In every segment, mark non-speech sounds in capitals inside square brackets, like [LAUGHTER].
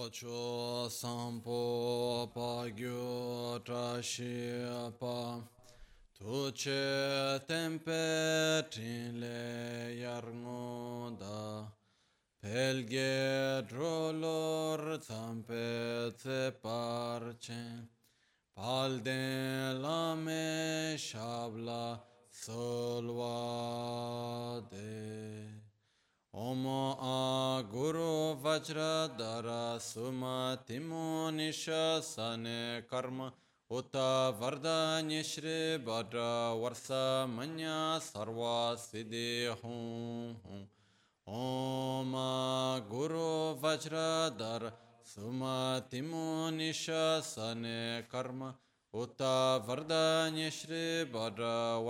Chocho sampo pa gyo trashi pa Tuche tempe trinle yarngo da. Pelge drolor zampe tse parche. Palde lame shabla solvade Om a Guru Vajradhara Suma Timo Nisha Sane Karma Uta Vardanya Shri Bhadra Varsa Manya Sarva Siddhi Hum Om a Guru Vajradhara Suma Timo Nisha Sane Karma Uta Vardanya Shri Bhadra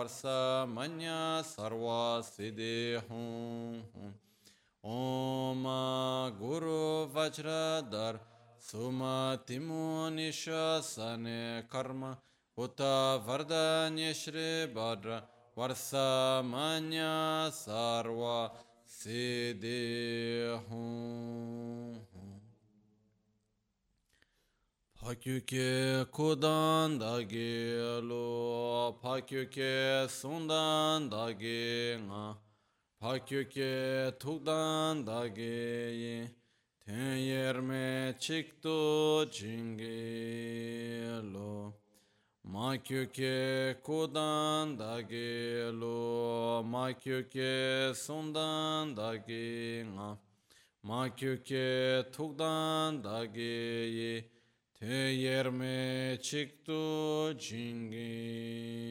Hum Om Guru Vajradhar Sumatimu Nishasane Karma Uta Vardanya Shri Bhadra Varsamanya Sarva Siddhi Pakyuke kudan dagi lo Pakyuke sundan dagi nga Pakyuke tukdan dage ten yerme çıktı cingelo Makyuke kudan dage lo Makyuke sundan dage nga Makyuke tukdan dage ten yerme çıktı cingelo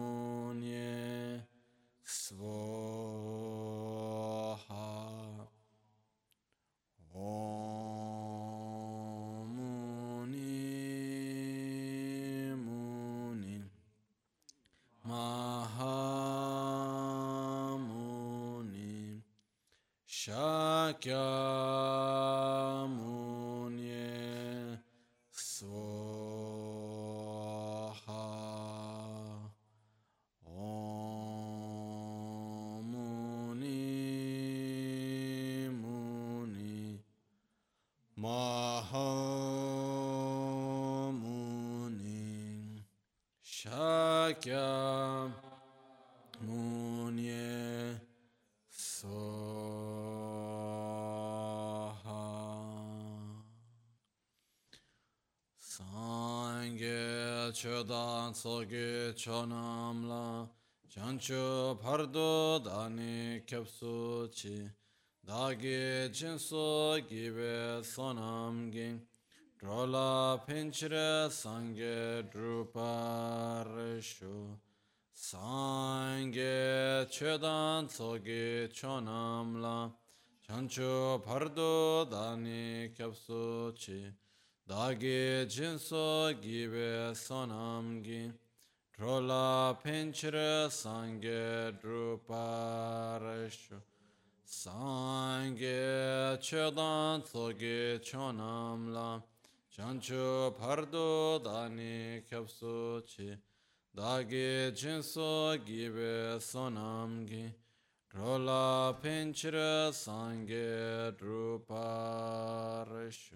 Chodan Soge Chonamla Chancho Pardo Dani Kepsu Chi Dagi Jinso Gibe Sonam Ging Drola Pinchre Sangye Druparishu Sangye Chedan Soge Chonamla Chancho Pardo Dani Kepsu Chi Dagi Jinso Gibe Sonam Ging Drola Pinchre Sangye Druparishu Sangye Chedan Soge Chonamla Chancho Pardo Dani Kyapsu Chi Dagi Jinso Gibe Sonamgi Rola Pinchira Sangye Druparishu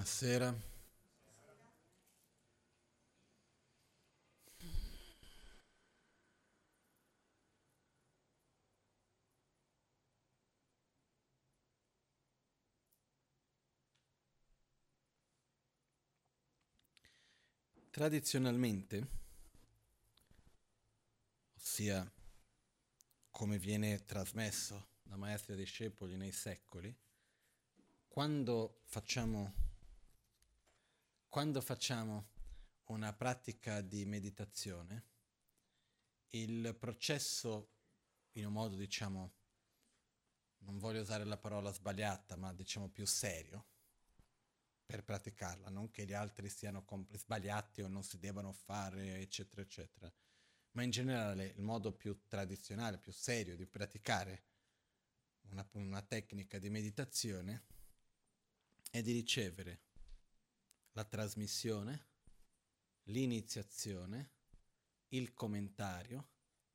Buonasera. Tradizionalmente ossia come viene trasmesso da maestri e discepoli nei secoli, quando facciamo, quando facciamo una pratica di meditazione, il processo, in un modo diciamo, non voglio usare la parola sbagliata, ma diciamo più serio, per praticarla, non che gli altri siano comp- sbagliati o non si debbano fare, eccetera, eccetera, ma in generale il modo più tradizionale, più serio di praticare una, una tecnica di meditazione è di ricevere la trasmissione, l'iniziazione, il commentario,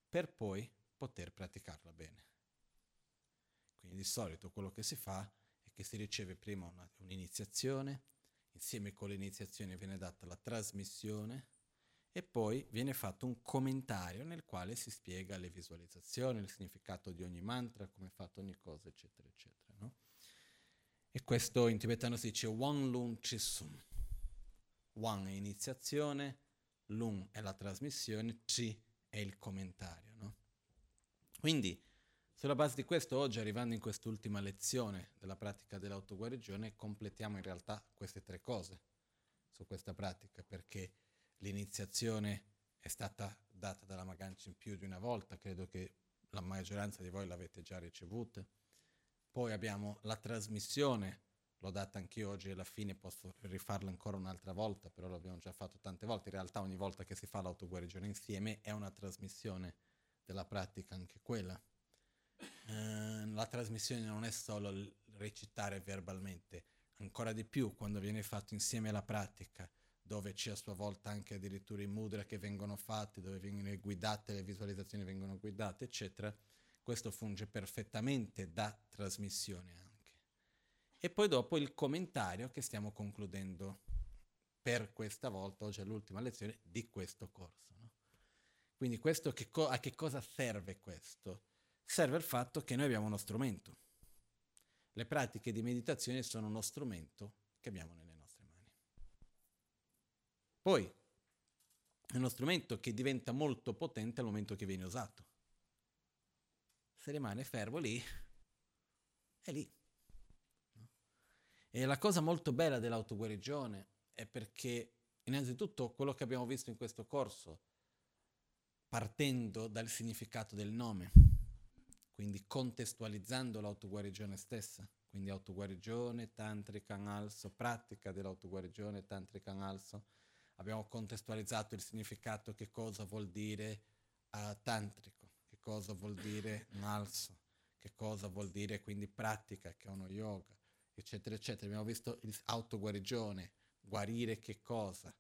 per poi poter praticarla bene. Quindi di solito quello che si fa è che si riceve prima una, un'iniziazione, insieme con l'iniziazione viene data la trasmissione e poi viene fatto un commentario nel quale si spiega le visualizzazioni, il significato di ogni mantra, come è fatto ogni cosa, eccetera, eccetera. No? E questo in tibetano si dice Wan Lun Chisum. Wan è iniziazione, Lun è la trasmissione, Chi è il commentario. No? Quindi sulla base di questo, oggi arrivando in quest'ultima lezione della pratica dell'autoguarigione, completiamo in realtà queste tre cose su questa pratica, perché l'iniziazione è stata data dalla Magancia in più di una volta, credo che la maggioranza di voi l'avete già ricevuta. Poi abbiamo la trasmissione, l'ho data anch'io oggi e alla fine posso rifarla ancora un'altra volta, però l'abbiamo già fatto tante volte. In realtà ogni volta che si fa l'autoguarigione insieme è una trasmissione della pratica anche quella. Eh, la trasmissione non è solo recitare verbalmente, ancora di più quando viene fatto insieme alla pratica, dove c'è a sua volta anche addirittura i mudra che vengono fatti, dove vengono guidate, le visualizzazioni vengono guidate, eccetera. Questo funge perfettamente da trasmissione anche. E poi dopo il commentario che stiamo concludendo per questa volta, oggi è l'ultima lezione di questo corso. No? Quindi questo che co- a che cosa serve questo? serve il fatto che noi abbiamo uno strumento. Le pratiche di meditazione sono uno strumento che abbiamo nelle nostre mani. Poi è uno strumento che diventa molto potente al momento che viene usato. Se rimane fermo lì, è lì. E la cosa molto bella dell'autoguarigione è perché, innanzitutto, quello che abbiamo visto in questo corso, partendo dal significato del nome, quindi contestualizzando l'autoguarigione stessa, quindi autoguarigione, tantrica analso, pratica dell'autoguarigione, tantrica analso. Abbiamo contestualizzato il significato che cosa vuol dire uh, tantrico, che cosa vuol dire analso, che cosa vuol dire quindi pratica, che è uno yoga, eccetera, eccetera. Abbiamo visto l'autoguarigione, guarire che cosa,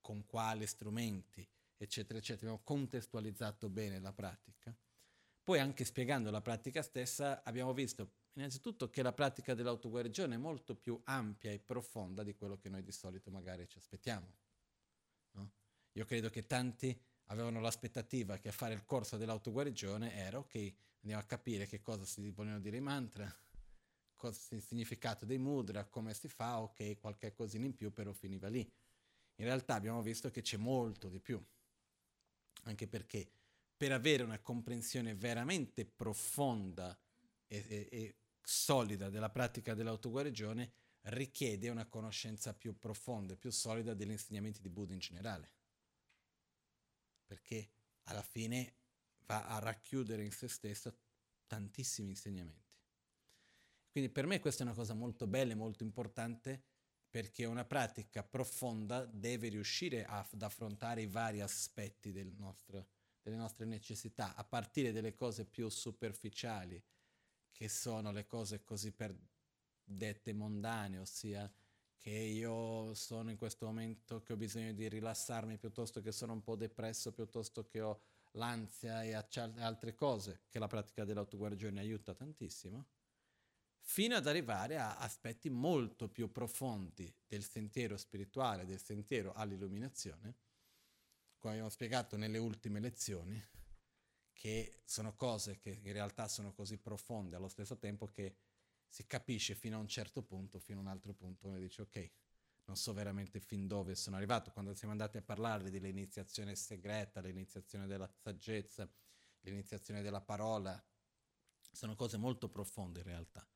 con quali strumenti, eccetera, eccetera. Abbiamo contestualizzato bene la pratica. Poi anche spiegando la pratica stessa abbiamo visto innanzitutto che la pratica dell'autoguarigione è molto più ampia e profonda di quello che noi di solito magari ci aspettiamo. No? Io credo che tanti avevano l'aspettativa che a fare il corso dell'autoguarigione era ok, andiamo a capire che cosa si vogliono dire i mantra, il significato dei mudra, come si fa, ok, qualche cosina in più però finiva lì. In realtà abbiamo visto che c'è molto di più, anche perché per avere una comprensione veramente profonda e, e, e solida della pratica dell'autoguarigione richiede una conoscenza più profonda e più solida degli insegnamenti di Buddha in generale. Perché alla fine va a racchiudere in se stessa tantissimi insegnamenti. Quindi per me questa è una cosa molto bella e molto importante perché una pratica profonda deve riuscire a, ad affrontare i vari aspetti del nostro delle nostre necessità, a partire dalle cose più superficiali, che sono le cose così per dette mondane, ossia che io sono in questo momento che ho bisogno di rilassarmi piuttosto che sono un po' depresso, piuttosto che ho l'ansia e altre cose, che la pratica dell'autoguarigione aiuta tantissimo, fino ad arrivare a aspetti molto più profondi del sentiero spirituale, del sentiero all'illuminazione, come abbiamo spiegato nelle ultime lezioni, che sono cose che in realtà sono così profonde allo stesso tempo che si capisce fino a un certo punto, fino a un altro punto, uno dice ok, non so veramente fin dove sono arrivato. Quando siamo andati a parlare dell'iniziazione segreta, l'iniziazione della saggezza, l'iniziazione della parola, sono cose molto profonde in realtà.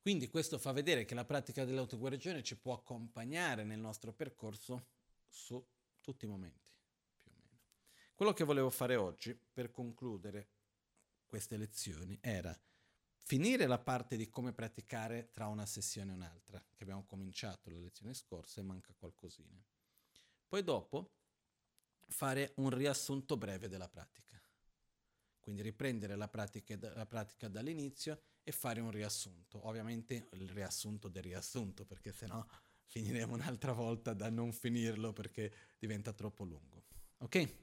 Quindi questo fa vedere che la pratica dell'autoguarigione ci può accompagnare nel nostro percorso su tutti i momenti, più o meno. Quello che volevo fare oggi, per concludere queste lezioni, era finire la parte di come praticare tra una sessione e un'altra, che abbiamo cominciato la lezione scorsa e manca qualcosina. Poi dopo fare un riassunto breve della pratica. Quindi riprendere la pratica, la pratica dall'inizio e fare un riassunto. Ovviamente il riassunto del riassunto, perché sennò finiremo un'altra volta da non finirlo perché diventa troppo lungo. Ok?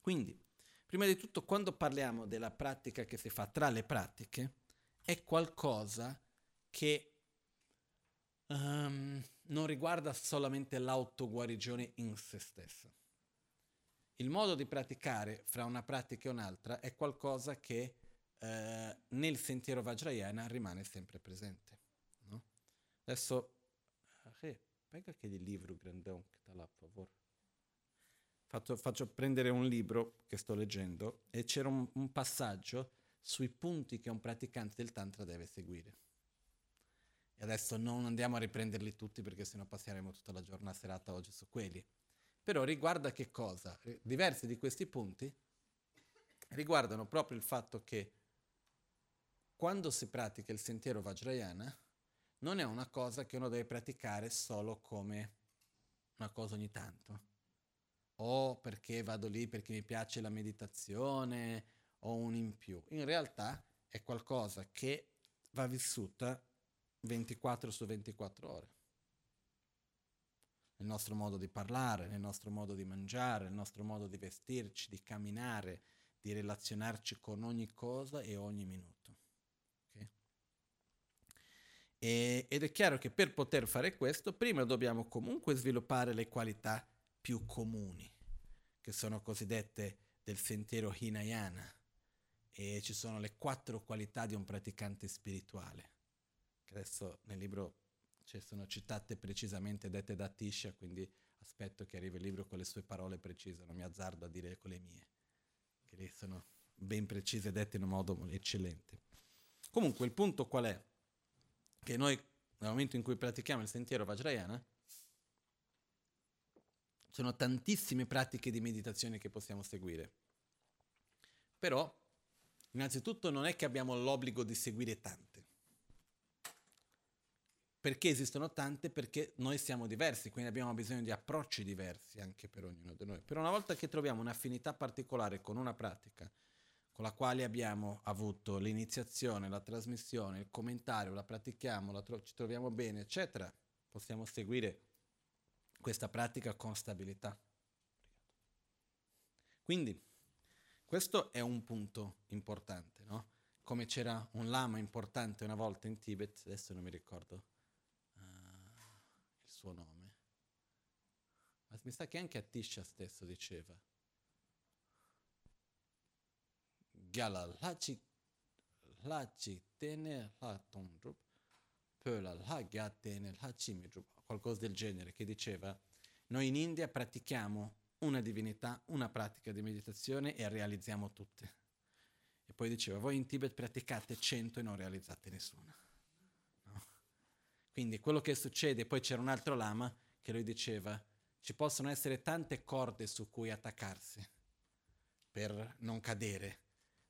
Quindi, prima di tutto, quando parliamo della pratica che si fa tra le pratiche, è qualcosa che um, non riguarda solamente l'autoguarigione in se stessa. Il modo di praticare fra una pratica e un'altra è qualcosa che eh, nel sentiero Vajrayana rimane sempre presente. No? Adesso, eh, pega che il libro grandão che sta là, per favore. Faccio, faccio, prendere un libro che sto leggendo e c'era un, un passaggio sui punti che un praticante del Tantra deve seguire. E adesso non andiamo a riprenderli tutti perché sennò passeremo tutta la giornata serata oggi su quelli. Però riguarda che cosa? Diversi di questi punti riguardano proprio il fatto che quando si pratica il sentiero Vajrayana non è una cosa che uno deve praticare solo come una cosa ogni tanto. O perché vado lì perché mi piace la meditazione o un in più. In realtà è qualcosa che va vissuta 24 su 24 ore. Nel nostro modo di parlare, nel nostro modo di mangiare, nel nostro modo di vestirci, di camminare, di relazionarci con ogni cosa e ogni minuto. Okay? E, ed è chiaro che per poter fare questo, prima dobbiamo comunque sviluppare le qualità più comuni, che sono cosiddette del sentiero Hinayana. E ci sono le quattro qualità di un praticante spirituale adesso nel libro ci sono citate precisamente dette da Tisha, quindi aspetto che arrivi il libro con le sue parole precise, non mi azzardo a dire con le mie, che sono ben precise, dette in un modo eccellente. Comunque il punto qual è? Che noi nel momento in cui pratichiamo il sentiero Vajrayana, sono tantissime pratiche di meditazione che possiamo seguire. Però, innanzitutto, non è che abbiamo l'obbligo di seguire tante. Perché esistono tante? Perché noi siamo diversi, quindi abbiamo bisogno di approcci diversi anche per ognuno di noi. Però una volta che troviamo un'affinità particolare con una pratica, con la quale abbiamo avuto l'iniziazione, la trasmissione, il commentario, la pratichiamo, la tro- ci troviamo bene, eccetera, possiamo seguire questa pratica con stabilità. Quindi, questo è un punto importante, no? Come c'era un lama importante una volta in Tibet, adesso non mi ricordo suo nome. Ma mi sa che anche Atisha stesso diceva. Gyala lachi lachi tene la tondrup, pöla la gyatene la chimidrup, qualcosa del genere, che diceva noi in India pratichiamo una divinità, una pratica di meditazione e realizziamo tutte. E poi diceva, voi in Tibet praticate cento e non realizzate nessuna. Quindi quello che succede, poi c'era un altro lama che lui diceva, ci possono essere tante corde su cui attaccarsi per non cadere.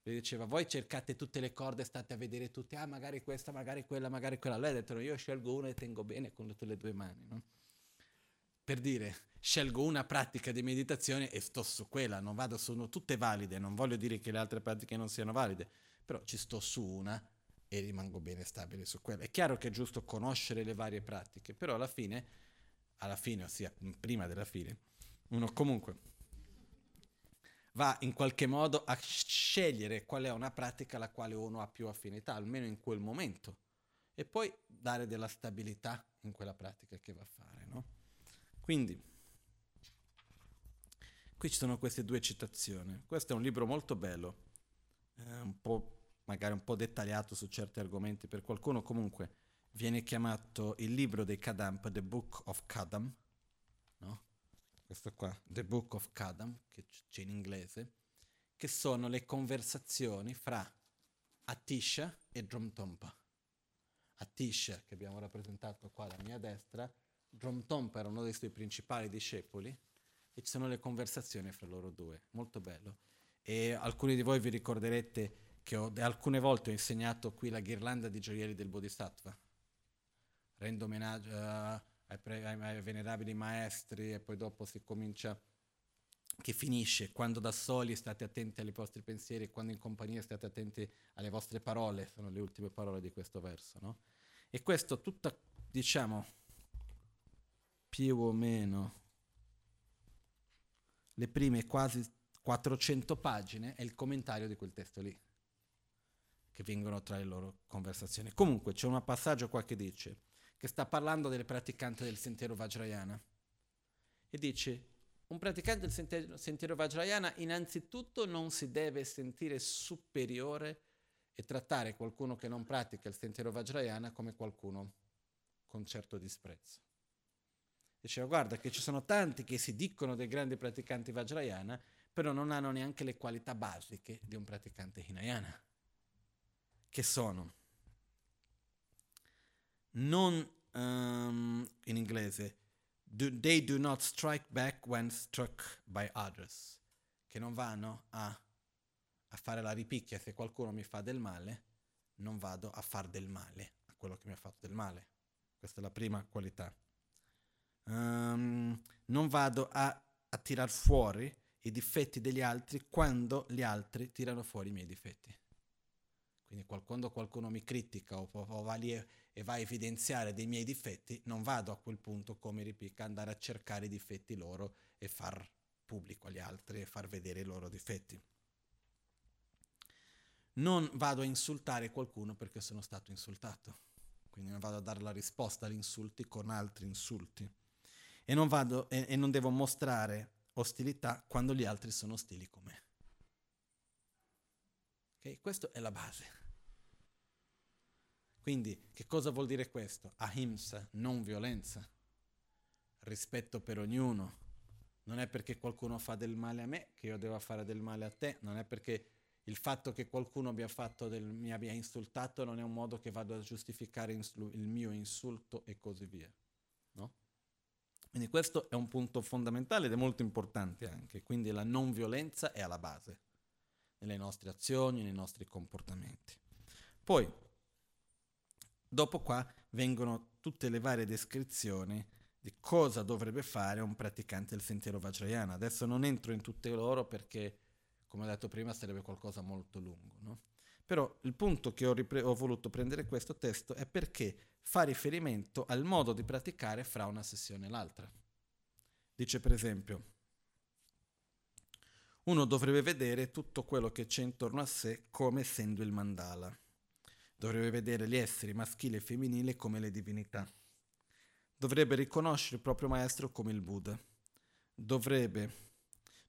Lui diceva, voi cercate tutte le corde, state a vedere tutte, ah magari questa, magari quella, magari quella. Lei ha detto, io scelgo una e tengo bene con tutte le due mani. No? Per dire, scelgo una pratica di meditazione e sto su quella, non vado su, tutte valide, non voglio dire che le altre pratiche non siano valide, però ci sto su una e rimango bene stabile su quello. È chiaro che è giusto conoscere le varie pratiche, però alla fine, alla fine, ossia prima della fine, uno comunque va in qualche modo a scegliere qual è una pratica alla quale uno ha più affinità, almeno in quel momento, e poi dare della stabilità in quella pratica che va a fare. No? Quindi, qui ci sono queste due citazioni. Questo è un libro molto bello, eh, un po' magari un po' dettagliato su certi argomenti per qualcuno, comunque viene chiamato il libro dei Kadampa, The Book of Kadam? Questo qua, The Book of Kadam, che c'è in inglese, che sono le conversazioni fra Atisha e Dromtompa. Atisha, che abbiamo rappresentato qua alla mia destra, Dromtompa era uno dei suoi principali discepoli e ci sono le conversazioni fra loro due, molto bello. E alcuni di voi vi ricorderete che ho, alcune volte ho insegnato qui la ghirlanda di gioielli del Bodhisattva. Rendo omaggio uh, ai, pre- ai, venerabili maestri e poi dopo si comincia che finisce quando da soli state attenti ai vostri pensieri quando in compagnia state attenti alle vostre parole, sono le ultime parole di questo verso, no? E questo tutta, diciamo, più o meno le prime quasi 400 pagine è il commentario di quel testo lì, che vengono tra le loro conversazioni. Comunque c'è un passaggio qua che dice, che sta parlando delle praticanti del sentiero Vajrayana, e dice, un praticante del sentiero, sentiero Vajrayana innanzitutto non si deve sentire superiore e trattare qualcuno che non pratica il sentiero Vajrayana come qualcuno con certo disprezzo. Diceva, guarda che ci sono tanti che si dicono dei grandi praticanti Vajrayana, però non hanno neanche le qualità basiche di un praticante Hinayana, che sono non, um, in inglese, do, they do not strike back when struck by others, che non vanno a, a fare la ripicchia se qualcuno mi fa del male, non vado a far del male a quello che mi ha fatto del male. Questa è la prima qualità. Um, non vado a, a tirar fuori i difetti degli altri quando gli altri tirano fuori i miei difetti. Quindi quando qualcuno mi critica o, o va lì e, va a evidenziare dei miei difetti, non vado a quel punto come ripicca andare a cercare i difetti loro e far pubblico agli altri e far vedere i loro difetti. Non vado a insultare qualcuno perché sono stato insultato, quindi non vado a dare la risposta agli insulti con altri insulti e non, vado, e, e non devo mostrare ostilità quando gli altri sono ostili con me. Okay? Questa è la base. Quindi che cosa vuol dire questo? Ahimsa, non violenza, rispetto per ognuno. Non è perché qualcuno fa del male a me che io devo fare del male a te, non è perché il fatto che qualcuno del, mi abbia insultato non è un modo che vado a giustificare il mio insulto e così via. No? Quindi questo è un punto fondamentale ed è molto importante anche, quindi la non violenza è alla base nelle nostre azioni, nei nostri comportamenti. Poi, dopo qua vengono tutte le varie descrizioni di cosa dovrebbe fare un praticante del sentiero Vajrayana. Adesso non entro in tutte loro perché, come ho detto prima, sarebbe qualcosa molto lungo. No? Però il punto che ho, ripre- ho voluto prendere questo testo è perché fa riferimento al modo di praticare fra una sessione e l'altra. Dice per esempio, uno dovrebbe vedere tutto quello che c'è intorno a sé come essendo il mandala. Dovrebbe vedere gli esseri maschili e femminili come le divinità. Dovrebbe riconoscere il proprio maestro come il Buddha. Dovrebbe,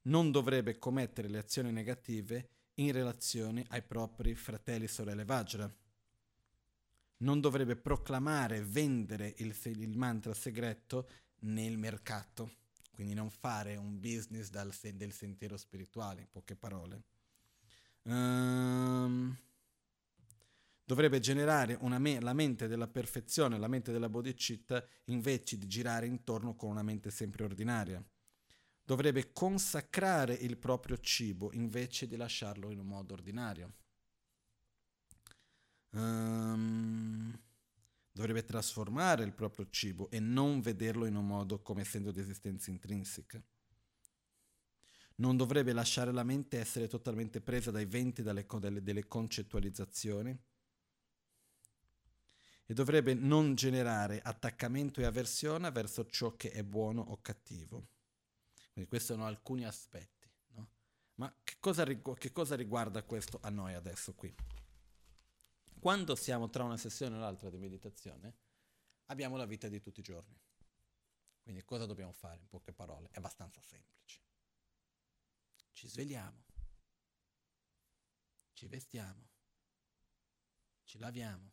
non dovrebbe commettere le azioni negative in relazione ai propri fratelli e sorelle Vajra. Non dovrebbe proclamare vendere il, il, mantra segreto nel mercato, quindi non fare un business dal, del sentiero spirituale, in poche parole. Um, dovrebbe generare me- la mente della perfezione, la mente della bodhicitta, invece di girare intorno con una mente sempre ordinaria dovrebbe consacrare il proprio cibo invece di lasciarlo in un modo ordinario. Um, dovrebbe trasformare il proprio cibo e non vederlo in un modo come essendo di esistenza intrinseca. Non dovrebbe lasciare la mente essere totalmente presa dai venti dalle, delle, delle concettualizzazioni e dovrebbe non generare attaccamento e avversione verso ciò che è buono o cattivo. Quindi questi sono alcuni aspetti. No? Ma che cosa, rigu- che cosa riguarda questo a noi adesso qui? Quando siamo tra una sessione e l'altra di meditazione, abbiamo la vita di tutti i giorni. Quindi cosa dobbiamo fare? In poche parole, è abbastanza semplice. Ci svegliamo, ci vestiamo, ci laviamo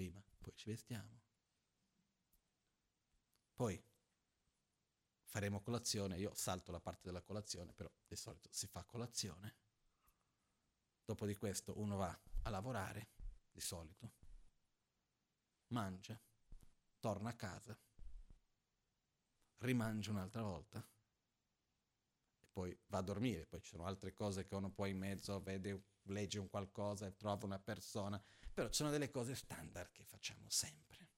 prima, poi ci vestiamo. Poi faremo colazione, io salto la parte della colazione, però di solito si fa colazione, Dopo di questo uno va a lavorare, di solito, mangia, torna a casa, rimangia un'altra volta poi va a dormire. Poi ci sono altre cose che uno poi in mezzo vede, legge un qualcosa trova una persona, però ci sono delle cose standard che facciamo sempre.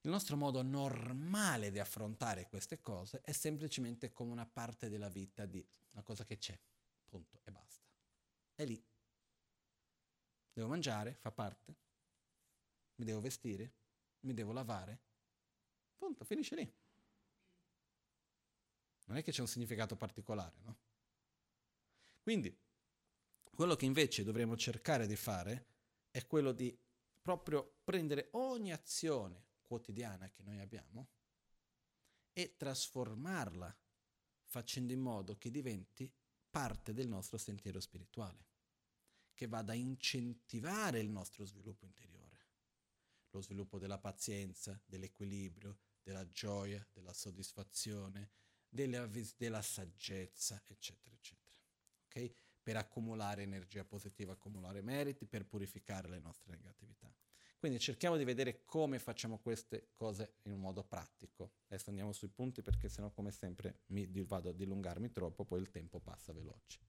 Il nostro modo normale di affrontare queste cose è semplicemente come una parte della vita di una cosa che c'è, punto, e basta. È lì. Devo mangiare, fa parte. Mi devo vestire, mi devo lavare. Punto, finisce lì. Non è che c'è un significato particolare, no? Quindi, quello che invece dovremmo cercare di fare è quello di proprio prendere ogni azione quotidiana che noi abbiamo e trasformarla facendo in modo che diventi parte del nostro sentiero spirituale, che vada a incentivare il nostro sviluppo interiore, lo sviluppo della pazienza, dell'equilibrio, della gioia, della soddisfazione, della, della saggezza, eccetera, eccetera. Okay? Per accumulare energia positiva, accumulare meriti, per purificare le nostre negatività. Quindi cerchiamo di vedere come facciamo queste cose in un modo pratico. Adesso andiamo sui punti perché sennò come sempre mi vado a dilungarmi troppo, poi il tempo passa veloce.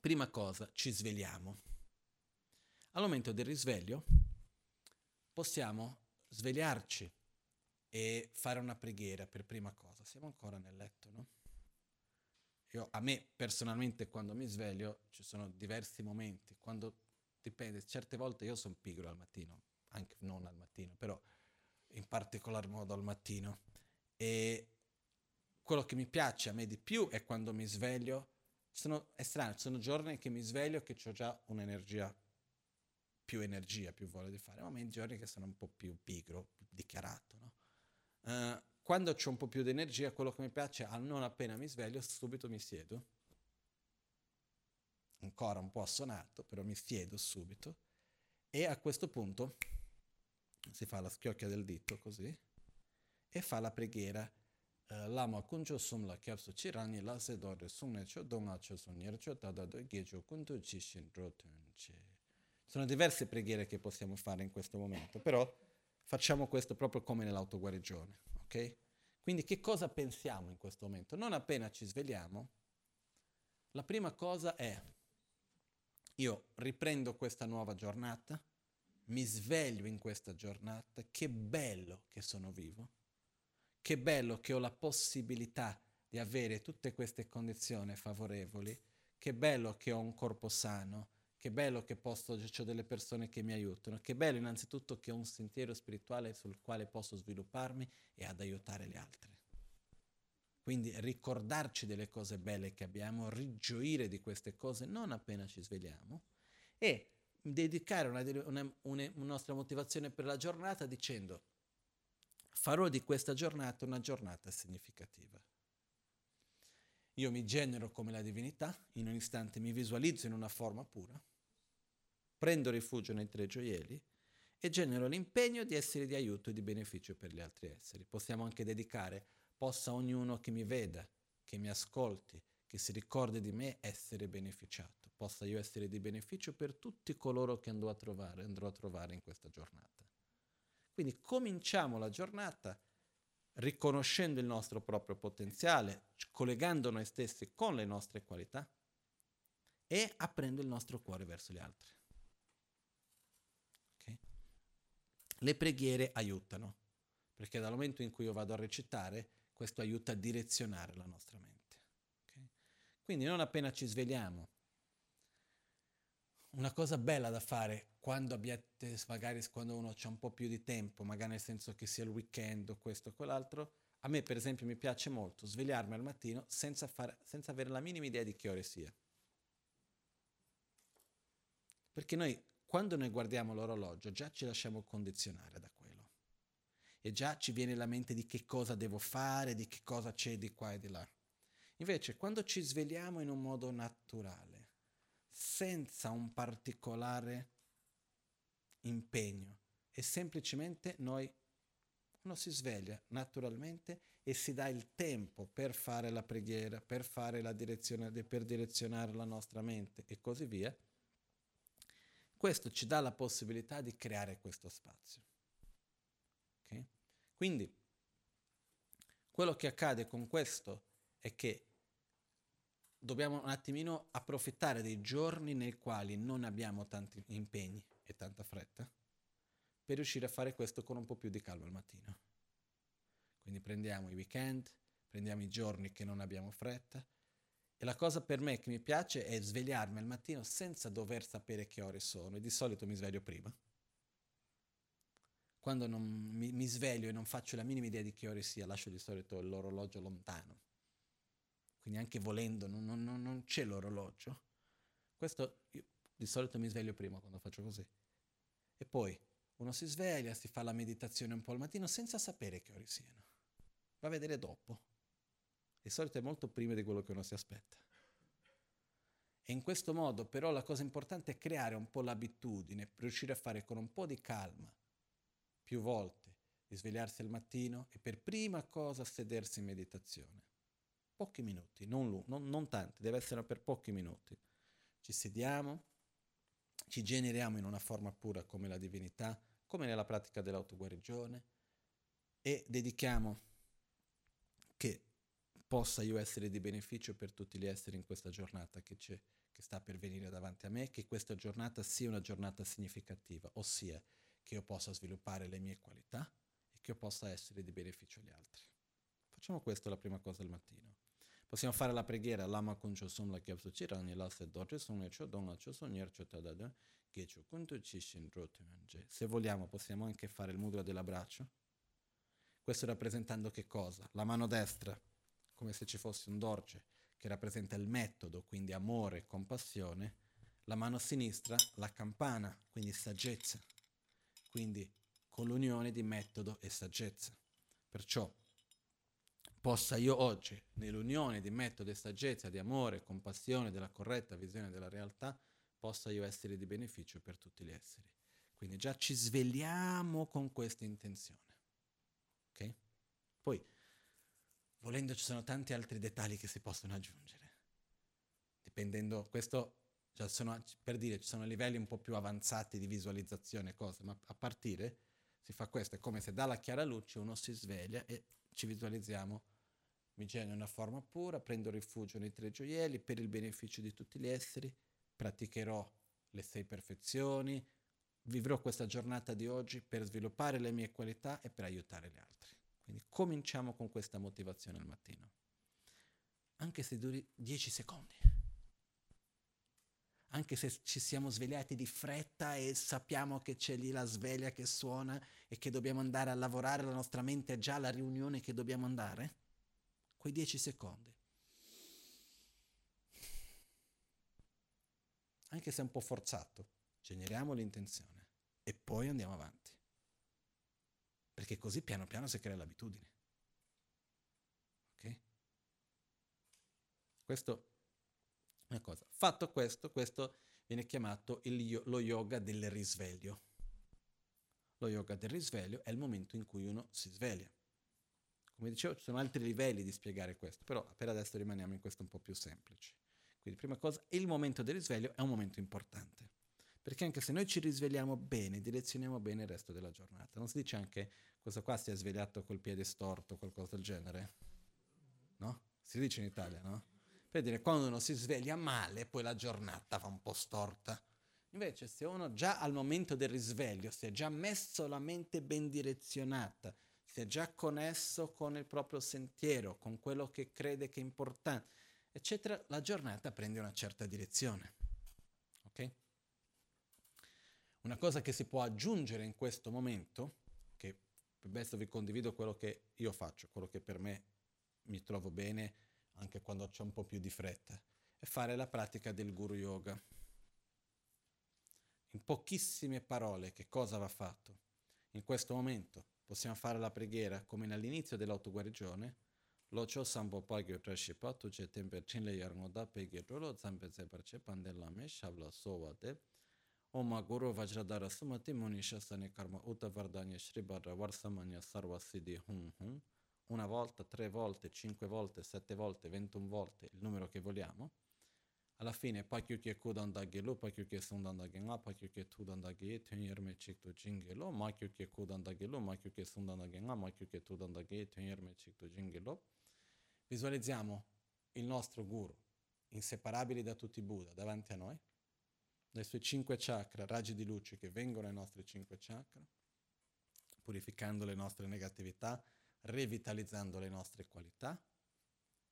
Prima cosa, ci svegliamo. Al momento del risveglio possiamo svegliarci e fare una preghiera per prima cosa. Siamo ancora nel letto, no? Io, a me personalmente quando mi sveglio ci sono diversi momenti, quando dipende, certe volte io sono pigro al mattino, anche non al mattino, però in particolar modo al mattino. E quello che mi piace a me di più è quando mi sveglio, sono, è strano, ci sono giorni che mi sveglio che ho già un'energia, più energia, più voglia di fare, ma in giorni che sono un po' più pigro, più dichiarato, no? Uh, quando ho un po' più di energia, quello che mi piace è non appena mi sveglio, subito mi siedo. Ancora un po' assonato, però mi siedo subito. E a questo punto si fa la schiocchia del dito così e fa la preghiera. Lama kunjo sumla kyapsu chirani la se dore sumne cho donga cho sunyer cho tada do gejo kunto chishin rotunche. Sono diverse preghiere che possiamo fare in questo momento, però facciamo questo proprio come nell'autoguarigione, ok? Quindi che cosa pensiamo in questo momento? Non appena ci svegliamo, la prima cosa è io riprendo questa nuova giornata, mi sveglio in questa giornata, che bello che sono vivo, che bello che ho la possibilità di avere tutte queste condizioni favorevoli, che bello che ho un corpo sano, che bello che posso, ho delle persone che mi aiutano, che bello innanzitutto che ho un sentiero spirituale sul quale posso svilupparmi e ad aiutare gli altri. Quindi ricordarci delle cose belle che abbiamo, rigioire di queste cose non appena ci svegliamo e dedicare una, una, una, una nostra motivazione per la giornata dicendo farò di questa giornata una giornata significativa. Io mi genero come la divinità, in un istante mi visualizzo in una forma pura, prendo rifugio nei tre gioielli e genero l'impegno di essere di aiuto e di beneficio per gli altri esseri. Possiamo anche dedicare possa ognuno che mi veda, che mi ascolti, che si ricordi di me essere beneficiato, possa io essere di beneficio per tutti coloro che andrò a trovare, andrò a trovare in questa giornata. Quindi cominciamo la giornata riconoscendo il nostro proprio potenziale, collegando noi stessi con le nostre qualità e aprendo il nostro cuore verso gli altri. Okay? Le preghiere aiutano, perché dal momento in cui io vado a recitare, questo aiuta a direzionare la nostra mente. Okay? Quindi non appena ci svegliamo, una cosa bella da fare quando abbiate, magari quando uno ha un po' più di tempo, magari nel senso che sia il weekend o questo o quell'altro, a me per esempio mi piace molto svegliarmi al mattino senza, fare, senza avere la minima idea di che ore sia. Perché noi quando noi guardiamo l'orologio già ci lasciamo condizionare da quello e già ci viene la mente di che cosa devo fare, di che cosa c'è di qua e di là. Invece, quando ci svegliamo in un modo naturale, senza un particolare impegno, e semplicemente noi Uno si sveglia naturalmente e si dà il tempo per fare la preghiera, per, fare la direzione, per direzionare la nostra mente e così via. Questo ci dà la possibilità di creare questo spazio. Okay? Quindi, quello che accade con questo è che dobbiamo un attimino approfittare dei giorni nei quali non abbiamo tanti impegni e tanta fretta per riuscire a fare questo con un po' più di calma al mattino. Quindi prendiamo i weekend, prendiamo i giorni che non abbiamo fretta e la cosa per me che mi piace è svegliarmi al mattino senza dover sapere che ore sono e di solito mi sveglio prima. Quando non mi, mi sveglio e non faccio la minima idea di che ore sia, lascio di solito l'orologio lontano. Quindi anche volendo non, non, non c'è l'orologio. Questo io di solito mi sveglio prima quando faccio così. E poi uno si sveglia, si fa la meditazione un po' al mattino senza sapere che ore siano. Va a vedere dopo. Di solito è molto prima di quello che uno si aspetta. E in questo modo però la cosa importante è creare un po' l'abitudine, riuscire a fare con un po' di calma, più volte, di svegliarsi al mattino e per prima cosa sedersi in meditazione. Pochi minuti, non, non, non tanti, deve essere per pochi minuti. Ci sediamo, ci generiamo in una forma pura come la divinità, come nella pratica dell'autoguarigione e dedichiamo che possa io essere di beneficio per tutti gli esseri in questa giornata che, che sta per venire davanti a me, che questa giornata sia una giornata significativa, ossia che io possa sviluppare le mie qualità e che io possa essere di beneficio agli altri. Facciamo questo la prima cosa al mattino. Possiamo fare la preghiera, lama kuncho sum la kyabsu chi rani la se dotre sum ne cho don la cho sun yer cho tadada gecho kunto chi shin. Se vogliamo possiamo anche fare il mudra dell'abbraccio. Questo rappresentando che cosa? La mano destra, come se ci fosse un dorce, che rappresenta il metodo, quindi amore, compassione. La mano sinistra, la campana, quindi saggezza. Quindi con l'unione di metodo e saggezza. Perciò possa io oggi, nell'unione di metodo e saggezza, di amore, compassione, della corretta visione della realtà, possa io essere di beneficio per tutti gli esseri. Quindi già ci svegliamo con questa intenzione. Ok? Poi, volendo, ci sono tanti altri dettagli che si possono aggiungere. Dipendendo, questo già sono, per dire, ci sono livelli un po' più avanzati di visualizzazione, cose, ma a partire si fa questo, è come se dalla chiara luce uno si sveglia e ci visualizziamo mi genero una forma pura, prendo rifugio nei tre gioielli per il beneficio di tutti gli esseri, praticherò le sei perfezioni, vivrò questa giornata di oggi per sviluppare le mie qualità e per aiutare gli altri. Quindi cominciamo con questa motivazione al mattino. Anche se duri dieci secondi. Anche se ci siamo svegliati di fretta e sappiamo che c'è lì la sveglia che suona e che dobbiamo andare a lavorare, la nostra mente è già alla riunione che dobbiamo andare quei dieci secondi. Anche se è un po' forzato, generiamo l'intenzione e poi andiamo avanti. Perché così piano piano si crea l'abitudine. Ok? Questo è una cosa. Fatto questo, questo viene chiamato il, lo yoga del risveglio. Lo yoga del risveglio è il momento in cui uno si sveglia. Come dicevo, ci sono altri livelli di spiegare questo, però per adesso rimaniamo in questo un po' più semplice. Quindi, prima cosa, il momento del risveglio è un momento importante. Perché anche se noi ci risvegliamo bene, direzioniamo bene il resto della giornata. Non si dice anche questo qua si è svegliato col piede storto qualcosa del genere? No? Si dice in Italia, no? Per dire, quando uno si sveglia male, poi la giornata va un po' storta. Invece, se uno già al momento del risveglio si è già messo la mente ben direzionata, si è già connesso con il proprio sentiero, con quello che crede che è importante, eccetera, la giornata prende una certa direzione. Ok? Una cosa che si può aggiungere in questo momento, che adesso vi condivido quello che io faccio, quello che per me mi trovo bene anche quando ho un po' più di fretta, è fare la pratica del guru yoga. In pochissime parole, che cosa va fatto? In questo momento possiamo fare la preghiera come all'inizio dell'autoguarigione. Lo cho sambo pa gyo tra shi pa tu che temper chin le yar ngoda pe ge ro lo zampe ze par che pandella me shabla Guru Vajradhara Sumati Munisha Sani Karma. Uta Vardanya Shribhadra Varsamanya Sarva Siddhi Hum Hum. Una volta, tre volte, cinque volte, sette volte, ventuno volte, il numero che vogliamo, alla fine pakyu kudan da gelo, pakyu ke sundan da genga, pakyu ke tudan da ge, tenyer me chikto jingelo, makyu ke kudan da gelo, makyu ke sundan da genga, makyu ke tudan da ge, tenyer me chikto jingelo. Visualizziamo il nostro guru, inseparabili da tutti i Buddha, davanti a noi, dai suoi cinque chakra, raggi di luce che vengono ai nostri cinque chakra, purificando le nostre negatività, revitalizzando le nostre qualità.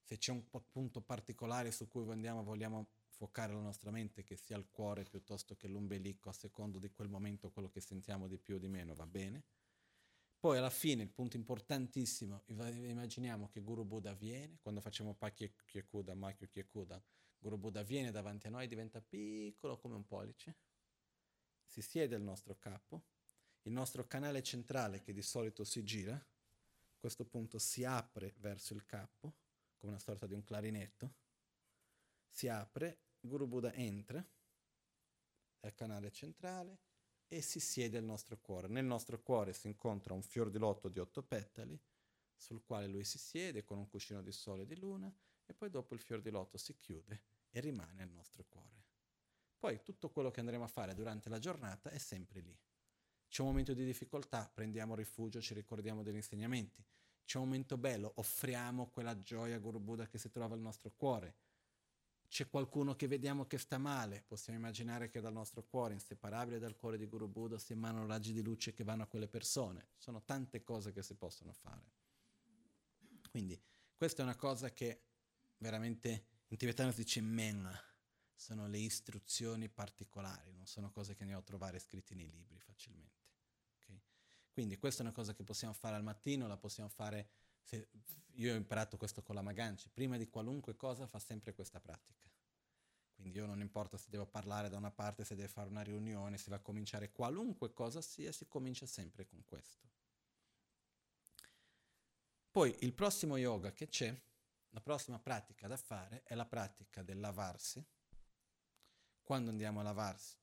Se c'è un punto particolare su cui andiamo, vogliamo focare la nostra mente, che sia il cuore piuttosto che l'ombelico, a secondo di quel momento quello che sentiamo di più o di meno, va bene. Poi alla fine, il punto importantissimo, immaginiamo che Guru Buddha viene, quando facciamo Pakya Kyekuda, Makyu Kyekuda, Guru Buddha viene davanti a noi, diventa piccolo come un pollice, si siede al nostro capo, il nostro canale centrale che di solito si gira, questo punto si apre verso il capo, come una sorta di un clarinetto, si apre, Guru Buddha entra dal canale centrale e si siede al nostro cuore. Nel nostro cuore si incontra un fior di lotto di otto petali, sul quale lui si siede con un cuscino di sole e di luna, e poi dopo il fior di lotto si chiude e rimane al nostro cuore. Poi tutto quello che andremo a fare durante la giornata è sempre lì. C'è un momento di difficoltà, prendiamo rifugio, ci ricordiamo degli insegnamenti. C'è un momento bello, offriamo quella gioia a Guru Buddha che si trova al nostro cuore. C'è qualcuno che vediamo che sta male, possiamo immaginare che dal nostro cuore, inseparabile dal cuore di Guru Buddha, si emanano raggi di luce che vanno a quelle persone. Sono tante cose che si possono fare. Quindi questa è una cosa che veramente in tibetano si dice men, sono le istruzioni particolari, non sono cose che andiamo a trovare scritte nei libri facilmente. Quindi questa è una cosa che possiamo fare al mattino, la possiamo fare, se, io ho imparato questo con la Maganci, prima di qualunque cosa fa sempre questa pratica. Quindi io non importa se devo parlare da una parte, se devo fare una riunione, se va a cominciare qualunque cosa sia, si comincia sempre con questo. Poi il prossimo yoga che c'è, la prossima pratica da fare è la pratica del lavarsi. Quando andiamo a lavarsi,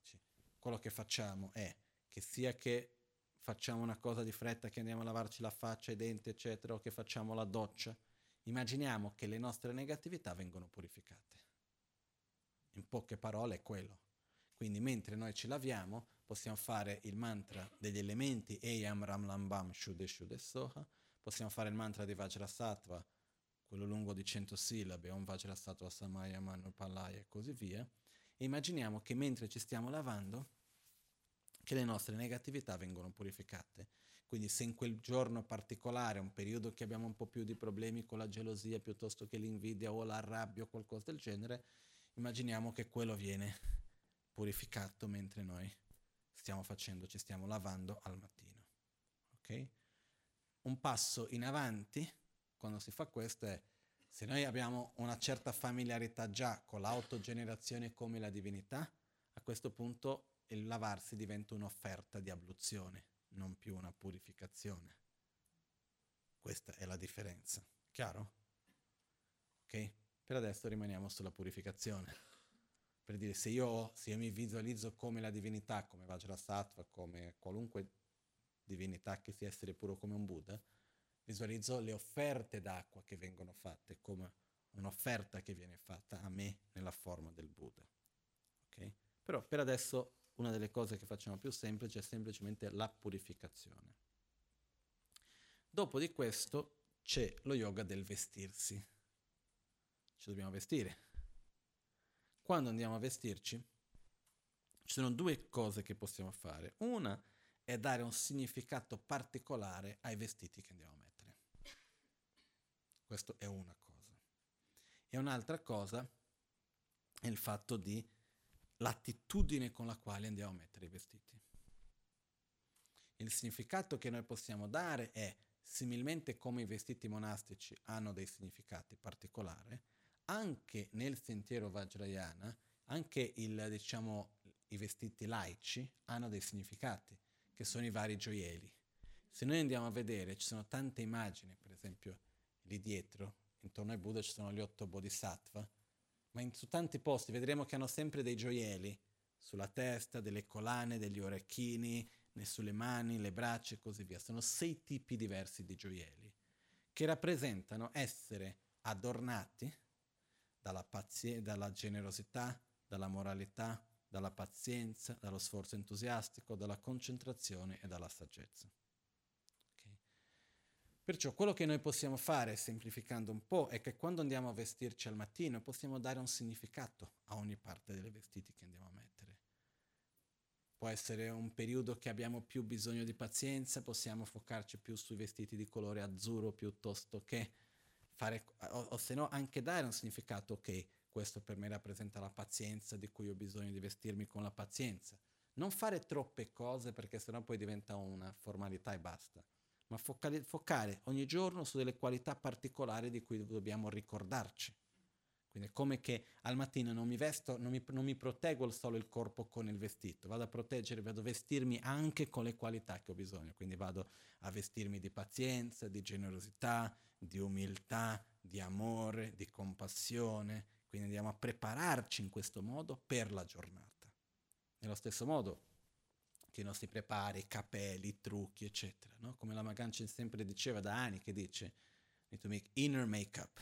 quello che facciamo è che sia che facciamo una cosa di fretta che andiamo a lavarci la faccia, i denti, eccetera, o che facciamo la doccia, immaginiamo che le nostre negatività vengono purificate. In poche parole è quello. Quindi mentre noi ci laviamo possiamo fare il mantra degli elementi Eyam Ram Lambam Shude Shude Soha, possiamo fare il mantra di Vajrasattva, quello lungo di 100 sillabe, Om Vajrasattva Samaya Manu Palaya e così via, e immaginiamo che mentre ci stiamo lavando che le nostre negatività vengono purificate. Quindi se in quel giorno particolare, un periodo che abbiamo un po' più di problemi con la gelosia piuttosto che l'invidia o la rabbia o qualcosa del genere, immaginiamo che quello viene purificato mentre noi stiamo facendo, ci stiamo lavando al mattino. Ok? Un passo in avanti, quando si fa questo, è se noi abbiamo una certa familiarità già con l'autogenerazione come la divinità, a questo punto il lavarsi diventa un'offerta di abluzione, non più una purificazione. Questa è la differenza. Chiaro? Ok? Per adesso rimaniamo sulla purificazione. Per dire, se io, se io mi visualizzo come la divinità, come Vajrasattva, come qualunque divinità che sia essere puro come un Buddha, visualizzo le offerte d'acqua che vengono fatte come un'offerta che viene fatta a me nella forma del Buddha. Ok? Però per adesso una delle cose che facciamo più semplice è semplicemente la purificazione. Dopo di questo c'è lo yoga del vestirsi. Ci dobbiamo vestire. Quando andiamo a vestirci, ci sono due cose che possiamo fare. Una è dare un significato particolare ai vestiti che andiamo a mettere. Questo è una cosa. E un'altra cosa è il fatto di l'attitudine con la quale andiamo a mettere i vestiti. Il significato che noi possiamo dare è, similmente come i vestiti monastici hanno dei significati particolari, anche nel sentiero Vajrayana, anche il, diciamo, i vestiti laici hanno dei significati, che sono i vari gioielli. Se noi andiamo a vedere, ci sono tante immagini, per esempio lì dietro, intorno ai Buddha ci sono gli otto bodhisattva, ma in, su tanti posti vedremo che hanno sempre dei gioielli sulla testa, delle collane, degli orecchini, sulle mani, le braccia e così via. Sono sei tipi diversi di gioielli che rappresentano essere adornati dalla, pazi- dalla generosità, dalla moralità, dalla pazienza, dallo sforzo entusiastico, dalla concentrazione e dalla saggezza. Perciò quello che noi possiamo fare, semplificando un po', è che quando andiamo a vestirci al mattino possiamo dare un significato a ogni parte dei vestiti che andiamo a mettere. Può essere un periodo che abbiamo più bisogno di pazienza, possiamo focarci più sui vestiti di colore azzurro piuttosto che fare, o, o se no anche dare un significato, ok, questo per me rappresenta la pazienza di cui ho bisogno di vestirmi con la pazienza. Non fare troppe cose perché sennò poi diventa una formalità e basta, ma focare, focare ogni giorno su delle qualità particolari di cui dobbiamo ricordarci. Quindi è come che al mattino non mi vesto, non mi, non mi, proteggo solo il corpo con il vestito, vado a proteggere, vado a vestirmi anche con le qualità che ho bisogno. Quindi vado a vestirmi di pazienza, di generosità, di umiltà, di amore, di compassione, quindi andiamo a prepararci in questo modo per la giornata. Nello stesso modo che non si prepara i capelli, i trucchi, eccetera. No? Come la Magancia sempre diceva da anni, che dice, need to make inner make-up.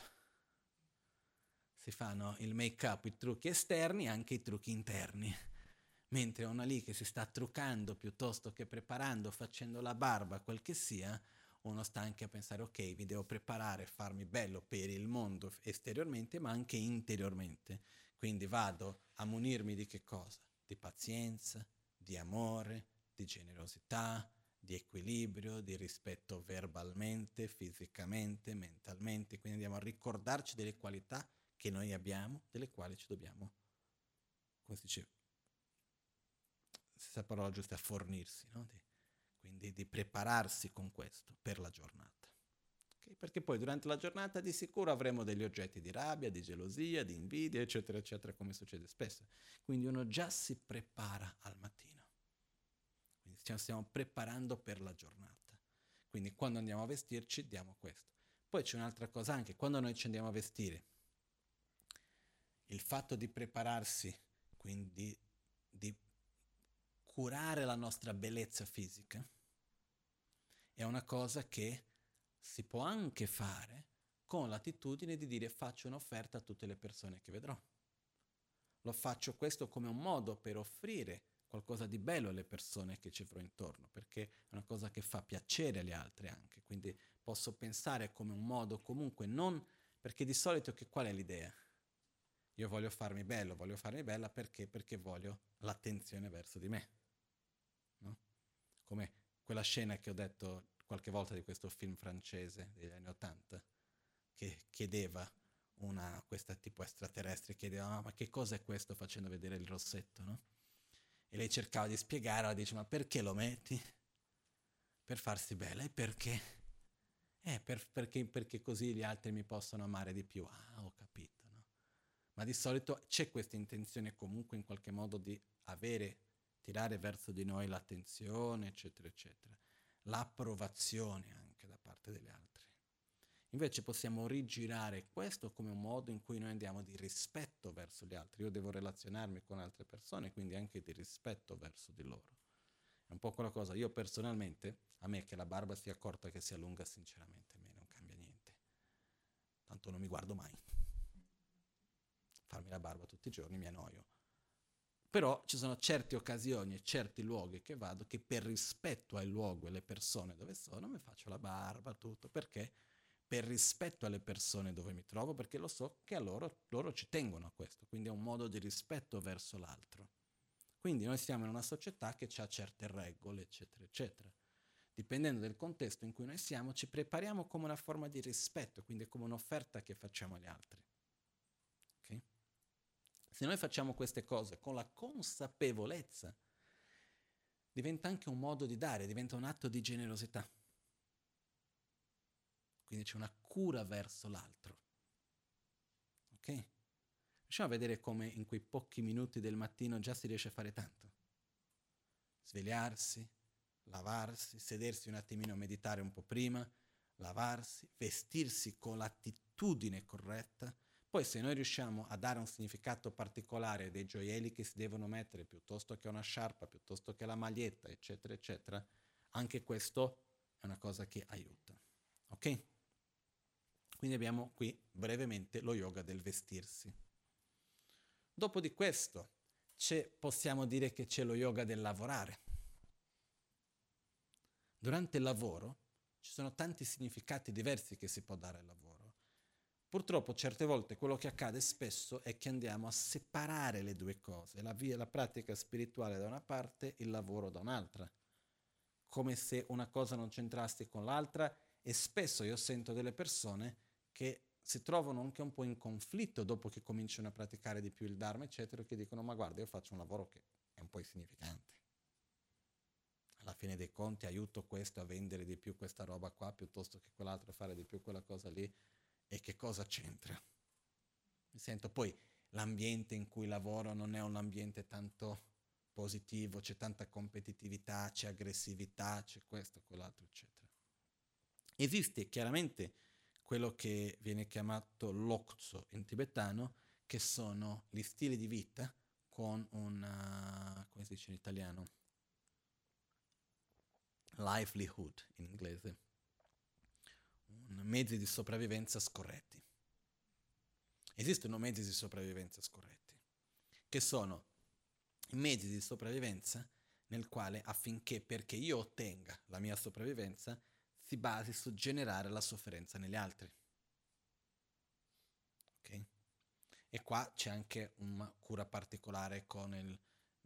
Si fanno il make-up, i trucchi esterni, anche i trucchi interni. [LAUGHS] Mentre una lì che si sta truccando piuttosto che preparando, facendo la barba, quel che sia, uno sta anche a pensare, ok, mi devo preparare, farmi bello per il mondo esteriormente, ma anche interiormente. Quindi vado a munirmi di che cosa? Di pazienza, di amore, di generosità, di equilibrio, di rispetto verbalmente, fisicamente, mentalmente. Quindi andiamo a ricordarci delle qualità che noi abbiamo, delle quali ci dobbiamo, come si dice, stessa parola giusta, fornirsi, no? Di, quindi di prepararsi con questo per la giornata. Okay? Perché poi durante la giornata di sicuro avremo degli oggetti di rabbia, di gelosia, di invidia, eccetera, eccetera, come succede spesso. Quindi uno già si prepara al mattino. Ci stiamo preparando per la giornata. Quindi quando andiamo a vestirci diamo questo. Poi c'è un'altra cosa anche, quando noi ci andiamo a vestire, il fatto di prepararsi, quindi di curare la nostra bellezza fisica è una cosa che si può anche fare con l'attitudine di dire faccio un'offerta a tutte le persone che vedrò. Lo faccio questo come un modo per offrire qualcosa di bello alle persone che ci avrò intorno, perché è una cosa che fa piacere agli altri anche, quindi posso pensare come un modo comunque non perché di solito che qual è l'idea? Io voglio farmi bello, voglio farmi bella perché? Perché voglio l'attenzione verso di me come quella scena che ho detto qualche volta di questo film francese degli anni Ottanta, che chiedeva una, questa tipo extraterrestre, chiedeva ah, ma che cosa è questo facendo vedere il rossetto, no? E lei cercava di spiegare, dice ma perché lo metti? Per farsi bella e perché? Eh, per, perché, perché così gli altri mi possono amare di più. Ah, ho capito, no? Ma di solito c'è questa intenzione comunque in qualche modo di avere tirare verso di noi l'attenzione, eccetera, eccetera. L'approvazione anche da parte degli altri. Invece possiamo rigirare questo come un modo in cui noi andiamo di rispetto verso gli altri. Io devo relazionarmi con altre persone, quindi anche di rispetto verso di loro. È un po' quella cosa. Io personalmente, a me che la barba sia corta che sia lunga, sinceramente a me non cambia niente. Tanto non mi guardo mai. Farmi la barba tutti i giorni mi annoio però ci sono certe occasioni e certi luoghi che vado che per rispetto al luogo e alle persone dove sono mi faccio la barba, tutto. Perché? Per rispetto alle persone dove mi trovo, perché lo so che a loro, loro ci tengono a questo, quindi è un modo di rispetto verso l'altro. Quindi noi siamo in una società che ha certe regole, eccetera, eccetera. Dipendendo dal contesto in cui noi siamo, ci prepariamo come una forma di rispetto, quindi come un'offerta che facciamo agli altri. Se noi facciamo queste cose con la consapevolezza, diventa anche un modo di dare, diventa un atto di generosità. Quindi c'è una cura verso l'altro. Ok? Riusciamo a vedere come in quei pochi minuti del mattino già si riesce a fare tanto. Svegliarsi, lavarsi, sedersi un attimino a meditare un po' prima, lavarsi, vestirsi con l'attitudine corretta, Poi se noi riusciamo a dare un significato particolare dei gioielli che si devono mettere piuttosto che una sciarpa, piuttosto che la maglietta, eccetera, eccetera, anche questo è una cosa che aiuta. Ok? Quindi abbiamo qui brevemente lo yoga del vestirsi. Dopo di questo possiamo dire che c'è lo yoga del lavorare. Durante il lavoro ci sono tanti significati diversi che si può dare al lavoro. Purtroppo certe volte quello che accade spesso è che andiamo a separare le due cose, la, via, la pratica spirituale da una parte, il lavoro da un'altra, come se una cosa non c'entrasse con l'altra e spesso io sento delle persone che si trovano anche un po' in conflitto dopo che cominciano a praticare di più il Dharma, eccetera, che dicono ma guarda io faccio un lavoro che è un po' insignificante. Alla fine dei conti aiuto questo a vendere di più questa roba qua piuttosto che quell'altro a fare di più quella cosa lì e che cosa c'entra. Mi sento poi l'ambiente in cui lavoro non è un ambiente tanto positivo, c'è tanta competitività, c'è aggressività, c'è questo, quell'altro, eccetera. Esiste chiaramente quello che viene chiamato l'okzo in tibetano, che sono gli stili di vita con un, come si dice in italiano? Livelihood in inglese, mezzi di sopravvivenza scorretti. Esistono mezzi di sopravvivenza scorretti, che sono i mezzi di sopravvivenza nel quale affinché perché io ottenga la mia sopravvivenza si basi su generare la sofferenza negli altri. Ok? E qua c'è anche una cura particolare con il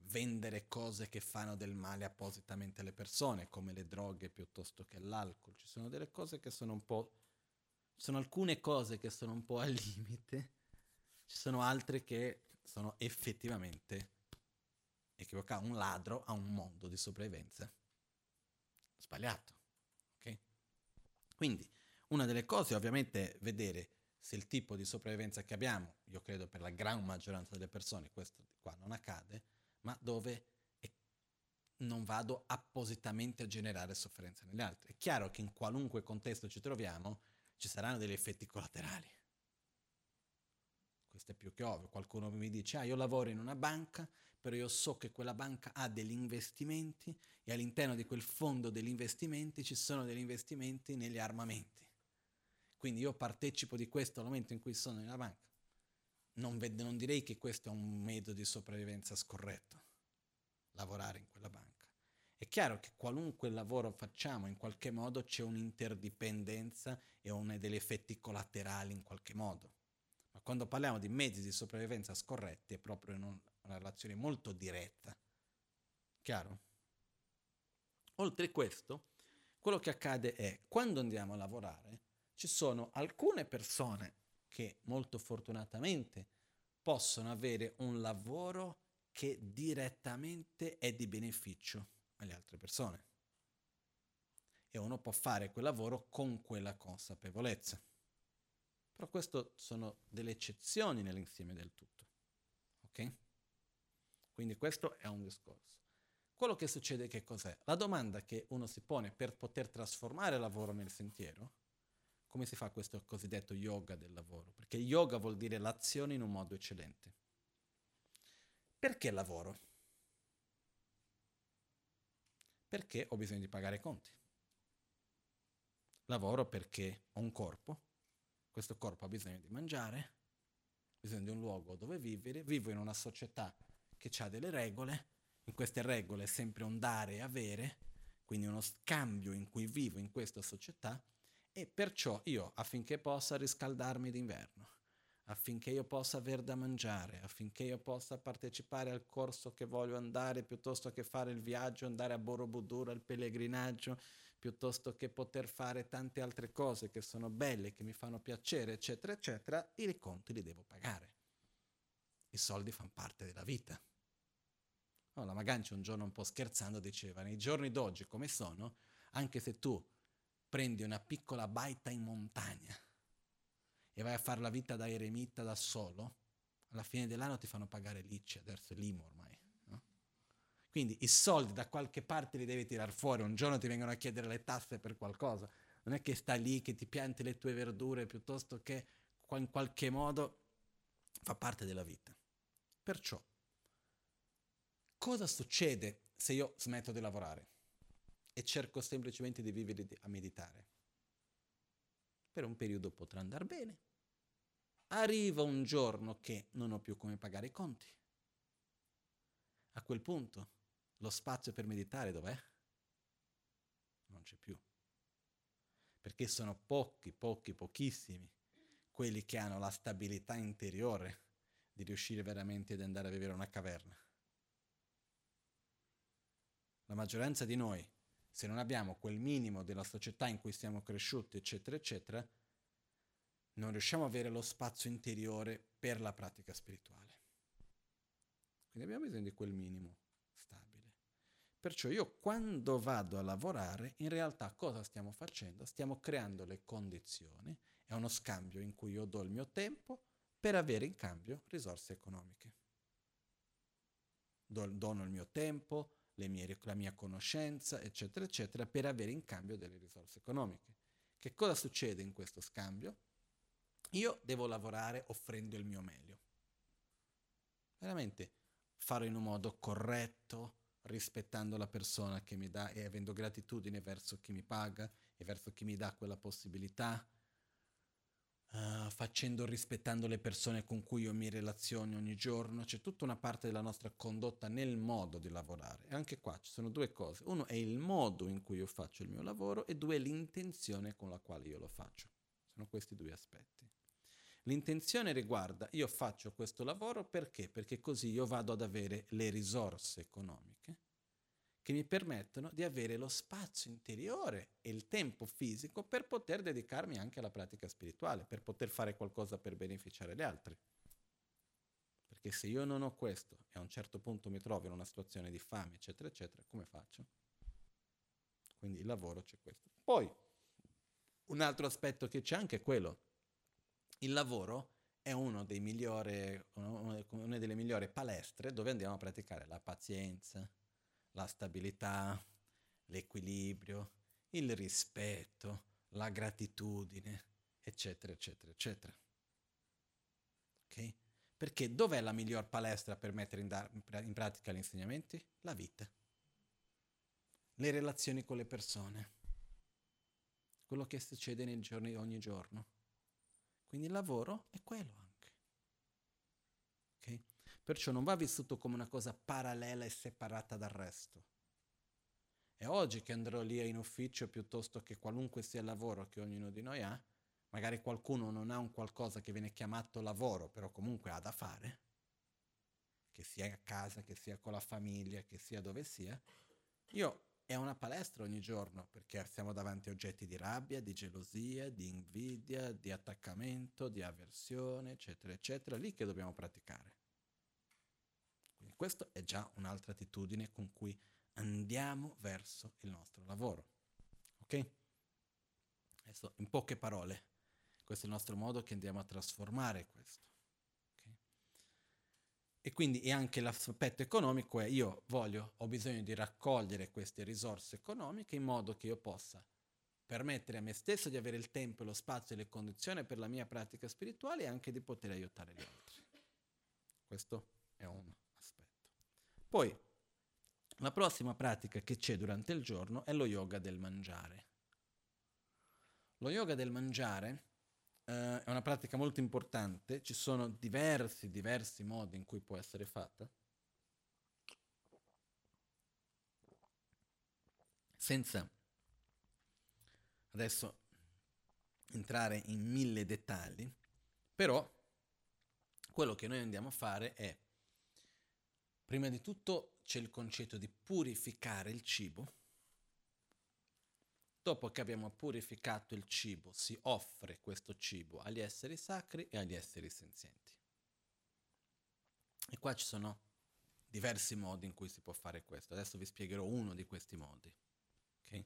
vendere cose che fanno del male appositamente alle persone, come le droghe piuttosto che l'alcol. Ci sono delle cose che sono un po'... Sono alcune cose che sono un po' al [LAUGHS] limite, ci sono altre che sono effettivamente equivocate. Un ladro ha un mondo di sopravvivenza sbagliato. Quindi una delle cose ovviamente è vedere se il tipo di sopravvivenza che abbiamo, io credo per la gran maggioranza delle persone questo qua non accade, ma dove non vado appositamente a generare sofferenza negli altri. È chiaro che in qualunque contesto ci troviamo ci saranno degli effetti collaterali. Questo è più che ovvio. Qualcuno mi dice, ah, io lavoro in una banca, però io so che quella banca ha degli investimenti e all'interno di quel fondo degli investimenti ci sono degli investimenti negli armamenti. Quindi io partecipo di questo al momento in cui sono nella banca. Non, ved- non direi che questo è un metodo di sopravvivenza scorretto, lavorare in quella banca. È chiaro che qualunque lavoro facciamo, in qualche modo c'è un'interdipendenza e un, degli effetti collaterali in qualche modo. Ma quando parliamo di mezzi di sopravvivenza scorretti è proprio in un, una relazione molto diretta. Chiaro? Oltre questo, quello che accade è quando andiamo a lavorare, ci sono alcune persone che molto fortunatamente possono avere un lavoro che direttamente è di beneficio alle altre persone. E uno può fare quel lavoro con quella consapevolezza. Però queste sono delle eccezioni nell'insieme del tutto. Ok? Quindi questo è un discorso. Quello che succede che cos'è? La domanda che uno si pone per poter trasformare il lavoro nel sentiero, come si fa questo cosiddetto yoga del lavoro? Perché yoga vuol dire l'azione in un modo eccellente. Perché lavoro? Perché ho bisogno di pagare i conti. Lavoro perché ho un corpo, questo corpo ha bisogno di mangiare, bisogno di un luogo dove vivere, vivo in una società che ha delle regole, in queste regole è sempre un dare e avere, quindi uno scambio in cui vivo in questa società e perciò io affinché possa riscaldarmi d'inverno, affinché io possa aver da mangiare, affinché io possa partecipare al corso che voglio andare piuttosto che fare il viaggio, andare a Borobudur al pellegrinaggio, piuttosto che poter fare tante altre cose che sono belle, che mi fanno piacere, eccetera, eccetera, i conti li devo pagare. I soldi fanno parte della vita. La Magancia un giorno un po' scherzando diceva, nei giorni d'oggi come sono, anche se tu prendi una piccola baita in montagna e vai a fare la vita da eremita da solo, alla fine dell'anno ti fanno pagare l'ICI, adesso è l'IMO ormai. No? Quindi i soldi da qualche parte li devi tirare fuori, un giorno ti vengono a chiedere le tasse per qualcosa, non è che stai lì che ti pianti le tue verdure piuttosto che in qualche modo Fa parte della vita. Perciò, cosa succede se io smetto di lavorare e cerco semplicemente di vivere a meditare? Per un periodo potrà andare bene. Arriva un giorno che non ho più come pagare i conti. A quel punto, lo spazio per meditare dov'è? Non c'è più. Perché sono pochi, pochi, pochissimi quelli che hanno la stabilità interiore di riuscire veramente ad andare a vivere una caverna. La maggioranza di noi, se non abbiamo quel minimo della società in cui siamo cresciuti, eccetera, eccetera, non riusciamo ad avere lo spazio interiore per la pratica spirituale. Quindi abbiamo bisogno di quel minimo stabile. Perciò io quando vado a lavorare, in realtà cosa stiamo facendo? Stiamo creando le condizioni, è uno scambio in cui io do il mio tempo per avere in cambio risorse economiche. dono il mio tempo, mie, la mia conoscenza, eccetera, eccetera, per avere in cambio delle risorse economiche. Che cosa succede in questo scambio? Io devo lavorare offrendo il mio meglio. Veramente farlo in un modo corretto, rispettando la persona che mi dà e avendo gratitudine verso chi mi paga e verso chi mi dà quella possibilità, uh, facendo rispettando le persone con cui io mi relaziono ogni giorno. C'è tutta una parte della nostra condotta nel modo di lavorare. E anche qua ci sono due cose. Uno è il modo in cui io faccio il mio lavoro e due è l'intenzione con la quale io lo faccio. Sono questi due aspetti. L'intenzione riguarda io faccio questo lavoro perché? Perché così io vado ad avere le risorse economiche che mi permettono di avere lo spazio interiore e il tempo fisico per poter dedicarmi anche alla pratica spirituale, per poter fare qualcosa per beneficiare gli altri. Perché se io non ho questo e a un certo punto mi trovo in una situazione di fame, eccetera, eccetera, come faccio? Quindi il lavoro c'è questo. Poi, un altro aspetto che c'è anche è quello il lavoro è migliori, una delle migliori palestre dove andiamo a praticare la pazienza, la stabilità, l'equilibrio, il rispetto, la gratitudine, eccetera, eccetera, eccetera. Ok? Perché dov'è la miglior palestra per mettere in, da- in pratica gli insegnamenti? La vita. Le relazioni con le persone. Quello che succede nei giorni, ogni giorno. Quindi il lavoro è quello? Perciò non va vissuto come una cosa parallela e separata dal resto. È oggi che andrò lì in ufficio piuttosto che qualunque sia il lavoro che ognuno di noi ha. Magari qualcuno non ha un qualcosa che viene chiamato lavoro, però comunque ha da fare, che sia a casa, che sia con la famiglia, che sia dove sia. Io è una palestra ogni giorno perché siamo davanti a oggetti di rabbia, di gelosia, di invidia, di attaccamento, di avversione, eccetera, eccetera, lì che dobbiamo praticare. Questa è già un'altra attitudine con cui andiamo verso il nostro lavoro. Ok? Adesso in poche parole, questo è il nostro modo che andiamo a trasformare questo. E quindi e anche l'aspetto economico è io voglio, ho bisogno di raccogliere queste risorse economiche in modo che io possa permettere a me stesso di avere il tempo, lo spazio e le condizioni per la mia pratica spirituale e anche di poter aiutare gli altri. Questo è un aspetto. Poi, la prossima pratica che c'è durante il giorno è lo yoga del mangiare. Lo yoga del mangiare Uh, è una pratica molto importante, ci sono diversi, diversi modi in cui può essere fatta. Senza adesso entrare in mille dettagli, però quello che noi andiamo a fare è, prima di tutto c'è il concetto di purificare il cibo Dopo che abbiamo purificato il cibo, si offre questo cibo agli esseri sacri e agli esseri senzienti. E qua ci sono diversi modi in cui si può fare questo. Adesso vi spiegherò uno di questi modi. Okay?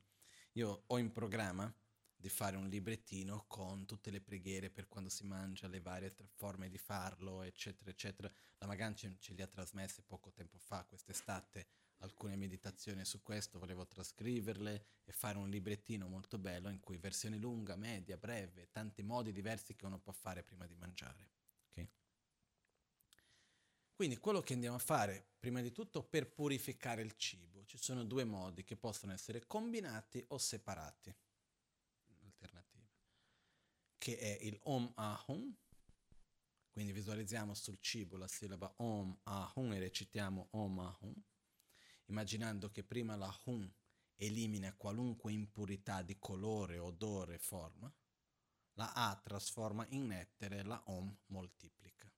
Io ho in programma di fare un librettino con tutte le preghiere per quando si mangia, le varie forme di farlo, eccetera, eccetera. La Magan ce, ce li ha trasmesse poco tempo fa, quest'estate, alcune meditazioni su questo, volevo trascriverle e fare un librettino molto bello in cui versione lunga, media, breve, tanti modi diversi che uno può fare prima di mangiare. Okay? Quindi quello che andiamo a fare, prima di tutto, per purificare il cibo, ci sono due modi che possono essere combinati o separati. Che è il Om Ahum, quindi visualizziamo sul cibo la sillaba Om Ahum e recitiamo Om Ahum, immaginando che prima la Hum elimina qualunque impurità di colore, odore, forma, la A trasforma in nettere, la Om moltiplica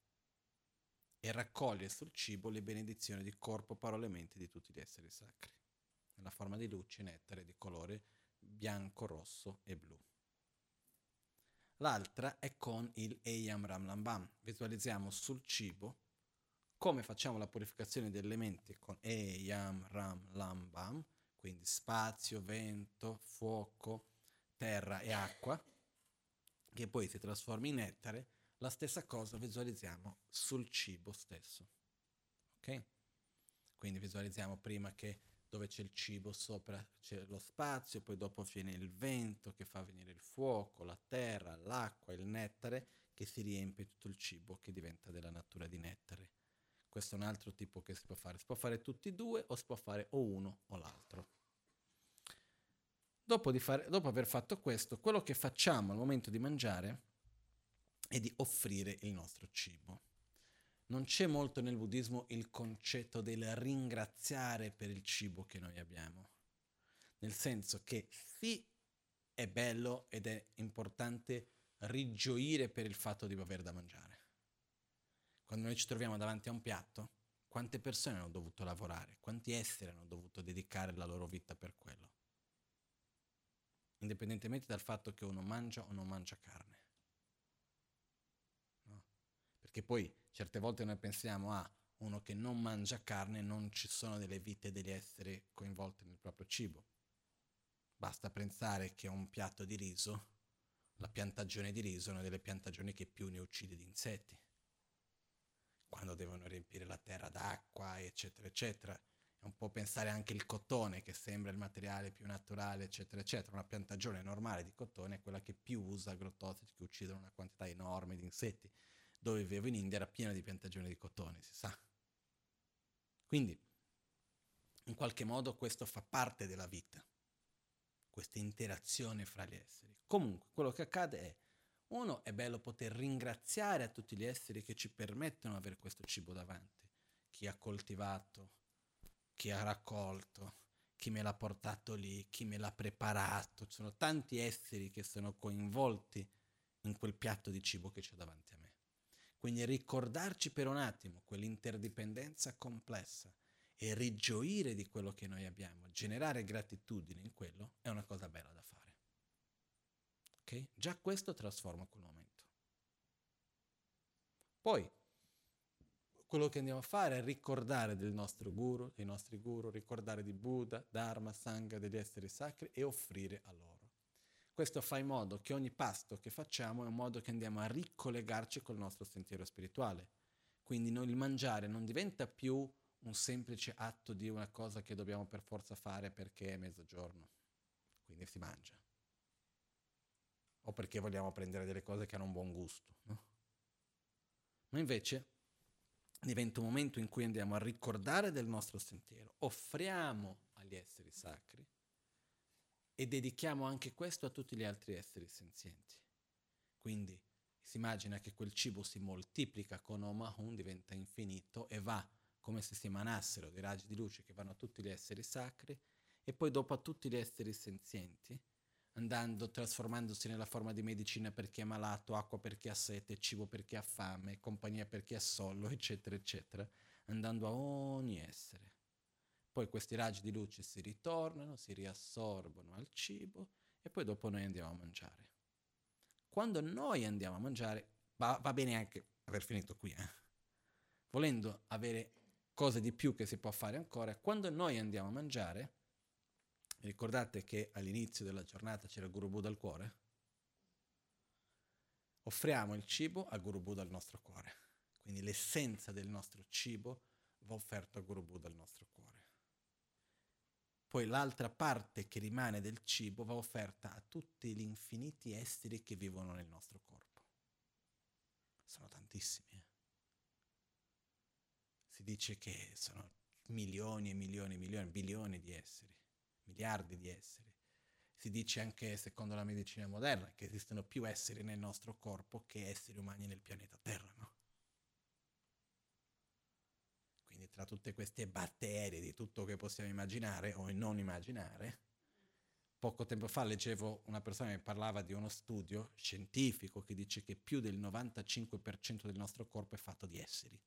e raccoglie sul cibo le benedizioni di corpo, parole e mente di tutti gli esseri sacri, nella forma di luce, nettere di colore bianco, rosso e blu. L'altra è con il Eyam Ram Lambam. Visualizziamo sul cibo come facciamo la purificazione degli elementi con Eyam Ram Lambam, quindi spazio, vento, fuoco, terra e acqua, che poi si trasforma in nettare, la stessa cosa visualizziamo sul cibo stesso. Ok? Quindi visualizziamo prima che dove c'è il cibo sopra c'è lo spazio, poi dopo viene il vento che fa venire il fuoco, la terra, l'acqua, il nettare che si riempie tutto il cibo che diventa della natura di nettare. Questo è un altro tipo che si può fare. Si può fare tutti e due o si può fare o uno o l'altro. Dopo, fare, dopo aver fatto questo, quello che facciamo al momento di mangiare è di offrire il nostro cibo. Non c'è molto nel buddismo il concetto del ringraziare per il cibo che noi abbiamo. Nel senso che sì, è bello ed è importante rigioire per il fatto di aver da mangiare quando noi ci troviamo davanti a un piatto, quante persone hanno dovuto lavorare, quanti esseri hanno dovuto dedicare la loro vita per quello. Indipendentemente dal fatto che uno mangia o non mangia carne. No? Perché poi certe volte noi pensiamo a ah, uno che non mangia carne, non ci sono delle vite degli esseri coinvolti nel proprio cibo. Basta pensare che un piatto di riso, la piantagione di riso è una delle piantagioni che più ne uccide di insetti quando devono riempire la terra d'acqua, eccetera, eccetera. È un po' pensare anche il cotone, che sembra il materiale più naturale, eccetera, eccetera. Una piantagione normale di cotone è quella che più usa agrotossici che uccidono una quantità enorme di insetti. Dove vivevo in India era piena di piantagioni di cotone, si sa. Quindi, in qualche modo questo fa parte della vita, questa interazione fra gli esseri. Comunque, quello che accade è uno, è bello poter ringraziare a tutti gli esseri che ci permettono di avere questo cibo davanti. Chi ha coltivato, chi ha raccolto, chi me l'ha portato lì, chi me l'ha preparato. Ci sono tanti esseri che sono coinvolti in quel piatto di cibo che c'è davanti a me. Quindi ricordarci per un attimo quell'interdipendenza complessa e rigioire di quello che noi abbiamo, generare gratitudine in quello, è una cosa bella da fare. Okay? Già questo trasforma quel momento. Poi, quello che andiamo a fare è ricordare del nostro guru, dei nostri guru, ricordare di Buddha, Dharma, Sangha, degli esseri sacri e offrire a loro. Questo fa in modo che ogni pasto che facciamo è un modo che andiamo a ricollegarci col nostro sentiero spirituale. Quindi il mangiare non diventa più un semplice atto di una cosa che dobbiamo per forza fare perché è mezzogiorno. Quindi si mangia o perché vogliamo prendere delle cose che hanno un buon gusto. No? Ma invece diventa un momento in cui andiamo a ricordare del nostro sentiero, offriamo agli esseri sacri e dedichiamo anche questo a tutti gli altri esseri senzienti. Quindi si immagina che quel cibo si moltiplica con Omahun, diventa infinito e va come se si emanassero dei raggi di luce che vanno a tutti gli esseri sacri e poi dopo a tutti gli esseri senzienti andando, trasformandosi nella forma di medicina per chi è malato, acqua per chi ha sete, cibo per chi ha fame, compagnia per chi è solo, eccetera, eccetera, andando a ogni essere. Poi questi raggi di luce si ritornano, si riassorbono al cibo e poi dopo noi andiamo a mangiare. Quando noi andiamo a mangiare, va, va bene anche aver finito qui, eh? volendo avere cose di più che si può fare ancora, quando noi andiamo a mangiare, Ricordate che all'inizio della giornata c'era il Guru Buddha al cuore? Offriamo il cibo al Guru Buddha al nostro cuore. Quindi l'essenza del nostro cibo va offerto al Guru Buddha al nostro cuore. Poi l'altra parte che rimane del cibo va offerta a tutti gli infiniti esseri che vivono nel nostro corpo. Sono tantissimi. Eh? si dice che sono milioni e milioni e milioni, bilioni di esseri, miliardi di esseri. Si dice anche, secondo la medicina moderna, che esistono più esseri nel nostro corpo che esseri umani nel pianeta Terra, no? Tra tutte queste batterie, di tutto che possiamo immaginare o non immaginare, poco tempo fa leggevo una persona che parlava di uno studio scientifico che dice che più del 95% del nostro corpo è fatto di esseri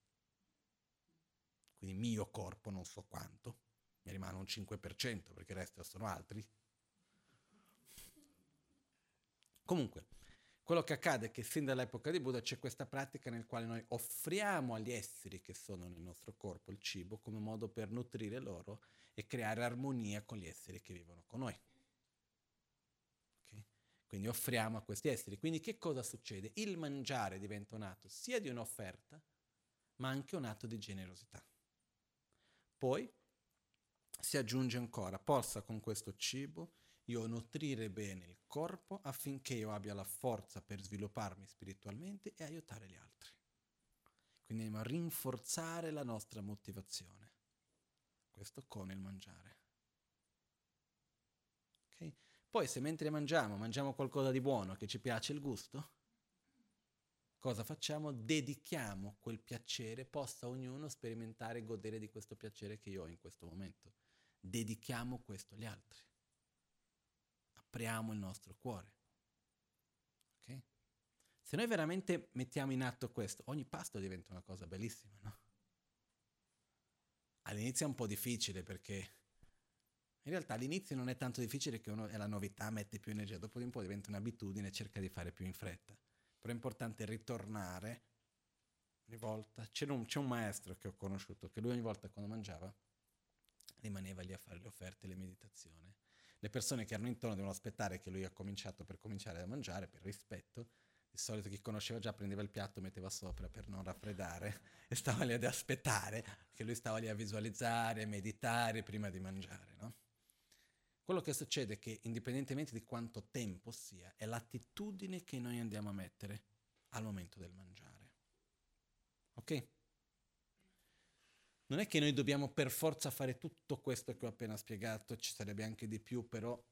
quindi mio corpo non so quanto, mi rimane un 5% perché il resto sono altri. Comunque, quello che accade è che sin dall'epoca di Buddha c'è questa pratica nel quale noi offriamo agli esseri che sono nel nostro corpo il cibo come modo per nutrire loro e creare armonia con gli esseri che vivono con noi. Okay? Quindi offriamo a questi esseri. Quindi che cosa succede? Il mangiare diventa un atto sia di un'offerta, ma anche un atto di generosità. Poi si aggiunge ancora, possa con questo cibo io nutrire bene il corpo affinché io abbia la forza per svilupparmi spiritualmente e aiutare gli altri. Quindi andiamo a rinforzare la nostra motivazione. Questo con il mangiare. Okay? Poi se mentre mangiamo, mangiamo qualcosa di buono che ci piace il gusto, cosa facciamo? Dedichiamo quel piacere, possa ognuno sperimentare e godere di questo piacere che io ho in questo momento. Dedichiamo questo agli altri. Apriamo il nostro cuore. Okay? Se noi veramente mettiamo in atto questo, ogni pasto diventa una cosa bellissima, no? All'inizio è un po' difficile perché in realtà all'inizio non è tanto difficile che uno è la novità, mette più energia, dopo di un po' diventa un'abitudine e cerca di fare più in fretta però è importante ritornare ogni volta. C'è un, c'è un maestro che ho conosciuto che lui ogni volta quando mangiava rimaneva lì a fare le offerte, le meditazioni. Le persone che erano intorno devono aspettare che lui ha cominciato per cominciare a mangiare, per rispetto. Di solito chi conosceva già prendeva il piatto, metteva sopra per non raffreddare [LAUGHS] e stava lì ad aspettare che lui stava lì a visualizzare, meditare prima di mangiare, no? Quello che succede è che indipendentemente di quanto tempo sia, è l'attitudine che noi andiamo a mettere al momento del mangiare. Ok? Non è che noi dobbiamo per forza fare tutto questo che ho appena spiegato, ci sarebbe anche di più, però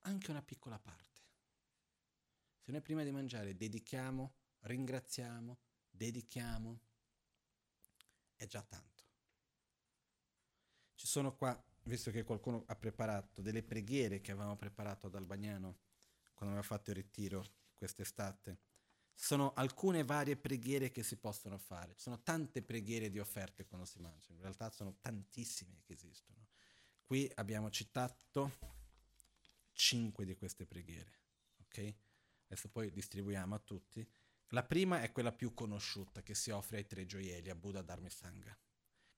anche una piccola parte. Se noi prima di mangiare dedichiamo, ringraziamo, dedichiamo, è già tanto. Ci sono qua visto che qualcuno ha preparato delle preghiere che avevamo preparato ad Albagnano quando aveva fatto il ritiro quest'estate, sono alcune varie preghiere che si possono fare. Ci sono tante preghiere di offerte quando si mangia, in realtà sono tantissime che esistono. Qui abbiamo citato cinque di queste preghiere, ok? Adesso poi distribuiamo a tutti. La prima è quella più conosciuta che si offre ai tre gioielli, a Buddha, Dharma e Sangha.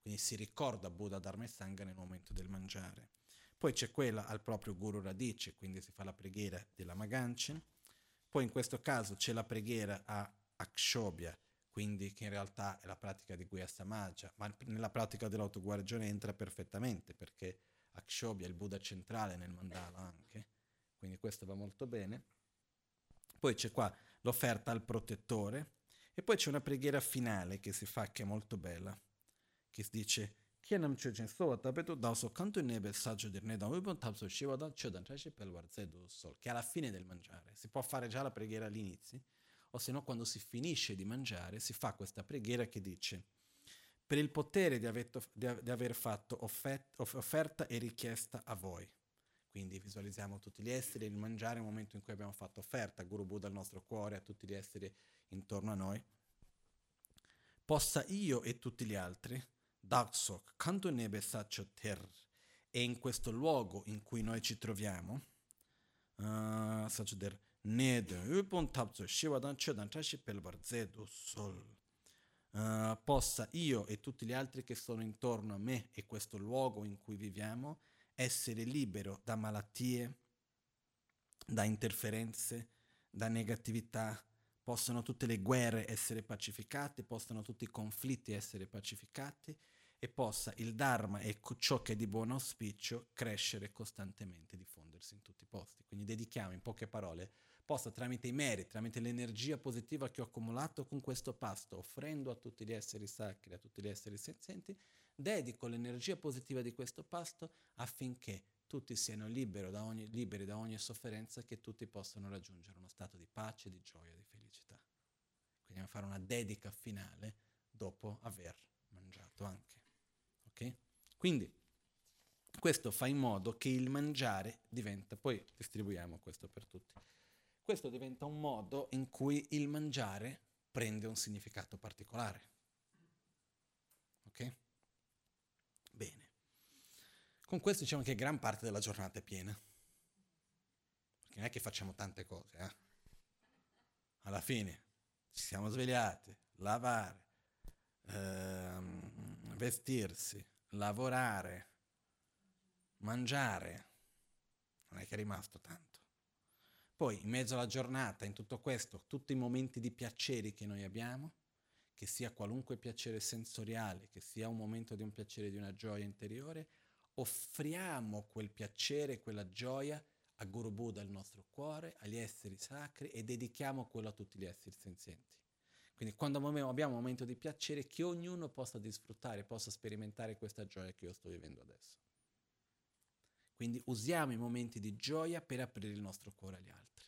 Quindi si ricorda Buddha Dharma e Sangha nel momento del mangiare. Poi c'è quella al proprio Guru Radice, quindi si fa la preghiera della Maganchen. Poi in questo caso c'è la preghiera a Akshobhya, quindi che in realtà è la pratica di Guya Samaja, ma nella pratica dell'autoguarigione entra perfettamente perché Akshobhya è il Buddha centrale nel mandala anche, quindi questo va molto bene. Poi c'è qua l'offerta al protettore e poi c'è una preghiera finale che si fa che è molto bella che si dice Kienam Chochen Sowa Tapetu Daoso Kanto Nebe Saggio Dirne Da Ubon Tapso Shivada Chodan Trashi Pelwarzedu Sol, che alla fine del mangiare. Si può fare già la preghiera all'inizio, o se no quando si finisce di mangiare si fa questa preghiera che dice per il potere di aver, di aver fatto offerta e richiesta a voi. Quindi visualizziamo tutti gli esseri, il mangiare è il momento in cui abbiamo fatto offerta, Guru Buddha al nostro cuore, a tutti gli esseri intorno a noi. Possa io e tutti gli altri Daksok, Kanto Nebe Sacho Ter, e in questo luogo in cui noi ci troviamo, uh, Sacho Ter, Nede, Upon Tapzo, Shivadan Chodan Trashi Pelbar Zedu Sol. Uh, possa io e tutti gli altri che sono intorno a me e questo luogo in cui viviamo essere libero da malattie, da interferenze, da negatività, possano tutte le guerre essere pacificate, possano tutti i conflitti essere pacificati e possa il Dharma e ciò che è di buon auspicio crescere costantemente, diffondersi in tutti i posti. Quindi dedichiamo in poche parole possa tramite i meriti, tramite l'energia positiva che ho accumulato con questo pasto, offrendo a tutti gli esseri sacri, a tutti gli esseri senzienti, dedico l'energia positiva di questo pasto affinché tutti siano da ogni, liberi da ogni sofferenza, che tutti possano raggiungere uno stato di pace, di gioia. Quindi fare una dedica finale dopo aver mangiato anche. Ok? Quindi questo fa in modo che il mangiare diventa, poi distribuiamo questo per tutti, questo diventa un modo in cui il mangiare prende un significato particolare. Ok? Bene. Con questo diciamo che gran parte della giornata è piena. Perché non è che facciamo tante cose, eh? Alla fine ci siamo svegliati, lavare, ehm, vestirsi, lavorare, mangiare. Non è che è rimasto tanto. Poi, in mezzo alla giornata, in tutto questo, tutti i momenti di piaceri che noi abbiamo, che sia qualunque piacere sensoriale, che sia un momento di un piacere, di una gioia interiore, offriamo quel piacere, quella gioia a Guru Buddha, al nostro cuore, agli esseri sacri e dedichiamo quello a tutti gli esseri senzienti. Quindi quando abbiamo un momento di piacere, che ognuno possa disfruttare, possa sperimentare questa gioia che io sto vivendo adesso. Quindi usiamo i momenti di gioia per aprire il nostro cuore agli altri.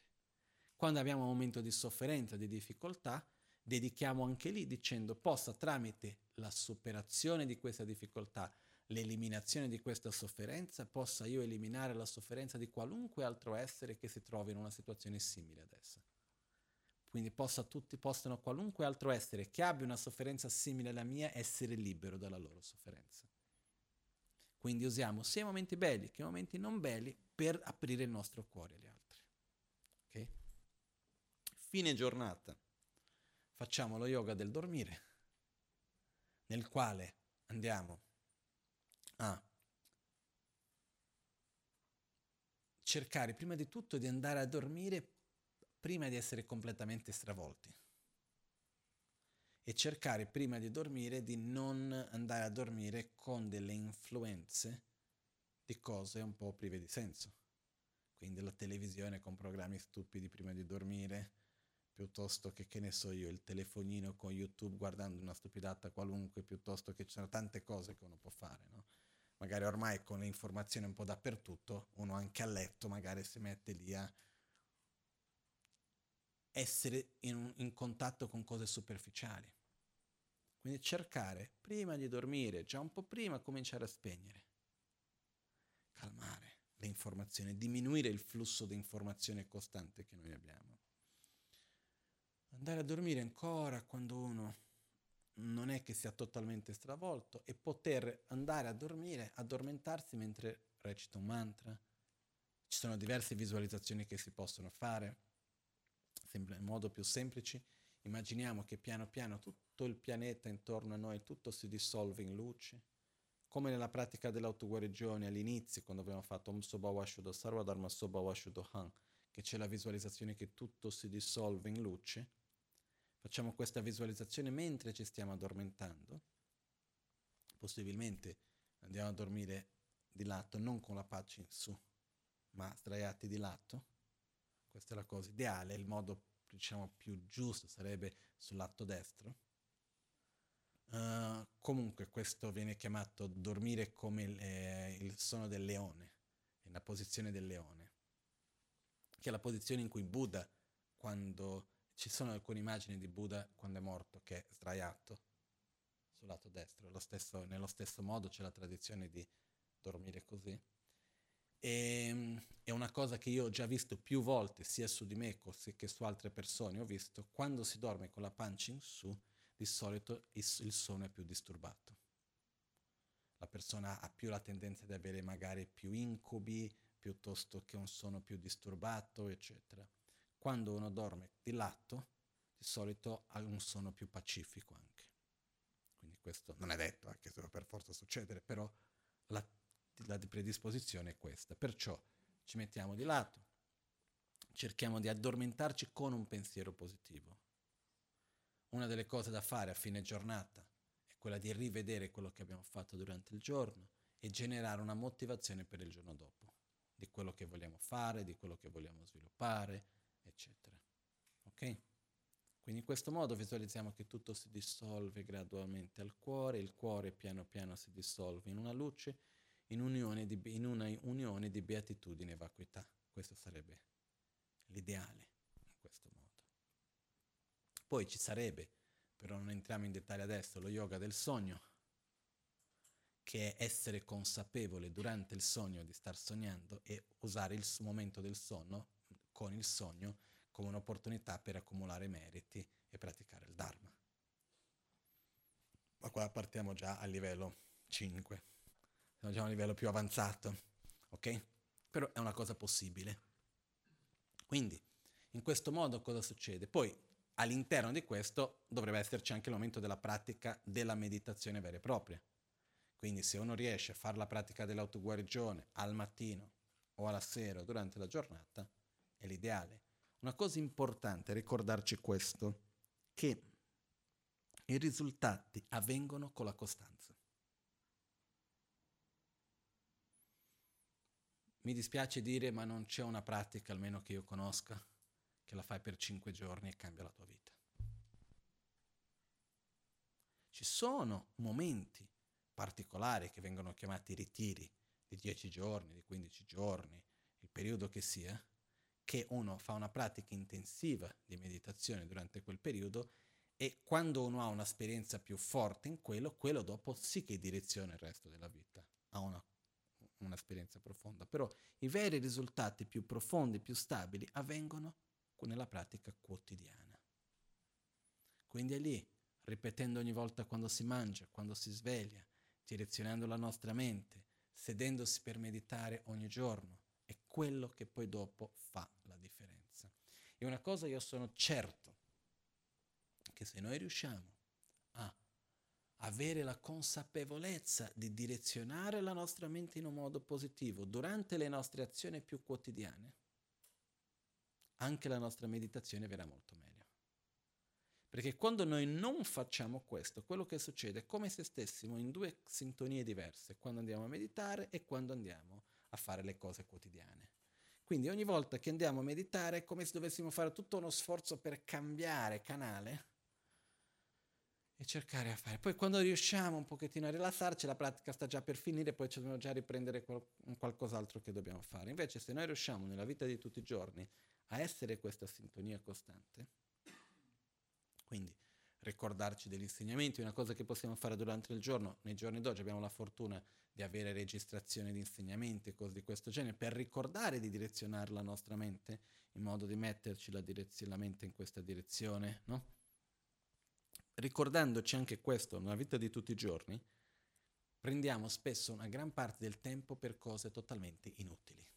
Quando abbiamo un momento di sofferenza, di difficoltà, dedichiamo anche lì dicendo possa tramite la superazione di questa difficoltà, l'eliminazione di questa sofferenza, possa io eliminare la sofferenza di qualunque altro essere che si trovi in una situazione simile ad essa. Quindi possa tutti, possano qualunque altro essere che abbia una sofferenza simile alla mia essere libero dalla loro sofferenza. Quindi usiamo sia i momenti belli che i momenti non belli per aprire il nostro cuore agli altri. Okay? Fine giornata facciamo lo yoga del dormire, nel quale andiamo a cercare prima di tutto di andare a dormire prima di essere completamente stravolti e cercare prima di dormire di non andare a dormire con delle influenze di cose un po' prive di senso. Quindi la televisione con programmi stupidi prima di dormire, piuttosto che, che ne so io, il telefonino con YouTube guardando una stupidata qualunque, piuttosto che ci sono tante cose che uno può fare, no? Magari ormai con le informazioni un po' dappertutto, uno anche a letto magari si mette lì a essere in, in contatto con cose superficiali. Quindi cercare, prima di dormire, già un po' prima, cominciare a spegnere. Calmare le informazioni, diminuire il flusso di informazione costante che noi abbiamo andare a dormire ancora quando uno non è che sia totalmente stravolto e poter andare a dormire, addormentarsi mentre recita un mantra. Ci sono diverse visualizzazioni che si possono fare, sempre in modo più semplice. Immaginiamo che piano piano tutto il pianeta intorno a noi, tutto si dissolve in luce, come nella pratica dell'autoguarigione all'inizio, quando abbiamo fatto Om Soba Washudo Sarva Dharma Soba Washudo Han, che c'è la visualizzazione che tutto si dissolve in luce Facciamo questa visualizzazione mentre ci stiamo addormentando. Possibilmente andiamo a dormire di lato, non con la pancia in su, ma sdraiati di lato. Questa è la cosa ideale, il modo diciamo più giusto sarebbe sul lato destro. Uh, comunque questo viene chiamato dormire come il, eh, il sonno del leone, nella posizione del leone, che è la posizione in cui Buddha, quando ci sono alcune immagini di Buddha quando è morto che è sdraiato sul lato destro, stesso, nello stesso modo c'è la tradizione di dormire così. E, ehm, è una cosa che io ho già visto più volte, sia su di me che su altre persone. Ho visto quando si dorme con la pancia in su, di solito il, sonno è più disturbato. La persona ha più la tendenza di avere magari più incubi piuttosto che un sonno più disturbato, eccetera quando uno dorme di lato, di solito ha un sonno più pacifico anche. Quindi questo non è detto, anche se per forza succedere, però la, la predisposizione è questa. Perciò ci mettiamo di lato, cerchiamo di addormentarci con un pensiero positivo. Una delle cose da fare a fine giornata è quella di rivedere quello che abbiamo fatto durante il giorno e generare una motivazione per il giorno dopo, di quello che vogliamo fare, di quello che vogliamo sviluppare, eccetera. Ok? Quindi in questo modo visualizziamo che tutto si dissolve gradualmente al cuore, il cuore piano piano si dissolve in una luce, in, unione di, in una unione di beatitudine e vacuità. Questo sarebbe l'ideale in questo modo. Poi ci sarebbe, però non entriamo in dettaglio adesso, lo yoga del sogno, che è essere consapevole durante il sogno di star sognando e usare il momento del sonno con il sogno come un'opportunità per accumulare meriti e praticare il Dharma. Ma qua partiamo già a livello 5, siamo già a un livello più avanzato, ok? Però è una cosa possibile. Quindi, in questo modo cosa succede? Poi, all'interno di questo dovrebbe esserci anche il momento della pratica della meditazione vera e propria. Quindi se uno riesce a fare la pratica dell'autoguarigione al mattino o alla sera o durante la giornata, è l'ideale. Una cosa importante è ricordarci questo, che i risultati avvengono con la costanza. Mi dispiace dire, ma non c'è una pratica, almeno che io conosca, che la fai per cinque giorni e cambia la tua vita. Ci sono momenti particolari che vengono chiamati ritiri di 10 giorni, di 15 giorni, il periodo che sia, che uno fa una pratica intensiva di meditazione durante quel periodo e quando uno ha un'esperienza più forte in quello, quello dopo sì che direziona il resto della vita, ha una, un'esperienza profonda. Però i veri risultati più profondi, più stabili, avvengono nella pratica quotidiana. Quindi è lì, ripetendo ogni volta quando si mangia, quando si sveglia, direzionando la nostra mente, sedendosi per meditare ogni giorno, è quello che poi dopo fa. E una cosa io sono certo, che se noi riusciamo a avere la consapevolezza di direzionare la nostra mente in un modo positivo durante le nostre azioni più quotidiane, anche la nostra meditazione verrà molto meglio. Perché quando noi non facciamo questo, quello che succede è come se stessimo in due sintonie diverse, quando andiamo a meditare e quando andiamo a fare le cose quotidiane. Quindi ogni volta che andiamo a meditare è come se dovessimo fare tutto uno sforzo per cambiare canale e cercare a fare. Poi quando riusciamo un pochettino a rilassarci, la pratica sta già per finire, poi ci dobbiamo già riprendere qual- qualcos'altro che dobbiamo fare. Invece se noi riusciamo nella vita di tutti i giorni a essere questa sintonia costante, quindi ricordarci degli insegnamenti, una cosa che possiamo fare durante il giorno, nei giorni d'oggi abbiamo la fortuna di avere registrazioni di insegnamenti e cose di questo genere, per ricordare di direzionare la nostra mente in modo di metterci la, direzio- la mente in questa direzione, no? Ricordandoci anche questo nella vita di tutti i giorni, prendiamo spesso una gran parte del tempo per cose totalmente inutili.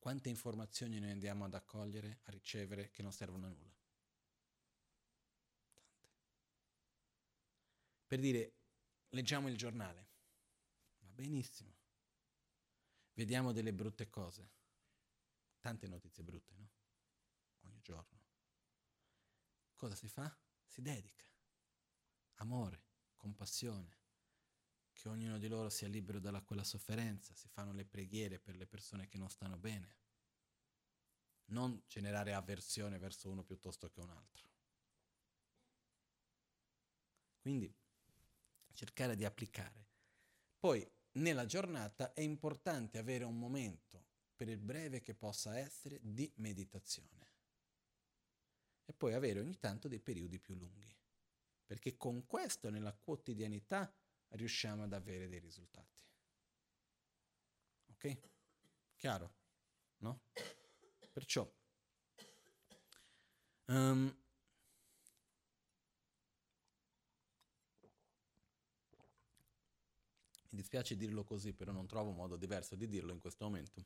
Quante informazioni noi andiamo ad accogliere, a ricevere, che non servono a nulla? Tante. Per dire, leggiamo il giornale. Va benissimo. Vediamo delle brutte cose. Tante notizie brutte, no? Ogni giorno. Cosa si fa? Si dedica. Amore, compassione, che ognuno di loro sia libero da quella sofferenza, si fanno le preghiere per le persone che non stanno bene. Non generare avversione verso uno piuttosto che un altro. Quindi cercare di applicare. Poi nella giornata è importante avere un momento, per il breve che possa essere, di meditazione. E poi avere ogni tanto dei periodi più lunghi. Perché con questo nella quotidianità riusciamo ad avere dei risultati. Ok? Chiaro? No? Perciò um, mi dispiace dirlo così, però non trovo modo diverso di dirlo in questo momento.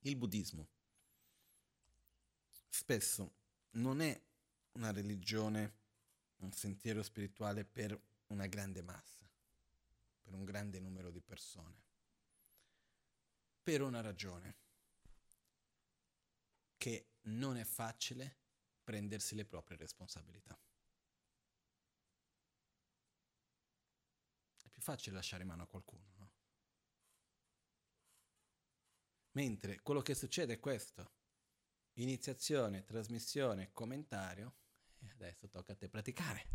Il buddismo spesso non è una religione, un sentiero spirituale per una grande massa per un grande numero di persone. Per una ragione, che non è facile prendersi le proprie responsabilità. È più facile lasciare in mano a qualcuno, no? Mentre quello che succede è questo. Iniziazione, trasmissione, commentario. E adesso tocca a te praticare.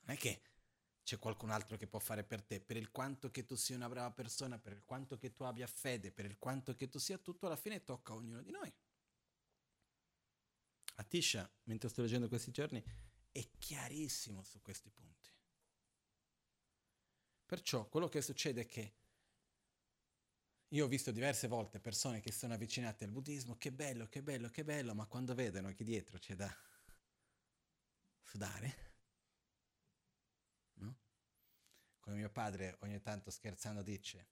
Non è che c'è qualcun altro che può fare per te, per il quanto che tu sia una brava persona, per il quanto che tu abbia fede, per il quanto che tu sia tutto, alla fine tocca a ognuno di noi. Atisha, mentre sto leggendo questi giorni, è chiarissimo su questi punti. Perciò quello che succede è che io ho visto diverse volte persone che sono avvicinate al buddismo, che bello, che bello, che bello, ma quando vedono che dietro c'è da sudare, no? Come mio padre ogni tanto scherzando dice,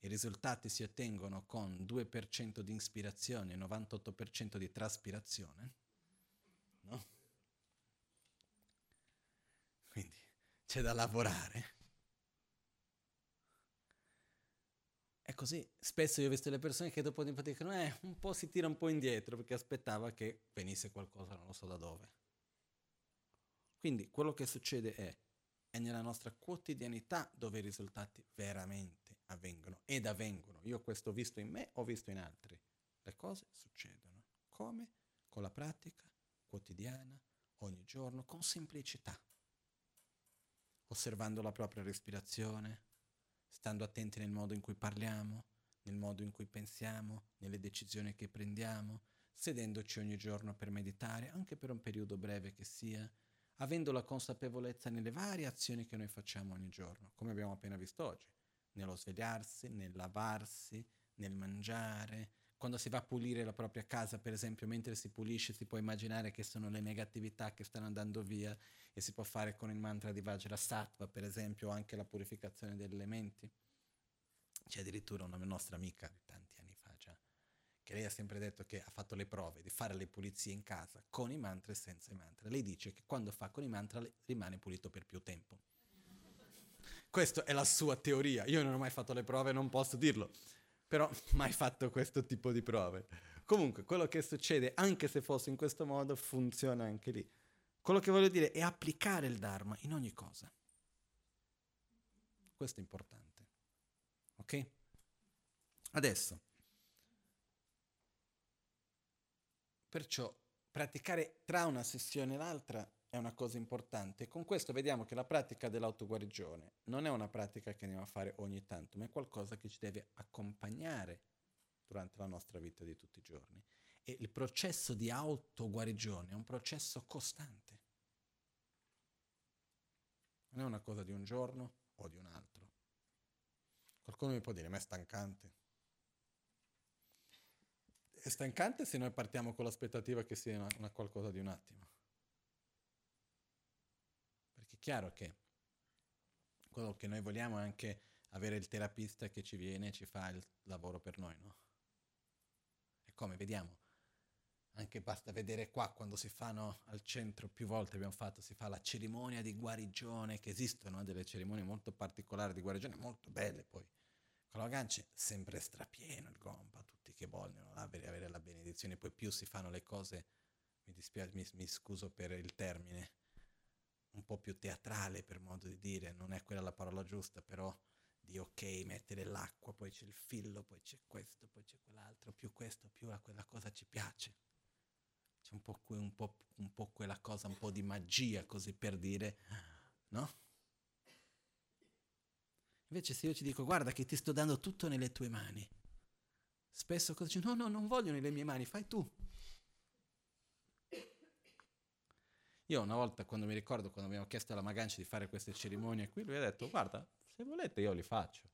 i risultati si ottengono con 2% di ispirazione e 98% di traspirazione, no? Quindi c'è da lavorare. È così. Spesso io ho visto le persone che dopo po' dicono, eh, un po' si tira un po' indietro perché aspettava che venisse qualcosa, non lo so da dove. Quindi quello che succede è, è nella nostra quotidianità dove i risultati veramente avvengono ed avvengono. Io questo ho visto in me, ho visto in altri. Le cose succedono. Come? Con la pratica quotidiana, ogni giorno, con semplicità. Osservando la propria respirazione, stando attenti nel modo in cui parliamo, nel modo in cui pensiamo, nelle decisioni che prendiamo, sedendoci ogni giorno per meditare, anche per un periodo breve che sia, avendo la consapevolezza nelle varie azioni che noi facciamo ogni giorno, come abbiamo appena visto oggi, nello svegliarsi, nel lavarsi, nel mangiare, quando si va a pulire la propria casa, per esempio, mentre si pulisce, si può immaginare che sono le negatività che stanno andando via e si può fare con il mantra di Vajrasattva, per esempio, anche la purificazione degli elementi. C'è addirittura una nostra amica di tanti anni fa già, che lei ha sempre detto che ha fatto le prove di fare le pulizie in casa con i mantra e senza i mantra. Lei dice che quando fa con i mantra rimane pulito per più tempo. Questa è la sua teoria. Io non ho mai fatto le prove, non posso dirlo però [LAUGHS] mai fatto questo tipo di prove. Comunque, quello che succede, anche se fosse in questo modo, funziona anche lì. Quello che voglio dire è applicare il Dharma in ogni cosa. Questo è importante. Ok? Adesso, perciò praticare tra una sessione e l'altra è una cosa importante. Con questo vediamo che la pratica dell'autoguarigione non è una pratica che andiamo a fare ogni tanto, ma è qualcosa che ci deve accompagnare durante la nostra vita di tutti i giorni. E il processo di autoguarigione è un processo costante. Non è una cosa di un giorno o di un altro. Qualcuno mi può dire, ma è stancante. È stancante se noi partiamo con l'aspettativa che sia una, una qualcosa di un attimo chiaro che quello che noi vogliamo è anche avere il terapista che ci viene e ci fa il lavoro per noi, no? E come vediamo, anche basta vedere qua quando si fanno al centro, più volte abbiamo fatto, si fa la cerimonia di guarigione, che esistono eh, delle cerimonie molto particolari di guarigione, molto belle poi. Con la gancia sempre strapieno il gompa, che vogliono avere, avere la benedizione, poi più si fanno le cose, mi dispiace, mi, mi scuso per il termine, un po' più teatrale per modo di dire, non è quella la parola giusta, però di ok, mettere l'acqua, poi c'è il fillo, poi c'è questo, poi c'è quell'altro, più questo, più a quella cosa ci piace. C'è un po', que, un, po', un po' quella cosa, un po' di magia, così per dire, no? Invece se io ci dico, guarda che ti sto dando tutto nelle tue mani, spesso cosa dici, no, no, non voglio nelle mie mani, fai tu. Io una volta, quando mi ricordo, quando abbiamo chiesto alla Magancia di fare queste cerimonie qui, lui ha detto, guarda, se volete io li faccio.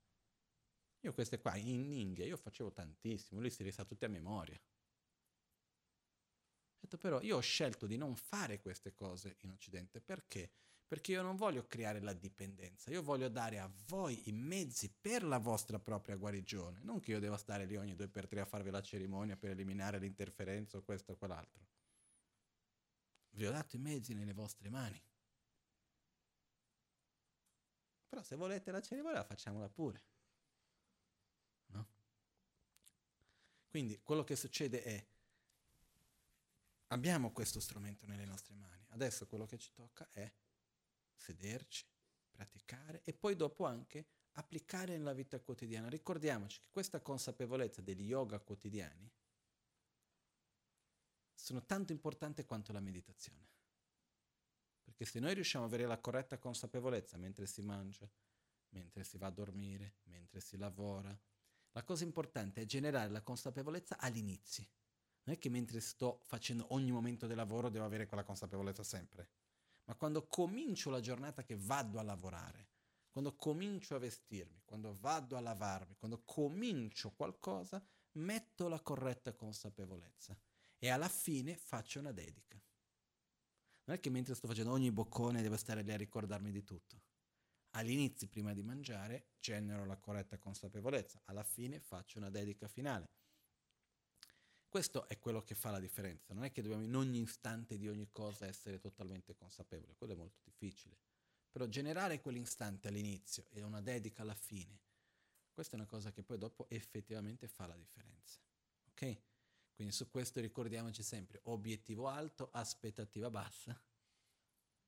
Io queste qua in India, io facevo tantissimo, lui si risa tutti a memoria. Ho detto però, io ho scelto di non fare queste cose in Occidente, perché? Perché io non voglio creare la dipendenza, io voglio dare a voi i mezzi per la vostra propria guarigione, non che io devo stare lì ogni due per tre a farvi la cerimonia per eliminare l'interferenza o questo o quell'altro. Vi ho dato i mezzi nelle vostre mani. Però se volete la cerimonia facciamola pure. No? Quindi quello che succede è, abbiamo questo strumento nelle nostre mani, adesso quello che ci tocca è sederci, praticare e poi dopo anche applicare nella vita quotidiana. Ricordiamoci che questa consapevolezza degli yoga quotidiani sono tanto importanti quanto la meditazione. Perché se noi riusciamo ad avere la corretta consapevolezza mentre si mangia, mentre si va a dormire, mentre si lavora, la cosa importante è generare la consapevolezza all'inizio. Non è che mentre sto facendo ogni momento del lavoro devo avere quella consapevolezza sempre, ma quando comincio la giornata che vado a lavorare, quando comincio a vestirmi, quando vado a lavarmi, quando comincio qualcosa, metto la corretta consapevolezza e alla fine faccio una dedica. Non è che mentre sto facendo ogni boccone devo stare lì a ricordarmi di tutto. All'inizio, prima di mangiare, genero la corretta consapevolezza, alla fine faccio una dedica finale. Questo è quello che fa la differenza, non è che dobbiamo in ogni istante di ogni cosa essere totalmente consapevoli, quello è molto difficile. Però generare quell'istante all'inizio e una dedica alla fine, questa è una cosa che poi dopo effettivamente fa la differenza. Ok? Quindi su questo ricordiamoci sempre, obiettivo alto, aspettativa bassa,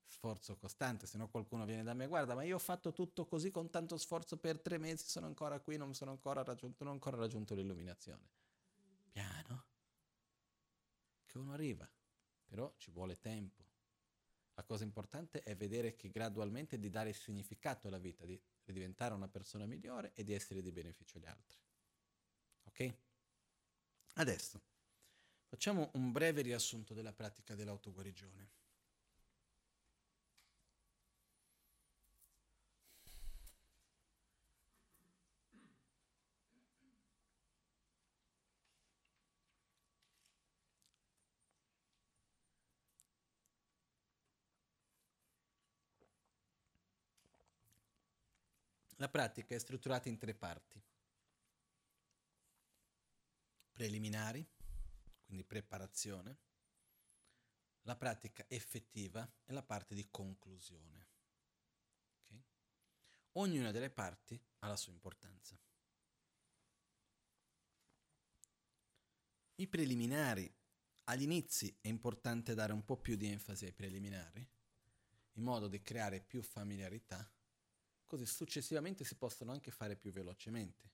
sforzo costante, se no qualcuno viene da me, guarda, ma io ho fatto tutto così con tanto sforzo per tre mesi, sono ancora qui, non sono ancora raggiunto, non ho ancora raggiunto l'illuminazione. Piano, che uno arriva, però ci vuole tempo. La cosa importante è vedere che gradualmente di dare significato alla vita, di, di diventare una persona migliore e di essere di beneficio agli altri. Ok? Adesso facciamo un breve riassunto della pratica dell'autoguarigione. La pratica è strutturata in tre parti. Preliminari, quindi preparazione, la pratica effettiva e la parte di conclusione. Okay? Ognuna delle parti ha la sua importanza. I preliminari, all'inizio è importante dare un po' più di enfasi ai preliminari, in modo da creare più familiarità così successivamente si possono anche fare più velocemente.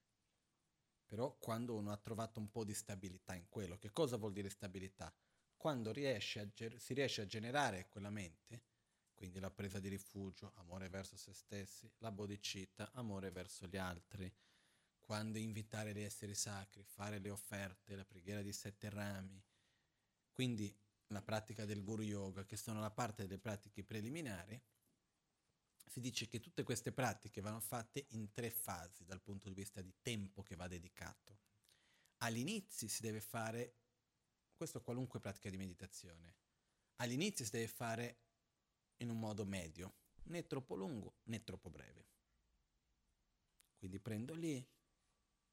Però quando uno ha trovato un po' di stabilità in quello, che cosa vuol dire stabilità? Quando riesce ger- si riesce a generare quella mente, quindi la presa di rifugio, amore verso se stessi, la bodhicitta, amore verso gli altri, quando invitare gli esseri sacri, fare le offerte, la preghiera di sette rami, quindi la pratica del guru yoga, che sono la parte delle pratiche preliminari, si dice che tutte queste pratiche vanno fatte in tre fasi dal punto di vista di tempo che va dedicato. All'inizio si deve fare, questo qualunque pratica di meditazione, all'inizio si deve fare in un modo medio, né troppo lungo né troppo breve. Quindi prendo lì,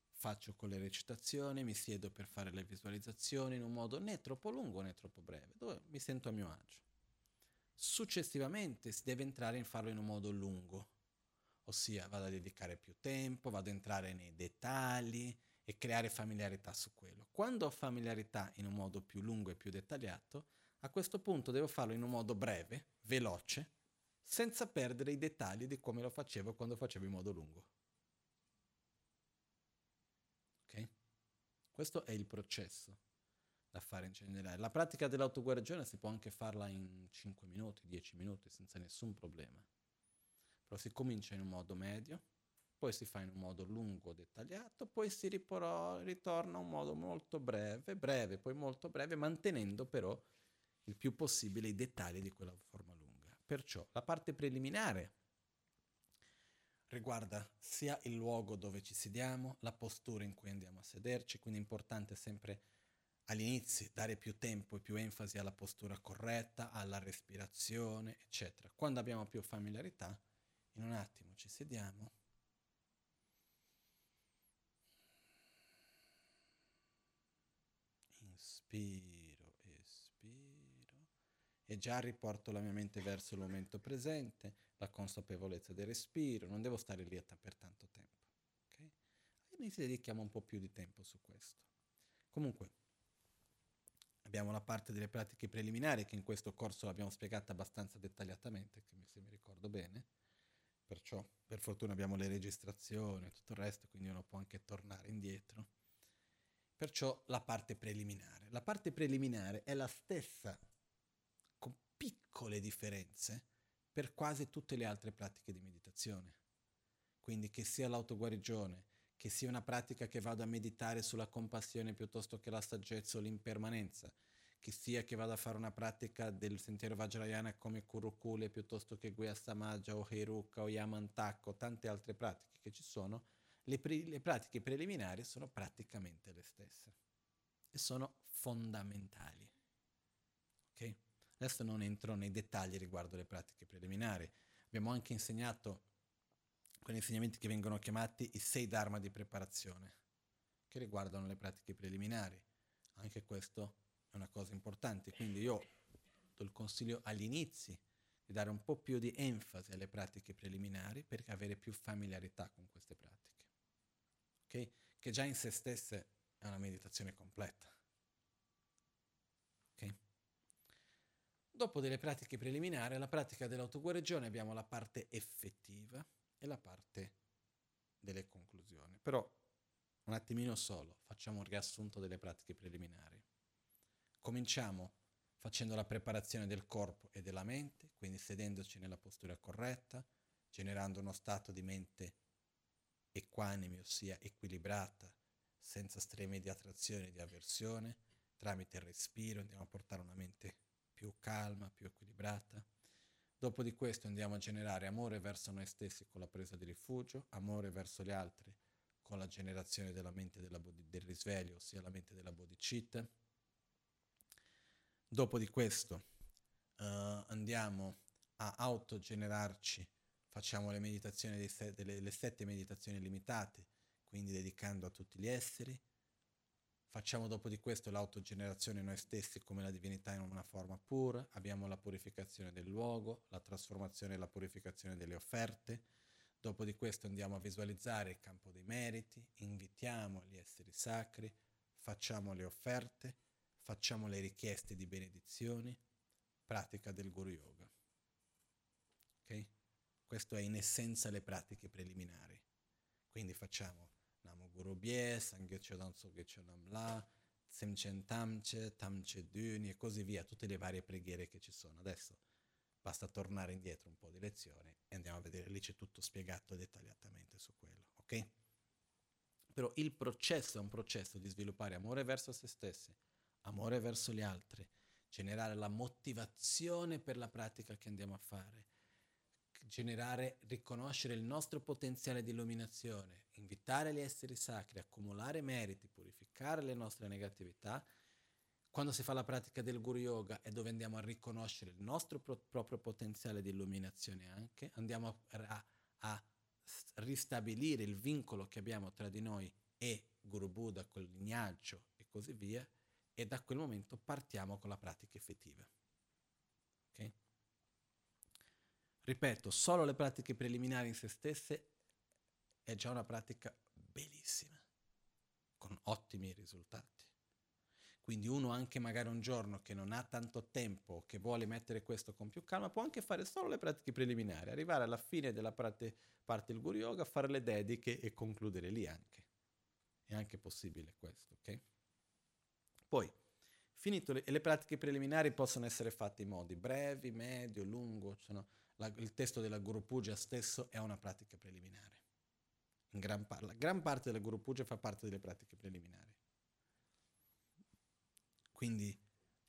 faccio con le recitazioni, mi siedo per fare le visualizzazioni in un modo né troppo lungo né troppo breve, dove mi sento a mio agio. Successivamente si deve entrare in farlo in un modo lungo, ossia vado a dedicare più tempo, vado a entrare nei dettagli e creare familiarità su quello. Quando ho familiarità in un modo più lungo e più dettagliato, a questo punto devo farlo in un modo breve, veloce, senza perdere i dettagli di come lo facevo quando facevo in modo lungo. Ok? Questo è il processo da fare in generale. La pratica dell'autoguarigione si può anche farla in 5 minuti, 10 minuti, senza nessun problema. Però si comincia in un modo medio, poi si fa in un modo lungo, dettagliato, poi si riporò, ritorna a un modo molto breve, breve, poi molto breve, mantenendo però il più possibile i dettagli di quella forma lunga. Perciò la parte preliminare riguarda sia il luogo dove ci sediamo, la postura in cui andiamo a sederci, quindi è importante sempre all'inizio dare più tempo e più enfasi alla postura corretta, alla respirazione, eccetera. Quando abbiamo più familiarità, in un attimo ci sediamo. Inspiro, espiro e già riporto la mia mente verso il momento presente, la consapevolezza del respiro, non devo stare lì per tanto tempo. Okay? All'inizio dedichiamo un po' più di tempo su questo. Comunque, Abbiamo la parte delle pratiche preliminari che in questo corso l'abbiamo spiegata abbastanza dettagliatamente, se mi ricordo bene. perciò per fortuna abbiamo le registrazioni e tutto il resto, quindi uno può anche tornare indietro. Perciò la parte preliminare. La parte preliminare è la stessa, con piccole differenze, per quasi tutte le altre pratiche di meditazione. Quindi che sia l'autoguarigione, che sia una pratica che vada a meditare sulla compassione piuttosto che la saggezza o l'impermanenza, che sia che vada a fare una pratica del sentiero Vajrayana come Kurukule piuttosto che Guya Samaja o Heruka o Yamantaka o tante altre pratiche che ci sono, le, pre- le pratiche preliminari sono praticamente le stesse e sono fondamentali. Okay? Adesso non entro nei dettagli riguardo le pratiche preliminari. Abbiamo anche insegnato quegli insegnamenti che vengono chiamati i sei dharma di preparazione, che riguardano le pratiche preliminari. Anche questo è una cosa importante, quindi io do il consiglio agli inizi di dare un po' più di enfasi alle pratiche preliminari per avere più familiarità con queste pratiche, okay? che già in se stesse è una meditazione completa. Okay? Dopo delle pratiche preliminari, alla pratica dell'autoguarigione abbiamo la parte effettiva e la parte delle conclusioni. Però un attimino solo, facciamo un riassunto delle pratiche preliminari. Cominciamo facendo la preparazione del corpo e della mente, quindi sedendoci nella postura corretta, generando uno stato di mente equanime, ossia equilibrata, senza streme di attrazione e di avversione, tramite il respiro andiamo a portare una mente più calma, più equilibrata. Dopo di questo andiamo a generare amore verso noi stessi con la presa di rifugio, amore verso gli altri con la generazione della mente della bodhi, del risveglio, ossia la mente della bodhicitta Dopo di questo uh, andiamo a autogenerarci, facciamo le meditazioni se- delle le sette meditazioni limitate, quindi dedicando a tutti gli esseri. Facciamo dopo di questo l'autogenerazione noi stessi come la divinità in una forma pura, abbiamo la purificazione del luogo, la trasformazione e la purificazione delle offerte. Dopo di questo andiamo a visualizzare il campo dei meriti, invitiamo gli esseri sacri, facciamo le offerte facciamo le richieste di benedizioni, pratica del Guru Yoga. Ok? Questo è in essenza le pratiche preliminari. Quindi facciamo Namo Guru Bie, Sangye Chodan Soge Chodam La, Semchen Tamche, Tamche Duni e così via, tutte le varie preghiere che ci sono. Adesso basta tornare indietro un po' di lezione e andiamo a vedere, lì c'è tutto spiegato dettagliatamente su quello, ok? Però il processo è un processo di sviluppare amore verso se stessi, amore verso gli altri, generare la motivazione per la pratica che andiamo a fare, generare, riconoscere il nostro potenziale di illuminazione, invitare gli esseri sacri, accumulare meriti, purificare le nostre negatività. Quando si fa la pratica del Guru Yoga è dove andiamo a riconoscere il nostro pro- proprio potenziale di illuminazione anche, andiamo a, a, ristabilire il vincolo che abbiamo tra di noi e Guru Buddha, col lignaggio e così via, e da quel momento partiamo con la pratica effettiva. Okay? Ripeto, solo le pratiche preliminari in se stesse è già una pratica bellissima, con ottimi risultati. Quindi uno anche magari un giorno che non ha tanto tempo, che vuole mettere questo con più calma, può anche fare solo le pratiche preliminari, arrivare alla fine della parte, parte del Guru Yoga, fare le dediche e concludere lì anche. È anche possibile questo, ok? Poi, finito le, le pratiche preliminari possono essere fatte in modi brevi, medio, lungo, sono, la, il testo della Guru Puja stesso è una pratica preliminare. In gran, par- gran parte della Guru Puja fa parte delle pratiche preliminari. Quindi,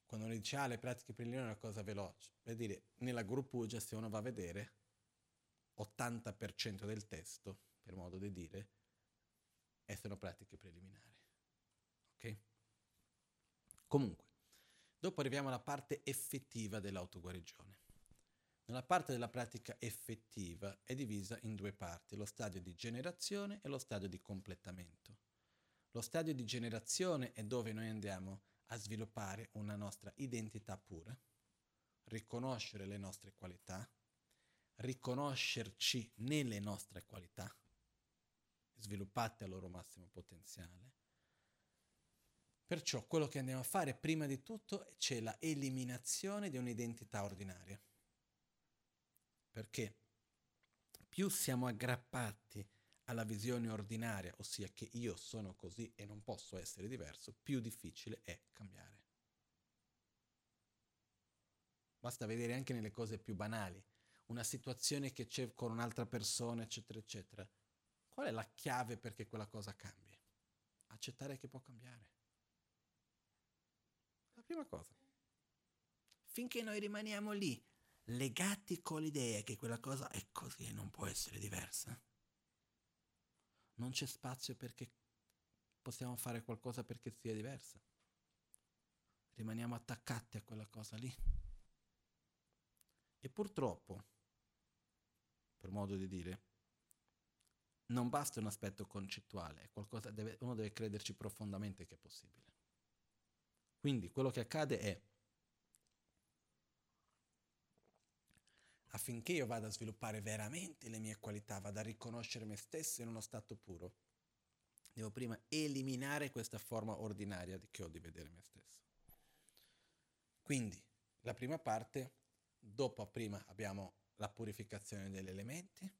quando uno dice, ah, le pratiche preliminari è una cosa veloce, vuol dire, nella Guru Puja, se uno va a vedere, 80% del testo, per modo di dire, sono pratiche preliminari. Ok? Comunque, dopo arriviamo alla parte effettiva dell'autoguarigione. Nella parte della pratica effettiva è divisa in due parti, lo stadio di generazione e lo stadio di completamento. Lo stadio di generazione è dove noi andiamo a sviluppare una nostra identità pura, riconoscere le nostre qualità, riconoscerci nelle nostre qualità, sviluppate al loro massimo potenziale, Perciò quello che andiamo a fare prima di tutto c'è la eliminazione di un'identità ordinaria. Perché più siamo aggrappati alla visione ordinaria, ossia che io sono così e non posso essere diverso, più difficile è cambiare. Basta vedere anche nelle cose più banali, una situazione che c'è con un'altra persona, eccetera, eccetera. Qual è la chiave perché quella cosa cambi? Accettare che può cambiare. La prima cosa. Finché noi rimaniamo lì legati con l'idea che quella cosa è così e non può essere diversa. Non c'è spazio perché possiamo fare qualcosa perché sia diversa. Rimaniamo attaccati a quella cosa lì. E purtroppo, per modo di dire, non basta un aspetto concettuale, deve, uno deve crederci profondamente che è possibile. Quindi quello che accade è affinché io vada a sviluppare veramente le mie qualità, vada a riconoscere me stesso in uno stato puro, devo prima eliminare questa forma ordinaria che ho di vedere me stesso. Quindi, la prima parte, dopo prima abbiamo la purificazione degli elementi,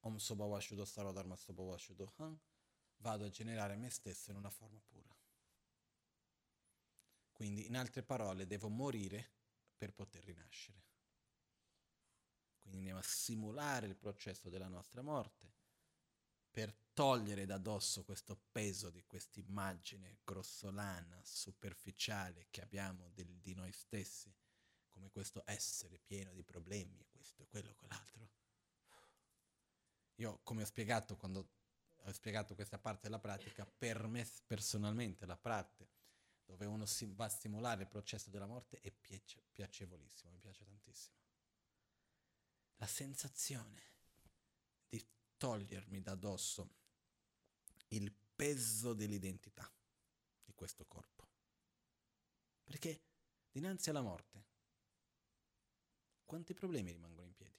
Om Sobawa Shudo Saro Dharma Sobawa Shudo Han, vado a generare me stesso in una forma pura. Quindi, in altre parole, devo morire per poter rinascere. Quindi andiamo a simulare il processo della nostra morte per togliere da dosso questo peso di questa immagine grossolana, superficiale che abbiamo del, di noi stessi, come questo essere pieno di problemi, questo e quello, quell'altro. Io, come ho spiegato quando ho spiegato questa parte della pratica, per me personalmente la parte dove uno si va a simulare il processo della morte è piace, piacevolissimo, mi piace tantissimo la sensazione di togliermi da dosso il peso dell'identità di questo corpo. Perché dinanzi alla morte, quanti problemi rimangono in piedi?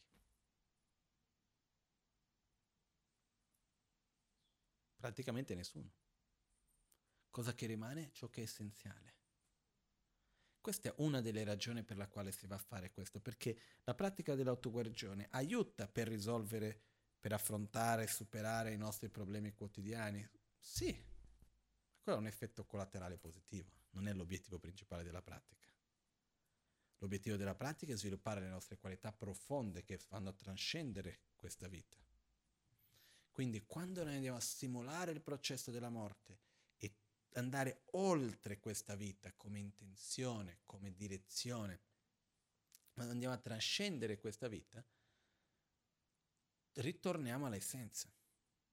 Praticamente nessuno. Cosa che rimane? Ciò che è essenziale. Questa è una delle ragioni per la quale si va a fare questo, perché la pratica dell'autoguarigione aiuta per risolvere, per affrontare e superare i nostri problemi quotidiani. Sì, ma quello è un effetto collaterale positivo, non è l'obiettivo principale della pratica. L'obiettivo della pratica è sviluppare le nostre qualità profonde che vanno a trascendere questa vita. Quindi quando noi andiamo a simulare il processo della morte andare oltre questa vita come intenzione, come direzione, ma andiamo a trascendere questa vita, ritorniamo all'essenza,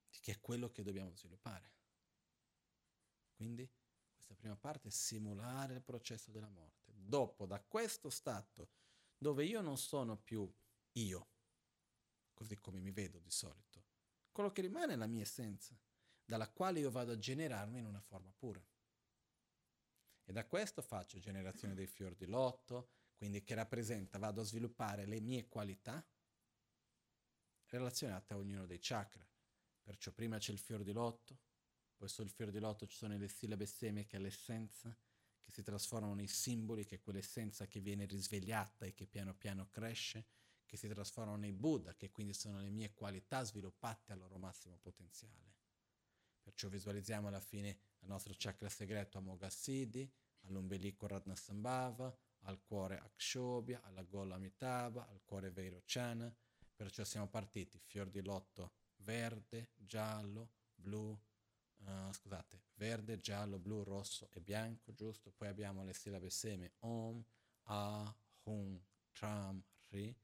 che è quello che dobbiamo sviluppare. Quindi questa prima parte è simulare il processo della morte. Dopo, da questo stato dove io non sono più io, così come mi vedo di solito, quello che rimane è la mia essenza dalla quale io vado a generarmi in una forma pura. E da questo faccio generazione dei fior di lotto, quindi che rappresenta, vado a sviluppare le mie qualità relazionate a ognuno dei chakra. Perciò prima c'è il fior di lotto, poi sul fior di lotto ci sono le sillabe è l'essenza, che si trasformano nei simboli, che è quell'essenza che viene risvegliata e che piano piano cresce, che si trasformano nei Buddha, che quindi sono le mie qualità sviluppate al loro massimo potenziale. Perciò visualizziamo alla fine il nostro chakra segreto Amoghasiddhi, all'ombelico Radnasambhava, al cuore Akshobhya, alla gola Amitabha, al cuore Vairochana. Perciò siamo partiti fior di lotto verde, giallo, blu, uh, scusate, verde, giallo, blu, rosso e bianco, giusto? Poi abbiamo le sillabe seme Om, A, Hum, Tram, Ri.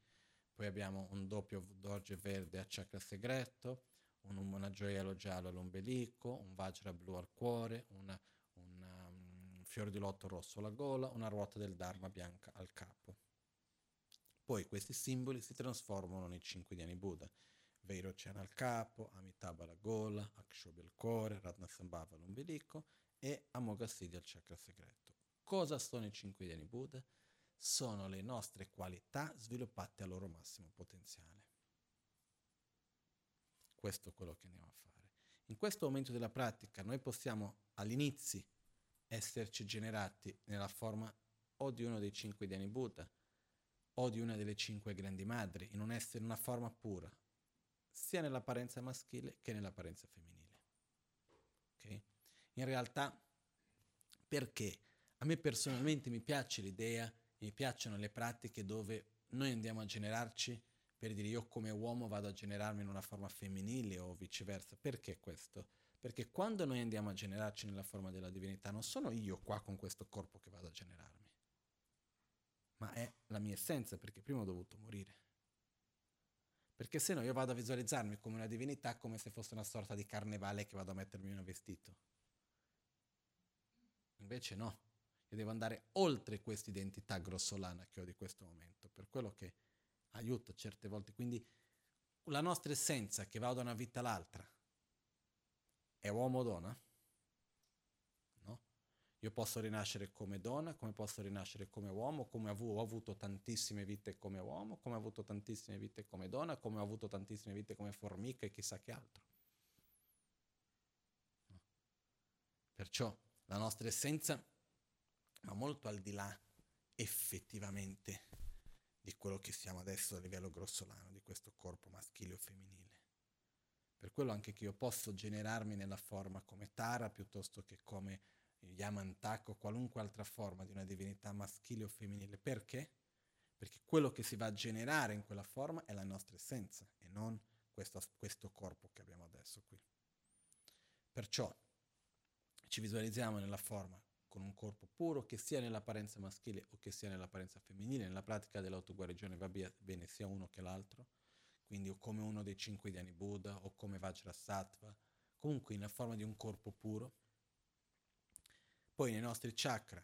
Poi abbiamo un doppio dorje verde a chakra segreto, un, una gioiello giallo all'ombelico, un vajra blu al cuore, una, una, um, un fiore di lotto rosso alla gola, una ruota del Dharma bianca al capo. Poi questi simboli si trasformano nei cinque diani Buddha. Vairocena al capo, Amitabha alla gola, Akshobhya al cuore, Ratnasambhava all'ombelico e Amoghasiddhi al chakra segreto. Cosa sono i cinque diani Buddha? Sono le nostre qualità sviluppate al loro massimo potenziale. Questo è quello che andiamo a fare. In questo momento della pratica noi possiamo all'inizio esserci generati nella forma o di uno dei cinque Dhyani Buddha o di una delle cinque grandi madri, in un essere in una forma pura. sia nell'apparenza maschile che nell'apparenza femminile. Okay? In realtà, perché a me personalmente mi piace l'idea, mi piacciono le pratiche dove noi andiamo a generarci per dire io come uomo vado a generarmi in una forma femminile o viceversa. Perché questo? Perché quando noi andiamo a generarci nella forma della divinità, non sono io qua con questo corpo che vado a generarmi, ma è la mia essenza, perché prima ho dovuto morire. Perché se no io vado a visualizzarmi come una divinità come se fosse una sorta di carnevale che vado a mettermi in un vestito. Invece no, io devo andare oltre questa identità grossolana che ho di questo momento, per quello che aiuta certe volte. Quindi la nostra essenza che va da una vita all'altra è uomo o donna? No? Io posso rinascere come donna, come posso rinascere come uomo, come ho avuto tantissime vite come uomo, come ho avuto tantissime vite come donna, come ho avuto tantissime vite come formica e chissà che altro. No? Perciò la nostra essenza va molto al di là effettivamente di quello che siamo adesso a livello grossolano, di questo corpo maschile o femminile. Per quello anche che io posso generarmi nella forma come Tara piuttosto che come Yamantak o qualunque altra forma di una divinità maschile o femminile. Perché? Perché quello che si va a generare in quella forma è la nostra essenza e non questo, questo corpo che abbiamo adesso qui. Perciò ci visualizziamo nella forma con un corpo puro, che sia nell'apparenza maschile o che sia nell'apparenza femminile. Nella pratica dell'autoguarigione va bene sia uno che l'altro, quindi o come uno dei cinque Dhyani Buddha o come Vajrasattva, comunque nella forma di un corpo puro. Poi nei nostri chakra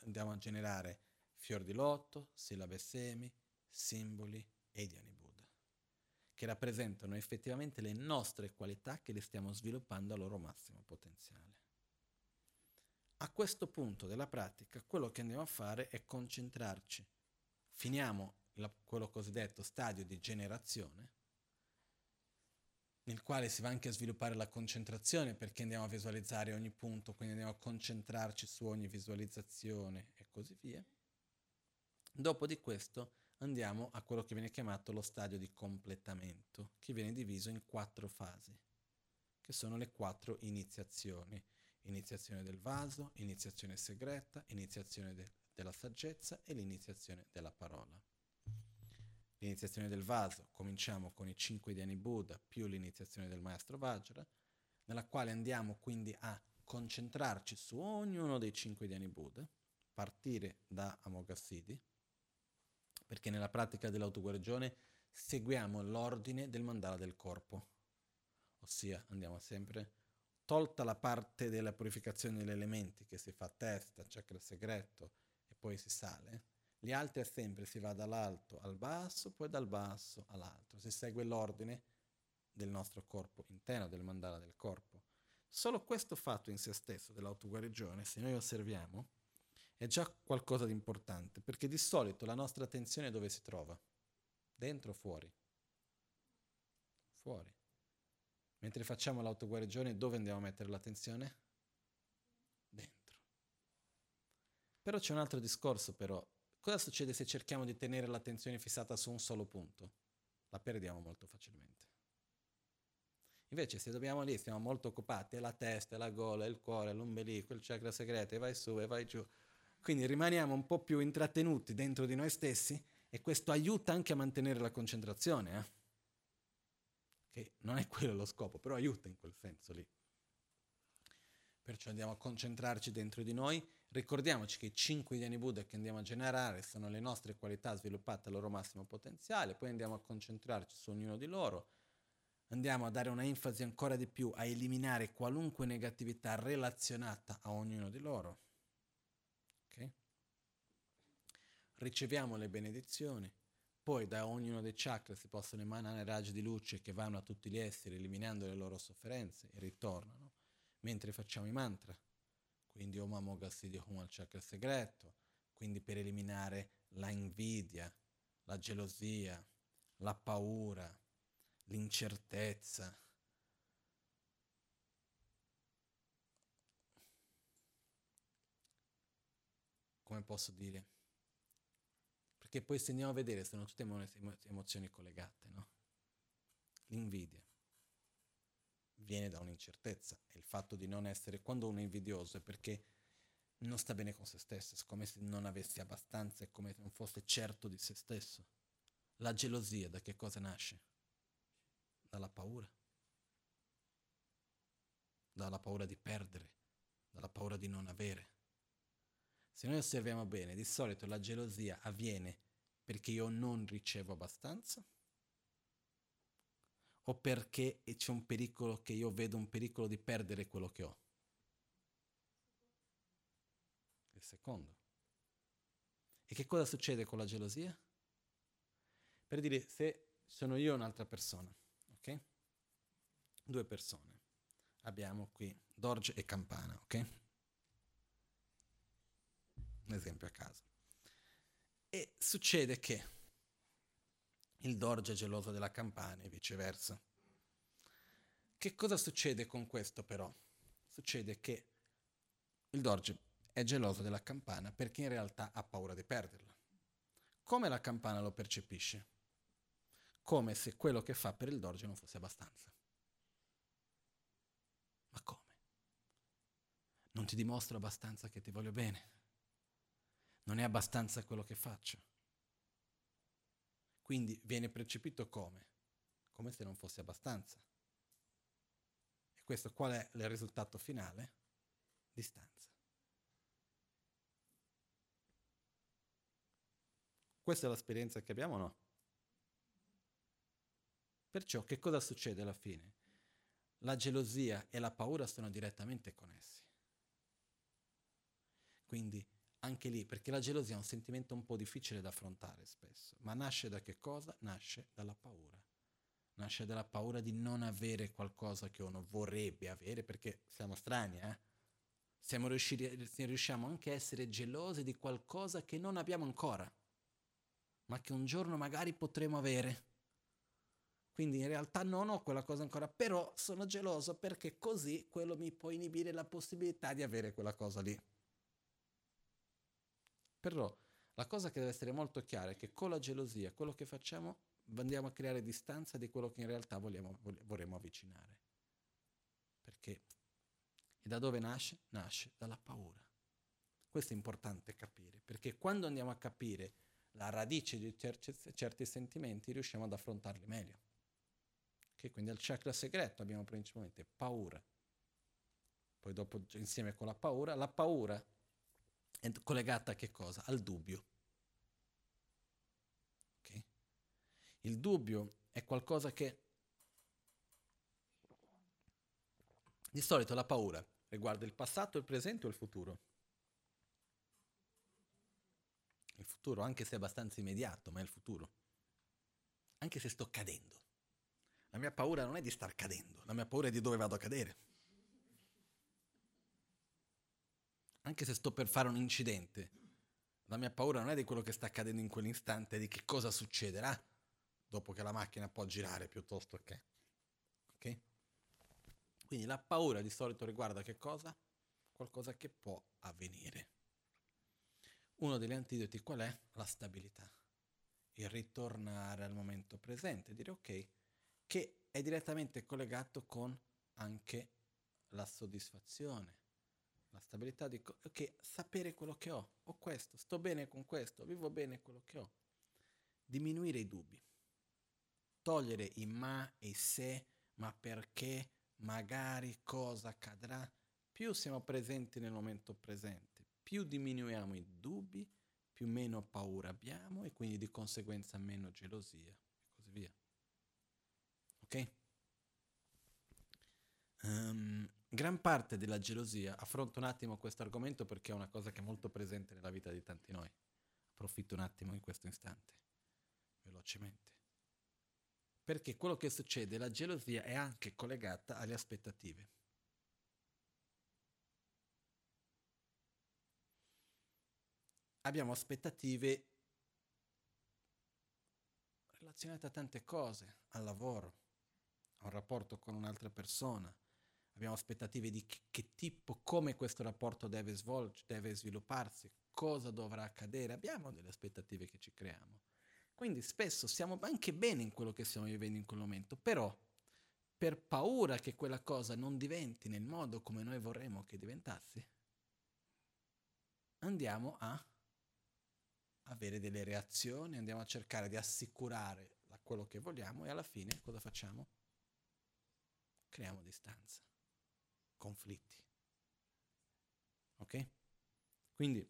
andiamo a generare fior di lotto, sillabe semi, simboli e Dhyani Buddha, che rappresentano effettivamente le nostre qualità che le stiamo sviluppando al loro massimo potenziale. A questo punto della pratica quello che andiamo a fare è concentrarci. Finiamo la, quello cosiddetto stadio di generazione, nel quale si va anche a sviluppare la concentrazione perché andiamo a visualizzare ogni punto, quindi andiamo a concentrarci su ogni visualizzazione e così via. Dopo di questo andiamo a quello che viene chiamato lo stadio di completamento, che viene diviso in quattro fasi, che sono le quattro iniziazioni iniziazione del vaso, iniziazione segreta, iniziazione de- della saggezza e l'iniziazione della parola. L'iniziazione del vaso, cominciamo con i cinque Dhyani Buddha più l'iniziazione del maestro Vajra, nella quale andiamo quindi a concentrarci su ognuno dei cinque Dhyani Buddha, partire da Amoghasiddhi, perché nella pratica dell'autoguarigione seguiamo l'ordine del mandala del corpo, ossia andiamo sempre tolta la parte della purificazione degli elementi che si fa a testa, chakra segreto e poi si sale, gli altri è sempre si va dall'alto al basso, poi dal basso all'altro, si segue l'ordine del nostro corpo interno, del mandala del corpo. Solo questo fatto in se stesso dell'autoguarigione, se noi osserviamo, è già qualcosa di importante, perché di solito la nostra attenzione dove si trova? Dentro o fuori? Fuori. Mentre facciamo l'autoguarigione, dove andiamo a mettere l'attenzione? Dentro. Però c'è un altro discorso, però. Cosa succede se cerchiamo di tenere l'attenzione fissata su un solo punto? La perdiamo molto facilmente. Invece se dobbiamo lì, siamo molto occupati, è la testa, è la gola, è il cuore, è l'ombelico, il chakra segreto, e vai su e vai giù. Quindi rimaniamo un po' più intrattenuti dentro di noi stessi e questo aiuta anche a mantenere la concentrazione. Eh? Che non è quello lo scopo, però aiuta in quel senso lì. Perciò andiamo a concentrarci dentro di noi, ricordiamoci che i cinque Dhyani Buddha che andiamo a generare sono le nostre qualità sviluppate al loro massimo potenziale, poi andiamo a concentrarci su ognuno di loro, andiamo a dare una enfasi ancora di più a eliminare qualunque negatività relazionata a ognuno di loro. Okay? Riceviamo le benedizioni, poi da ognuno dei chakra si possono emanare raggi di luce che vanno a tutti gli esseri eliminando le loro sofferenze e ritornano, mentre facciamo i mantra. Quindi Om Amoghasiddhi Hum al chakra segreto, quindi per eliminare la invidia, la gelosia, la paura, l'incertezza. Come posso dire? Perché poi se andiamo a vedere sono tutte emozioni collegate, no? l'invidia viene da un'incertezza. E il fatto di non essere, quando uno è invidioso è perché non sta bene con se stesso, è come se non avesse abbastanza, è come se non fosse certo di se stesso. La gelosia da che cosa nasce? Dalla paura. Dalla paura di perdere, dalla paura di non avere. Se noi osserviamo bene, di solito la gelosia avviene perché io non ricevo abbastanza o perché c'è un pericolo che io vedo un pericolo di perdere quello che ho? Il secondo. E che cosa succede con la gelosia? Per dire, se sono io un'altra persona, ok? Due persone. Abbiamo qui Dorge e Campana, ok? Un esempio a caso. E succede che il Dorge è geloso della campana e viceversa. Che cosa succede con questo però? Succede che il Dorge è geloso della campana perché in realtà ha paura di perderla. Come la campana lo percepisce? Come se quello che fa per il Dorge non fosse abbastanza. Ma come? Non ti dimostro abbastanza che ti voglio bene. Non è abbastanza quello che faccio. Quindi viene percepito come? Come se non fosse abbastanza. E questo qual è il risultato finale? Distanza. Questa è l'esperienza che abbiamo o no? Perciò che cosa succede alla fine? La gelosia e la paura sono direttamente connessi. Quindi anche lì, perché la gelosia è un sentimento un po' difficile da affrontare spesso, ma nasce da che cosa? Nasce dalla paura. Nasce dalla paura di non avere qualcosa che uno vorrebbe avere, perché siamo strani, eh? Siamo riusciti, riusciamo anche a essere gelosi di qualcosa che non abbiamo ancora, ma che un giorno magari potremo avere. Quindi in realtà non ho quella cosa ancora, però sono geloso perché così quello mi può inibire la possibilità di avere quella cosa lì. Però la cosa che deve essere molto chiara è che con la gelosia, quello che facciamo, andiamo a creare distanza di quello che in realtà vogliamo, vorremmo avvicinare. Perché? E da dove nasce? Nasce dalla paura. Questo è importante capire, perché quando andiamo a capire la radice di certi, certi sentimenti, riusciamo ad affrontarli meglio. Okay? Quindi al chakra segreto abbiamo principalmente paura. Poi dopo, insieme con la paura, la paura è collegata a che cosa? Al dubbio. Okay? Il dubbio è qualcosa che di solito la paura riguarda il passato, il presente o il futuro. Il futuro, anche se è abbastanza immediato, ma è il futuro. Anche se sto cadendo. La mia paura non è di star cadendo, la mia paura è di dove vado a cadere. Anche se sto per fare un incidente, la mia paura non è di quello che sta accadendo in quell'istante, è di che cosa succederà dopo che la macchina può girare piuttosto che. Ok? Quindi la paura di solito riguarda che cosa? Qualcosa che può avvenire. Uno degli antidoti qual è? La stabilità. Il ritornare al momento presente, dire ok, che è direttamente collegato con anche la soddisfazione, la stabilità di ok, sapere quello che ho, ho questo, sto bene con questo, vivo bene quello che ho. Diminuire i dubbi, togliere i ma e i se, ma perché, magari, cosa accadrà. Più siamo presenti nel momento presente, più diminuiamo i dubbi, più meno paura abbiamo e quindi di conseguenza meno gelosia e così via. Ok? Um, gran parte della gelosia, affronto un attimo questo argomento perché è una cosa che è molto presente nella vita di tanti noi. Approfitto un attimo in questo istante, velocemente. Perché quello che succede, la gelosia è anche collegata alle aspettative. Abbiamo aspettative relazionate a tante cose, al lavoro, a un rapporto con un'altra persona, abbiamo aspettative di che, che tipo, come questo rapporto deve svolgersi, deve svilupparsi, cosa dovrà accadere, abbiamo delle aspettative che ci creiamo. Quindi spesso siamo anche bene in quello che stiamo vivendo in quel momento, però per paura che quella cosa non diventi nel modo come noi vorremmo che diventasse, andiamo a avere delle reazioni, andiamo a cercare di assicurare quello che vogliamo e alla fine cosa facciamo? Creiamo distanza, conflitti. Ok? Quindi,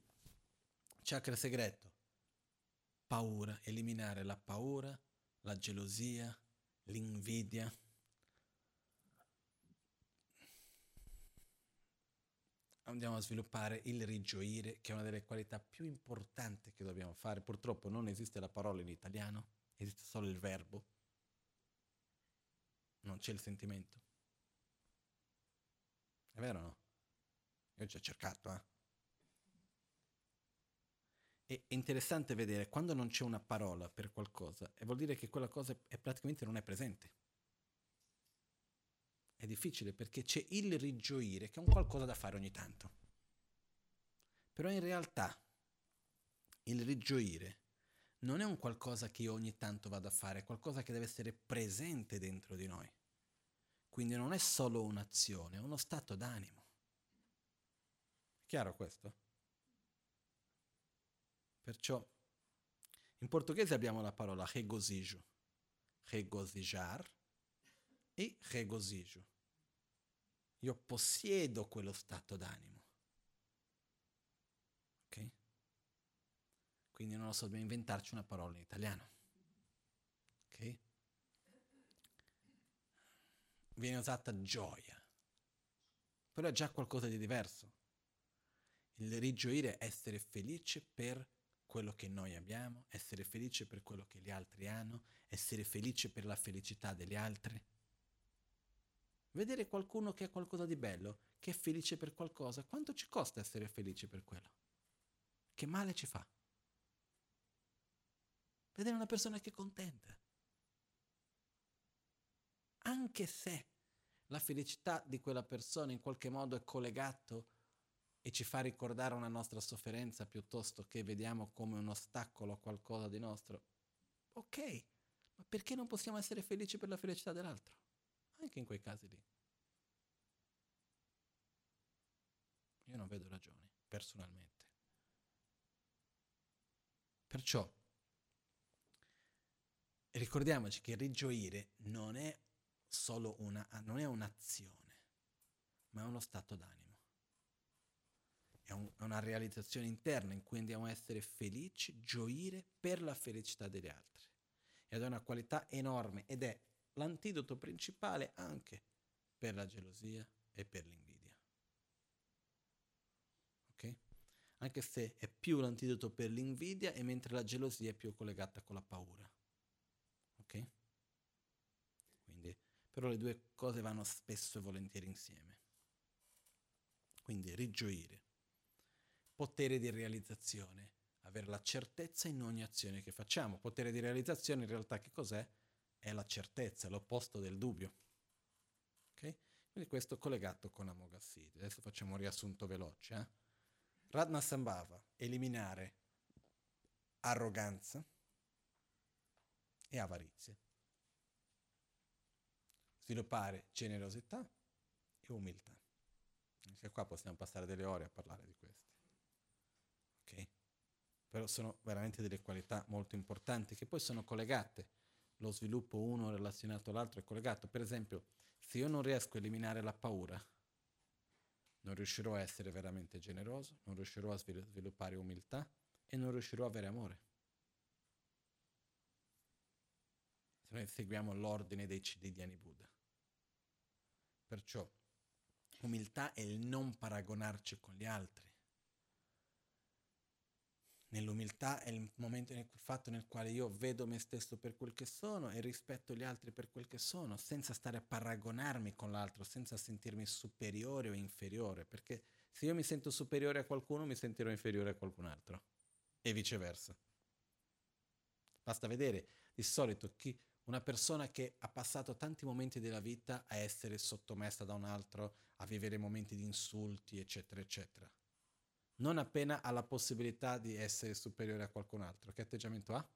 chakra segreto, paura, eliminare la paura, la gelosia, l'invidia. Andiamo a sviluppare il rigioire, che è una delle qualità più importanti che dobbiamo fare. Purtroppo non esiste la parola in italiano esiste solo il verbo, non c'è il sentimento. È vero o no? Io ho cercato, eh. È interessante vedere quando non c'è una parola per qualcosa, e vuol dire che quella cosa è, praticamente non è presente. È difficile perché c'è il rigioire, che è un qualcosa da fare ogni tanto. Però in realtà il rigioire non è un qualcosa che io ogni tanto vado a fare, è qualcosa che deve essere presente dentro di noi. Quindi non è solo un'azione, è uno stato d'animo. È chiaro questo? Perciò in portoghese abbiamo la parola regozijo, regozijar e regozijo. Io possiedo quello stato d'animo. Quindi non lo so, dobbiamo inventarci una parola in italiano. Ok? Viene usata gioia, però è già qualcosa di diverso. Il rigioire è essere felice per quello che noi abbiamo, essere felice per quello che gli altri hanno, essere felice per la felicità degli altri. Vedere qualcuno che ha qualcosa di bello, che è felice per qualcosa, quanto ci costa essere felici per quello? Che male ci fa? vedere una persona che è contenta. Anche se la felicità di quella persona in qualche modo è collegato e ci fa ricordare una nostra sofferenza piuttosto che vediamo come un ostacolo a qualcosa di nostro, ok, ma perché non possiamo essere felici per la felicità dell'altro? Anche in quei casi lì. Io non vedo ragioni, personalmente. Perciò ricordiamoci che rigioire non è solo una, non è un'azione, ma è uno stato d'animo. È, un, è una realizzazione interna in cui andiamo a essere felici, gioire per la felicità degli altri. Ed è una qualità enorme ed è l'antidoto principale anche per la gelosia e per l'invidia. Ok? Anche se è più l'antidoto per l'invidia e mentre la gelosia è più collegata con la paura. Ok? Però le due cose vanno spesso e volentieri insieme. Quindi rigioire, potere di realizzazione, avere la certezza in ogni azione che facciamo. Potere di realizzazione in realtà che cos'è? È la certezza, l'opposto del dubbio. Ok? Quindi questo collegato con Amoghasiddhi. Adesso facciamo un riassunto veloce. Eh? Radna Sambhava, eliminare arroganza, e avarizia. Sviluppare generosità e umiltà. Anche qua possiamo passare delle ore a parlare di queste. Ok? Però sono veramente delle qualità molto importanti che poi sono collegate. Lo sviluppo uno relazionato all'altro è collegato. Per esempio, se io non riesco a eliminare la paura, non riuscirò a essere veramente generoso, non riuscirò a sviluppare umiltà e non riuscirò a avere amore. se noi seguiamo l'ordine dei cedidiani Buddha. Perciò umiltà è il non paragonarci con gli altri. Nell'umiltà è il momento, il fatto nel quale io vedo me stesso per quel che sono e rispetto gli altri per quel che sono, senza stare a paragonarmi con l'altro, senza sentirmi superiore o inferiore, perché se io mi sento superiore a qualcuno mi sentirò inferiore a qualcun altro e viceversa. Basta vedere di solito chi una persona che ha passato tanti momenti della vita a essere sottomessa da un altro, a vivere momenti di insulti, eccetera, eccetera. Non appena ha la possibilità di essere superiore a qualcun altro, che atteggiamento ha?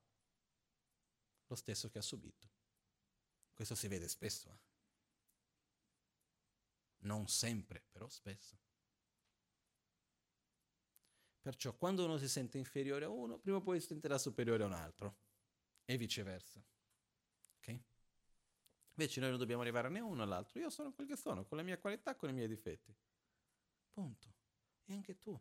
lo stesso che ha subito. Questo si vede spesso. Eh? Non sempre, però spesso. Perciò quando uno si sente inferiore a uno, prima o poi si sentirà superiore a un altro e viceversa. Invece noi non dobbiamo arrivare né uno all'altro. Io sono quel che sono, con le mie qualità, con i miei difetti. Punto. E anche tu.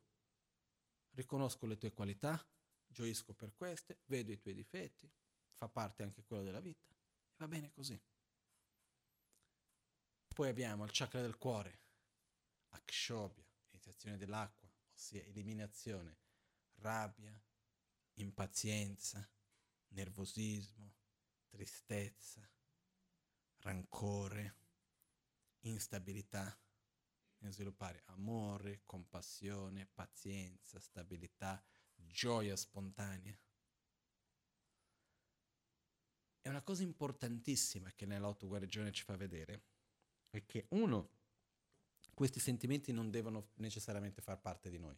Riconosco le tue qualità, gioisco per queste, vedo i tuoi difetti, fa parte anche quello della vita. Va bene così. Poi abbiamo il chakra del cuore, Akshobhya, iniziazione dell'acqua, ossia eliminazione, rabbia, impazienza, nervosismo, tristezza, rancore, instabilità. E sviluppare amore, compassione, pazienza, stabilità, gioia spontanea. È una cosa importantissima che nell'autoguarigione ci fa vedere, è che uno, questi sentimenti non devono necessariamente far parte di noi.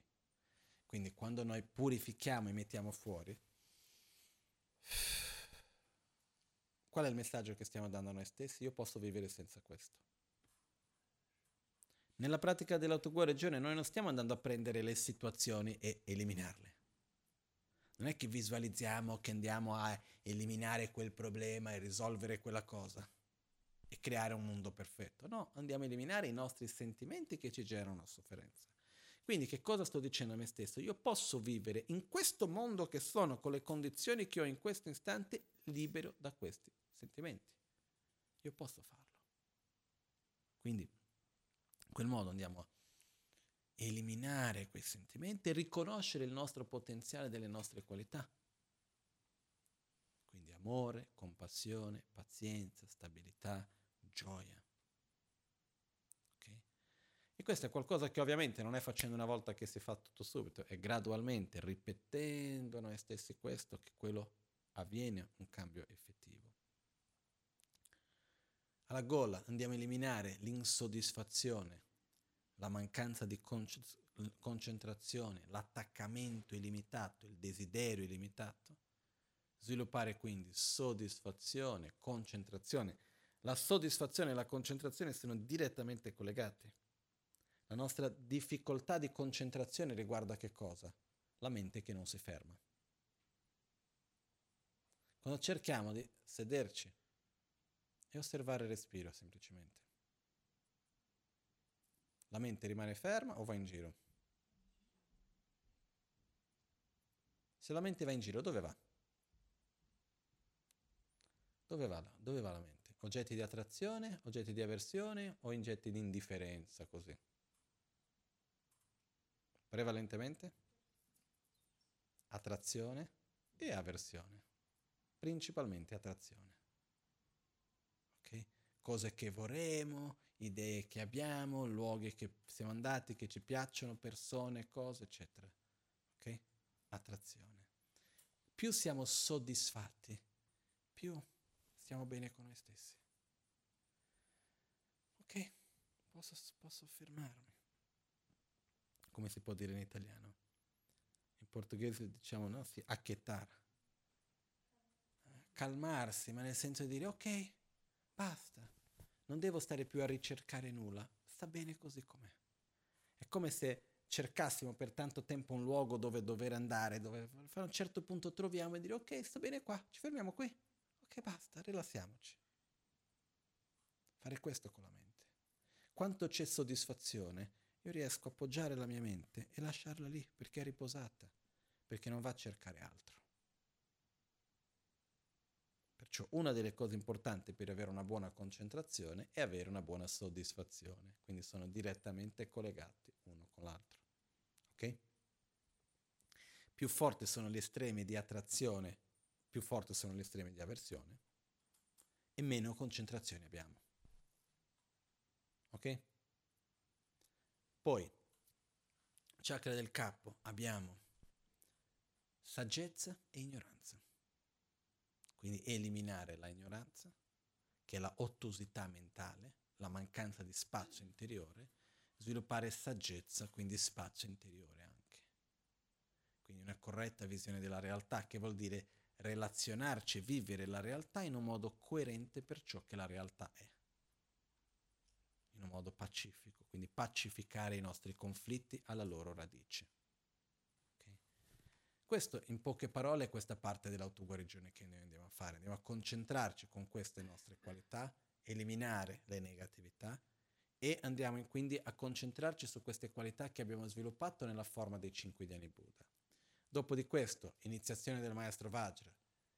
Quindi quando noi purifichiamo e mettiamo fuori, qual è il messaggio che stiamo dando a noi stessi? Io posso vivere senza questo. Nella pratica dell'autoguarigione noi non stiamo andando a prendere le situazioni e eliminarle. Non è che visualizziamo che andiamo a eliminare quel problema e risolvere quella cosa e creare un mondo perfetto. No, andiamo a eliminare i nostri sentimenti che ci generano sofferenza. Quindi che cosa sto dicendo a me stesso? Io posso vivere in questo mondo che sono, con le condizioni che ho in questo istante, libero da questi sentimenti. Io posso farlo. Quindi in quel modo andiamo a eliminare quei sentimenti e riconoscere il nostro potenziale delle nostre qualità. Quindi amore, compassione, pazienza, stabilità, gioia. Okay? E questo è qualcosa che ovviamente non è facendo una volta che si fa tutto subito, è gradualmente, ripetendo noi stessi questo, che quello avviene un cambio effettivo. Alla gola andiamo a eliminare l'insoddisfazione, la mancanza di concentrazione, l'attaccamento illimitato, il desiderio illimitato. Sviluppare quindi soddisfazione, concentrazione. La soddisfazione e la concentrazione sono direttamente collegate. La nostra difficoltà di concentrazione riguarda che cosa? La mente che non si ferma. Quando cerchiamo di sederci e osservare il respiro semplicemente. La mente rimane ferma o va in giro? Se la mente va in giro, dove va? Dove va, dove va la mente? Oggetti di attrazione, oggetti di avversione o oggetti di indifferenza, così? Prevalentemente? Attrazione e avversione. Principalmente attrazione. Cose che vorremmo, idee che abbiamo, luoghi che siamo andati, che ci piacciono, persone, cose, eccetera. Ok? Attrazione. Più siamo soddisfatti, più stiamo bene con noi stessi. Ok? Posso, posso fermarmi. Come si può dire in italiano? In portoghese diciamo, no? Sì, acchettare. Calmarsi, ma nel senso di dire ok, basta non devo stare più a ricercare nulla, sta bene così com'è. È come se cercassimo per tanto tempo un luogo dove dover andare, dove a un certo punto troviamo e dire ok, sta bene qua, ci fermiamo qui, ok basta, rilassiamoci. Fare questo con la mente. Quanto c'è soddisfazione, io riesco a appoggiare la mia mente e lasciarla lì perché è riposata, perché non va a cercare altro. Perciò una delle cose importanti per avere una buona concentrazione è avere una buona soddisfazione, quindi sono direttamente collegati uno con l'altro. Ok? Più forti sono gli estremi di attrazione, più forti sono gli estremi di avversione e meno concentrazione abbiamo. Ok? Poi, chakra del capo, abbiamo saggezza e ignoranza. Quindi eliminare la ignoranza, che è la ottusità mentale, la mancanza di spazio interiore, sviluppare saggezza, quindi spazio interiore anche. Quindi una corretta visione della realtà, che vuol dire relazionarci e vivere la realtà in un modo coerente per ciò che la realtà è, in un modo pacifico, quindi pacificare i nostri conflitti alla loro radice. Questo in poche parole è questa parte dell'autoguarigione che noi andiamo a fare, andiamo a concentrarci con queste nostre qualità, eliminare le negatività e andiamo quindi a concentrarci su queste qualità che abbiamo sviluppato nella forma dei cinque Dhyani Buddha. Dopo di questo, iniziazione del maestro Vajra,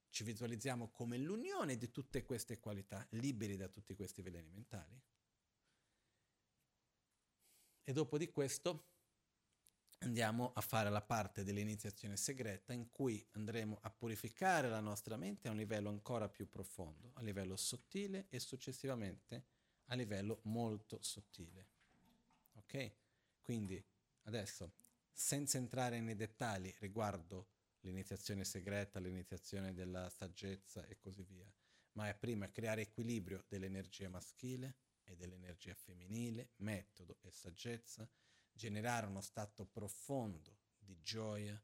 ci visualizziamo come l'unione di tutte queste qualità, liberi da tutti questi veleni mentali. E dopo di questo andiamo a fare la parte dell'iniziazione segreta in cui andremo a purificare la nostra mente a un livello ancora più profondo, a livello sottile e successivamente a livello molto sottile. Ok? Quindi adesso, senza entrare nei dettagli riguardo l'iniziazione segreta, l'iniziazione della saggezza e così via, ma è prima creare equilibrio dell'energia maschile e dell'energia femminile, metodo e saggezza, generare uno stato profondo di gioia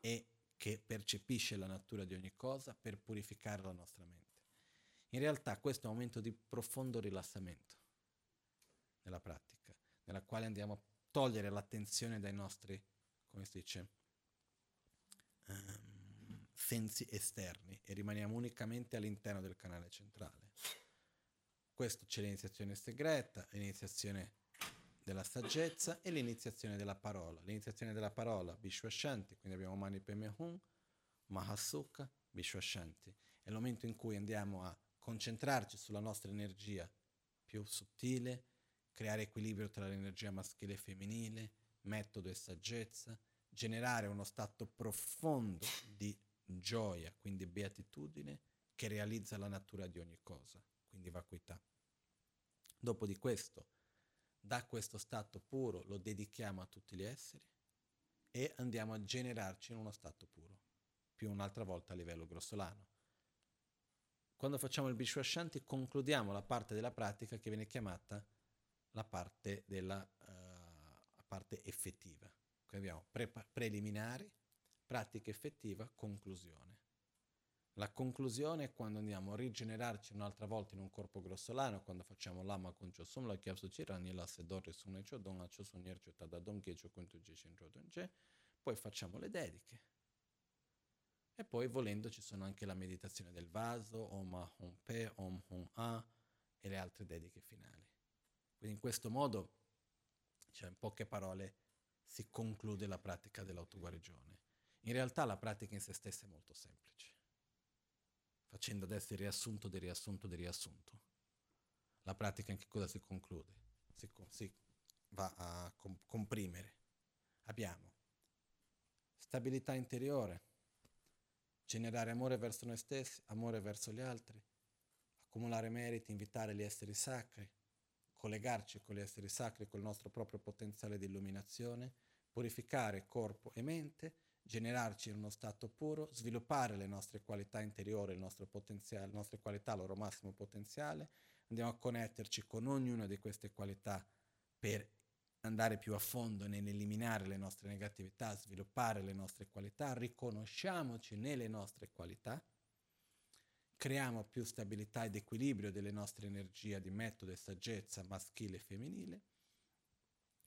e che percepisce la natura di ogni cosa per purificare la nostra mente. In realtà questo è un momento di profondo rilassamento nella pratica, nella quale andiamo a togliere l'attenzione dai nostri, come si dice, um, sensi esterni e rimaniamo unicamente all'interno del canale centrale. Questo c'è l'iniziazione segreta, l'iniziazione della saggezza e l'iniziazione della parola. L'iniziazione della parola, Vishwashanti, quindi abbiamo Mani Peme Hum, Mahasukha, Vishwashanti. È il momento in cui andiamo a concentrarci sulla nostra energia più sottile, creare equilibrio tra l'energia maschile e femminile, metodo e saggezza, generare uno stato profondo di gioia, quindi beatitudine, che realizza la natura di ogni cosa, quindi vacuità. Dopo di questo, da questo stato puro lo dedichiamo a tutti gli esseri e andiamo a generarci in uno stato puro, più un'altra volta a livello grossolano quando facciamo il Vishwashanti concludiamo la parte della pratica che viene chiamata la parte, della, uh, parte effettiva. Quindi abbiamo pre- preliminari, pratica effettiva, conclusione. La conclusione è quando andiamo a rigenerarci un'altra volta in un corpo grossolano, quando facciamo lama con chosum, la chiavsu cirani, la sedore sune chodon, la chosun niercho tadadom, gecho kuntu jeshin rodon poi facciamo le dediche e poi volendo ci sono anche la meditazione del vaso, Om Hum Pe, Om Hum A e le altre dediche finali. Quindi in questo modo, cioè in poche parole, si conclude la pratica dell'autoguarigione. In realtà la pratica in se stessa è molto semplice, facendo adesso il riassunto del riassunto del riassunto. La pratica in che cosa si conclude? Si, si va a com- comprimere. Abbiamo stabilità interiore, generare amore verso noi stessi, amore verso gli altri, accumulare meriti, invitare gli esseri sacri, collegarci con gli esseri sacri, col nostro proprio potenziale di illuminazione, purificare corpo e mente, generarci in uno stato puro, sviluppare le nostre qualità interiori, il nostro potenziale, le nostre qualità, il loro massimo potenziale, andiamo a connetterci con ognuna di queste qualità per andare più a fondo nell'eliminare le nostre negatività, sviluppare le nostre qualità, riconosciamoci nelle nostre qualità, creiamo più stabilità ed equilibrio delle nostre energie di metodo e saggezza maschile e femminile,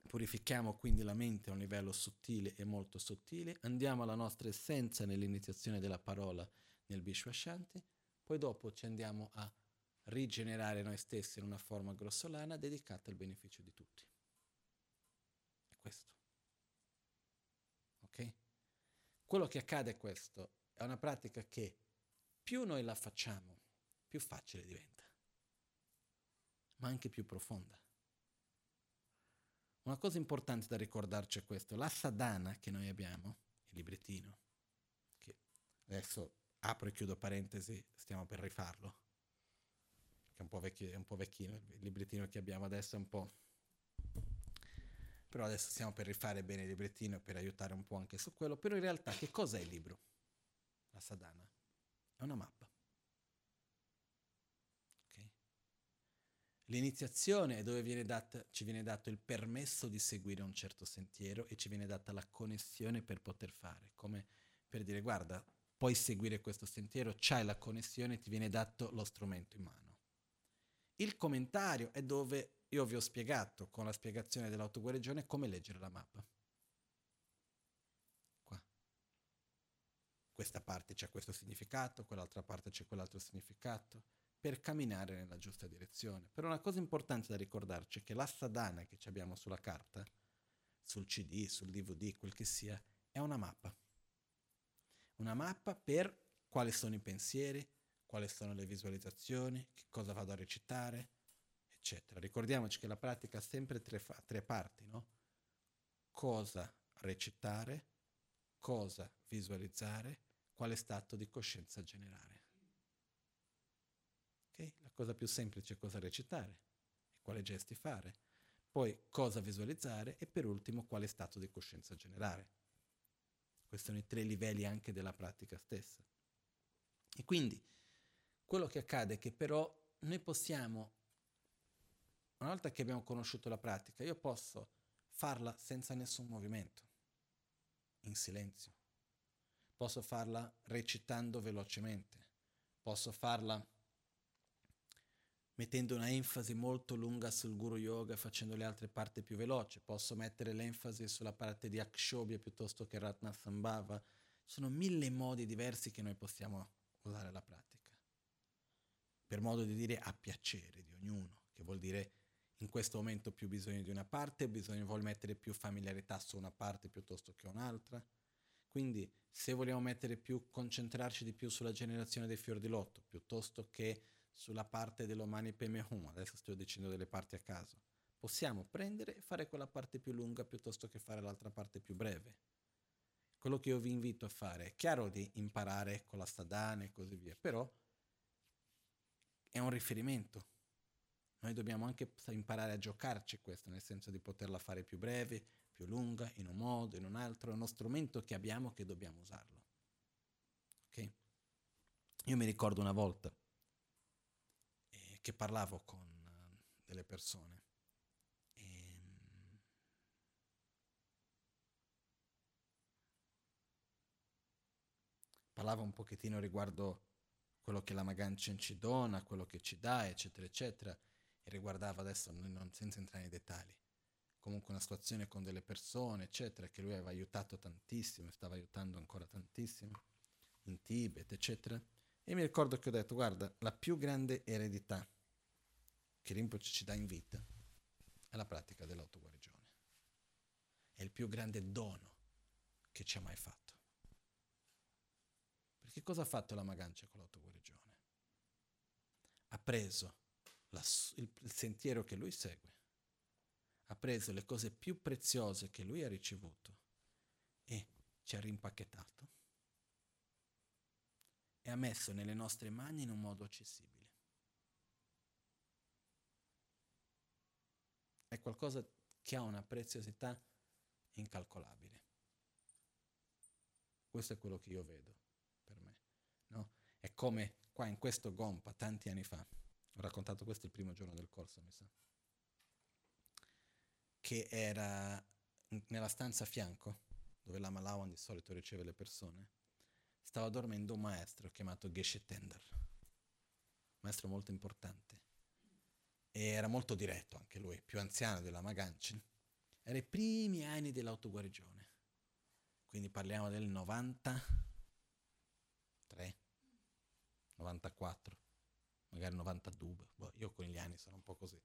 purifichiamo quindi la mente a un livello sottile e molto sottile, andiamo alla nostra essenza nell'iniziazione della parola nel Vishwashanti, poi dopo ci andiamo a rigenerare noi stessi in una forma grossolana dedicata al beneficio di tutti questo. Ok? Quello che accade è questo, è una pratica che più noi la facciamo, più facile diventa, ma anche più profonda. Una cosa importante da ricordarci è questo, la sadhana che noi abbiamo, il librettino, che adesso apro e chiudo parentesi, stiamo per rifarlo, che è un po', vecchio, è un po vecchino, il librettino che abbiamo adesso è un po' però adesso stiamo per rifare bene il librettino per aiutare un po' anche su quello, però in realtà che cos'è il libro? La sadhana è una mappa. L'iniziazione è dove viene data, ci viene dato il permesso di seguire un certo sentiero e ci viene data la connessione per poter fare, come per dire guarda, puoi seguire questo sentiero, c'hai la connessione, ti viene dato lo strumento in mano. Il commentario è dove io vi ho spiegato con la spiegazione dell'autoguarigione come leggere la mappa. Qua. Questa parte c'è questo significato, quell'altra parte c'è quell'altro significato, per camminare nella giusta direzione. Però una cosa importante da ricordarci è che la sadhana che abbiamo sulla carta, sul CD, sul DVD, quel che sia, è una mappa. Una mappa per quali sono i pensieri, quali sono le visualizzazioni, che cosa vado a recitare, eccetera. Ricordiamoci che la pratica ha sempre tre, fa- tre parti, no? Cosa recitare, cosa visualizzare, quale stato di coscienza generare. Okay? La cosa più semplice è cosa recitare e quali gesti fare. Poi cosa visualizzare e per ultimo quale stato di coscienza generare. Questi sono i tre livelli anche della pratica stessa. E quindi quello che accade è che però noi possiamo, una volta che abbiamo conosciuto la pratica, io posso farla senza nessun movimento, in silenzio. Posso farla recitando velocemente. Posso farla mettendo una enfasi molto lunga sul guru yoga facendo le altre parti più veloci. Posso mettere l'enfasi sulla parte di Akshobhya piuttosto che Ratna Sambhava. Ci sono mille modi diversi che noi possiamo usare la pratica. Per modo di dire a piacere di ognuno, che vuol dire in questo momento più bisogno di una parte, bisogno, vuol mettere più familiarità su una parte piuttosto che un'altra. Quindi se vogliamo mettere più, concentrarci di più sulla generazione dei fior di lotto, piuttosto che sulla parte dell'Omani Pemehum, adesso sto dicendo delle parti a caso, possiamo prendere e fare quella parte più lunga piuttosto che fare l'altra parte più breve. Quello che io vi invito a fare è chiaro di imparare con la sadhana e così via, però è un riferimento. Noi dobbiamo anche imparare a giocarci questo, nel senso di poterla fare più breve, più lunga, in un modo, in un altro, è uno strumento che abbiamo che dobbiamo usarlo. Ok? Io mi ricordo una volta, che parlavo con uh, delle persone. E, um, parlavo un pochettino riguardo quello che la Maganchen ci dona, quello che ci dà, eccetera, eccetera, e riguardava adesso, non, senza entrare nei dettagli, comunque una situazione con delle persone, eccetera, che lui aveva aiutato tantissimo, stava aiutando ancora tantissimo, in Tibet, eccetera. E mi ricordo che ho detto, guarda, la più grande eredità che Rinpoche ci dà in vita è la pratica dell'autoguarigione. È il più grande dono che ci ha mai fatto. Perché cosa ha fatto la Magancia con l'autoguarigione? Ha preso la, il, il sentiero che lui segue, ha preso le cose più preziose che lui ha ricevuto e ci ha rimpacchettato e ha messo nelle nostre mani in un modo accessibile. È qualcosa che ha una preziosità incalcolabile. Questo è quello che io vedo per me. No? È come qua in questo Gompa, tanti anni fa, ho raccontato questo il primo giorno del corso, mi sa, che era nella stanza a fianco, dove la Malawan di solito riceve le persone, stava dormendo un maestro chiamato Geshe Tender, maestro molto importante e era molto diretto anche lui, più anziano della Magancin. Era i primi anni dell'autoguarigione, quindi parliamo del 93, 94, magari 92, boh, io con gli anni sono un po' così.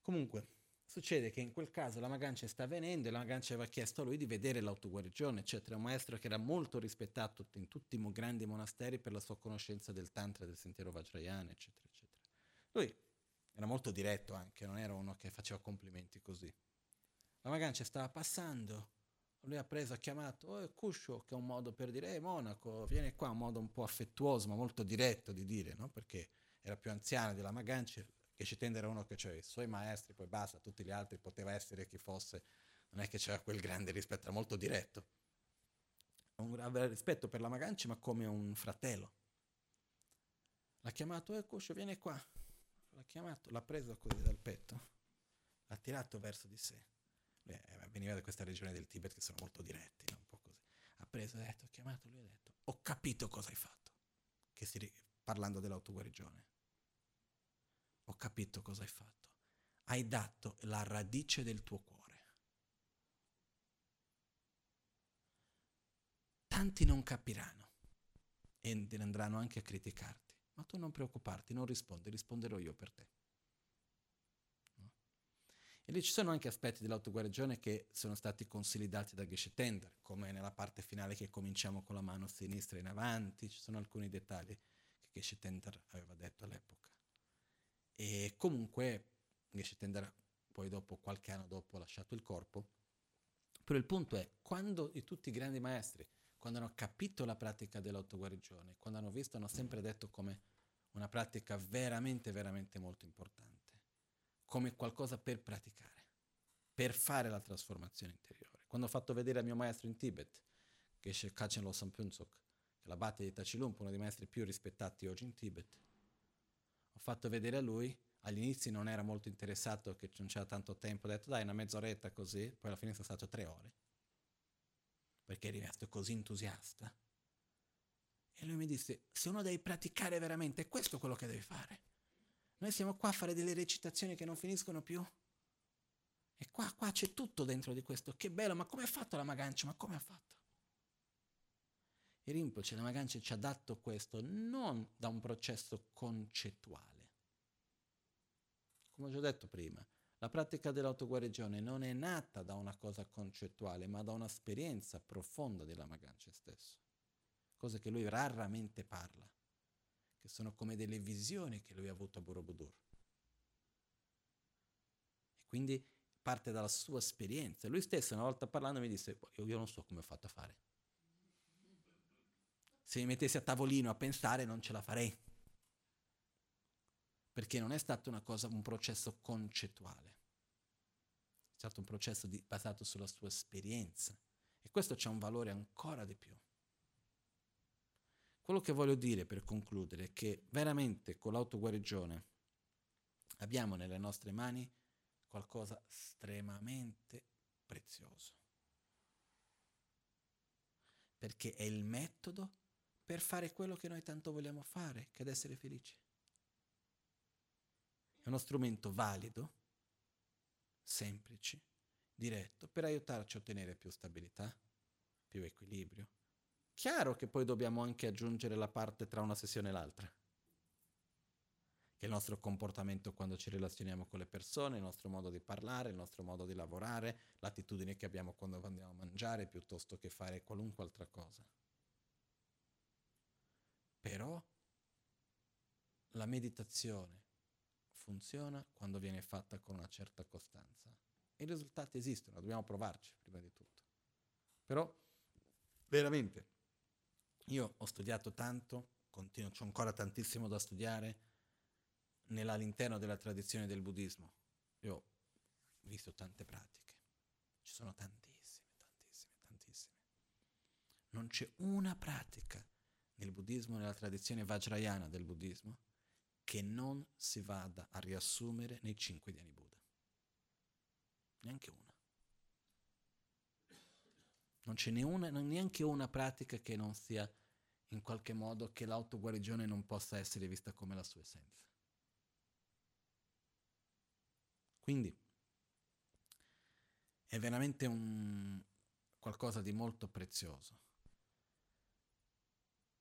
Comunque, succede che in quel caso la Magancia sta avvenendo e la Magancia aveva chiesto a lui di vedere l'autoguarigione, eccetera. Un maestro che era molto rispettato in tutti i grandi monasteri per la sua conoscenza del Tantra, del sentiero Vajrayana, eccetera, eccetera. Lui era molto diretto anche, non era uno che faceva complimenti così. La Magancia stava passando, lui ha preso, ha chiamato, oh, Cuscio, che è un modo per dire, eh, Monaco, vieni qua, un modo un po' affettuoso, ma molto diretto di dire, no? Perché era più anziano della Magancia, che ci tende era uno che aveva i suoi maestri, poi basta, tutti gli altri poteva essere chi fosse, non è che c'era quel grande rispetto, era molto diretto. Un, aveva rispetto per la Magancia, ma come un fratello. L'ha chiamato, eh, Cuscio, vieni qua l'ha chiamato, l'ha preso così dal petto, l'ha tirato verso di sé. Lui veniva da questa regione del Tibet che sono molto diretti, no? un po' così. preso e ha detto, ho chiamato lui ha detto, ho capito cosa hai fatto, che si, parlando dell'autoguarigione. Ho capito cosa hai fatto. Hai dato la radice del tuo cuore. Tanti non capiranno e andranno anche a criticarti, ma tu non preoccuparti, non rispondi, risponderò io per te. E lì ci sono anche aspetti dell'autoguarigione che sono stati consolidati da Geshe Tender, come nella parte finale che cominciamo con la mano sinistra in avanti, ci sono alcuni dettagli che Geshe Tender aveva detto all'epoca. E comunque Geshe Tender poi dopo, qualche anno dopo, ha lasciato il corpo, però il punto è, quando tutti i grandi maestri, quando hanno capito la pratica dell'autoguarigione, quando hanno visto, hanno sempre detto come una pratica veramente, veramente molto importante come qualcosa per praticare, per fare la trasformazione interiore. Quando ho fatto vedere al mio maestro in Tibet, che è Kachen Losam Punsok, che è la batte di Tachilumpo, uno dei maestri più rispettati oggi in Tibet, ho fatto vedere a lui, all'inizio non era molto interessato, che non c'era tanto tempo, ho detto dai una mezz'oretta così, poi alla fine sono stato tre ore, perché è rimasto così entusiasta. E lui mi disse, se uno deve praticare veramente, è questo quello che devi fare. Noi siamo qua a fare delle recitazioni che non finiscono più. E qua, qua c'è tutto dentro di questo. Che bello, ma come ha fatto la Magancia? Ma come ha fatto? E Rinpoche, la Magancia ci ha dato questo non da un processo concettuale. Come ho già detto prima, la pratica dell'autoguarigione non è nata da una cosa concettuale, ma da un'esperienza profonda della Magancia stesso. Cose che lui raramente parla che sono come delle visioni che lui ha avuto a Borobudur. E quindi parte dalla sua esperienza. Lui stesso una volta parlando mi disse, io, io non so come ho fatto a fare. Se mi mettessi a tavolino a pensare non ce la farei. Perché non è stato cosa, un processo concettuale. È stato un processo di, basato sulla sua esperienza. E questo c'è un valore ancora di più. Quello che voglio dire per concludere è che veramente con l'autoguarigione abbiamo nelle nostre mani qualcosa estremamente prezioso. Perché è il metodo per fare quello che noi tanto vogliamo fare, che è essere felici. È uno strumento valido, semplice, diretto, per aiutarci a ottenere più stabilità, più equilibrio, Chiaro che poi dobbiamo anche aggiungere la parte tra una sessione e l'altra, che il nostro comportamento quando ci relazioniamo con le persone, il nostro modo di parlare, il nostro modo di lavorare, l'attitudine che abbiamo quando andiamo a mangiare piuttosto che fare qualunque altra cosa. Però la meditazione funziona quando viene fatta con una certa costanza. I risultati esistono, dobbiamo provarci prima di tutto. Però veramente io ho studiato tanto, continuo, ho ancora tantissimo da studiare all'interno della tradizione del buddismo. Io ho visto tante pratiche, ci sono tantissime, tantissime, tantissime. Non c'è una pratica nel buddismo, nella tradizione vajrayana del buddismo, che non si vada a riassumere nei cinque Dhyani Buddha. Neanche una. Non ce n'è una, neanche una pratica che non sia in qualche modo che l'autoguarigione non possa essere vista come la sua essenza. Quindi è veramente un qualcosa di molto prezioso.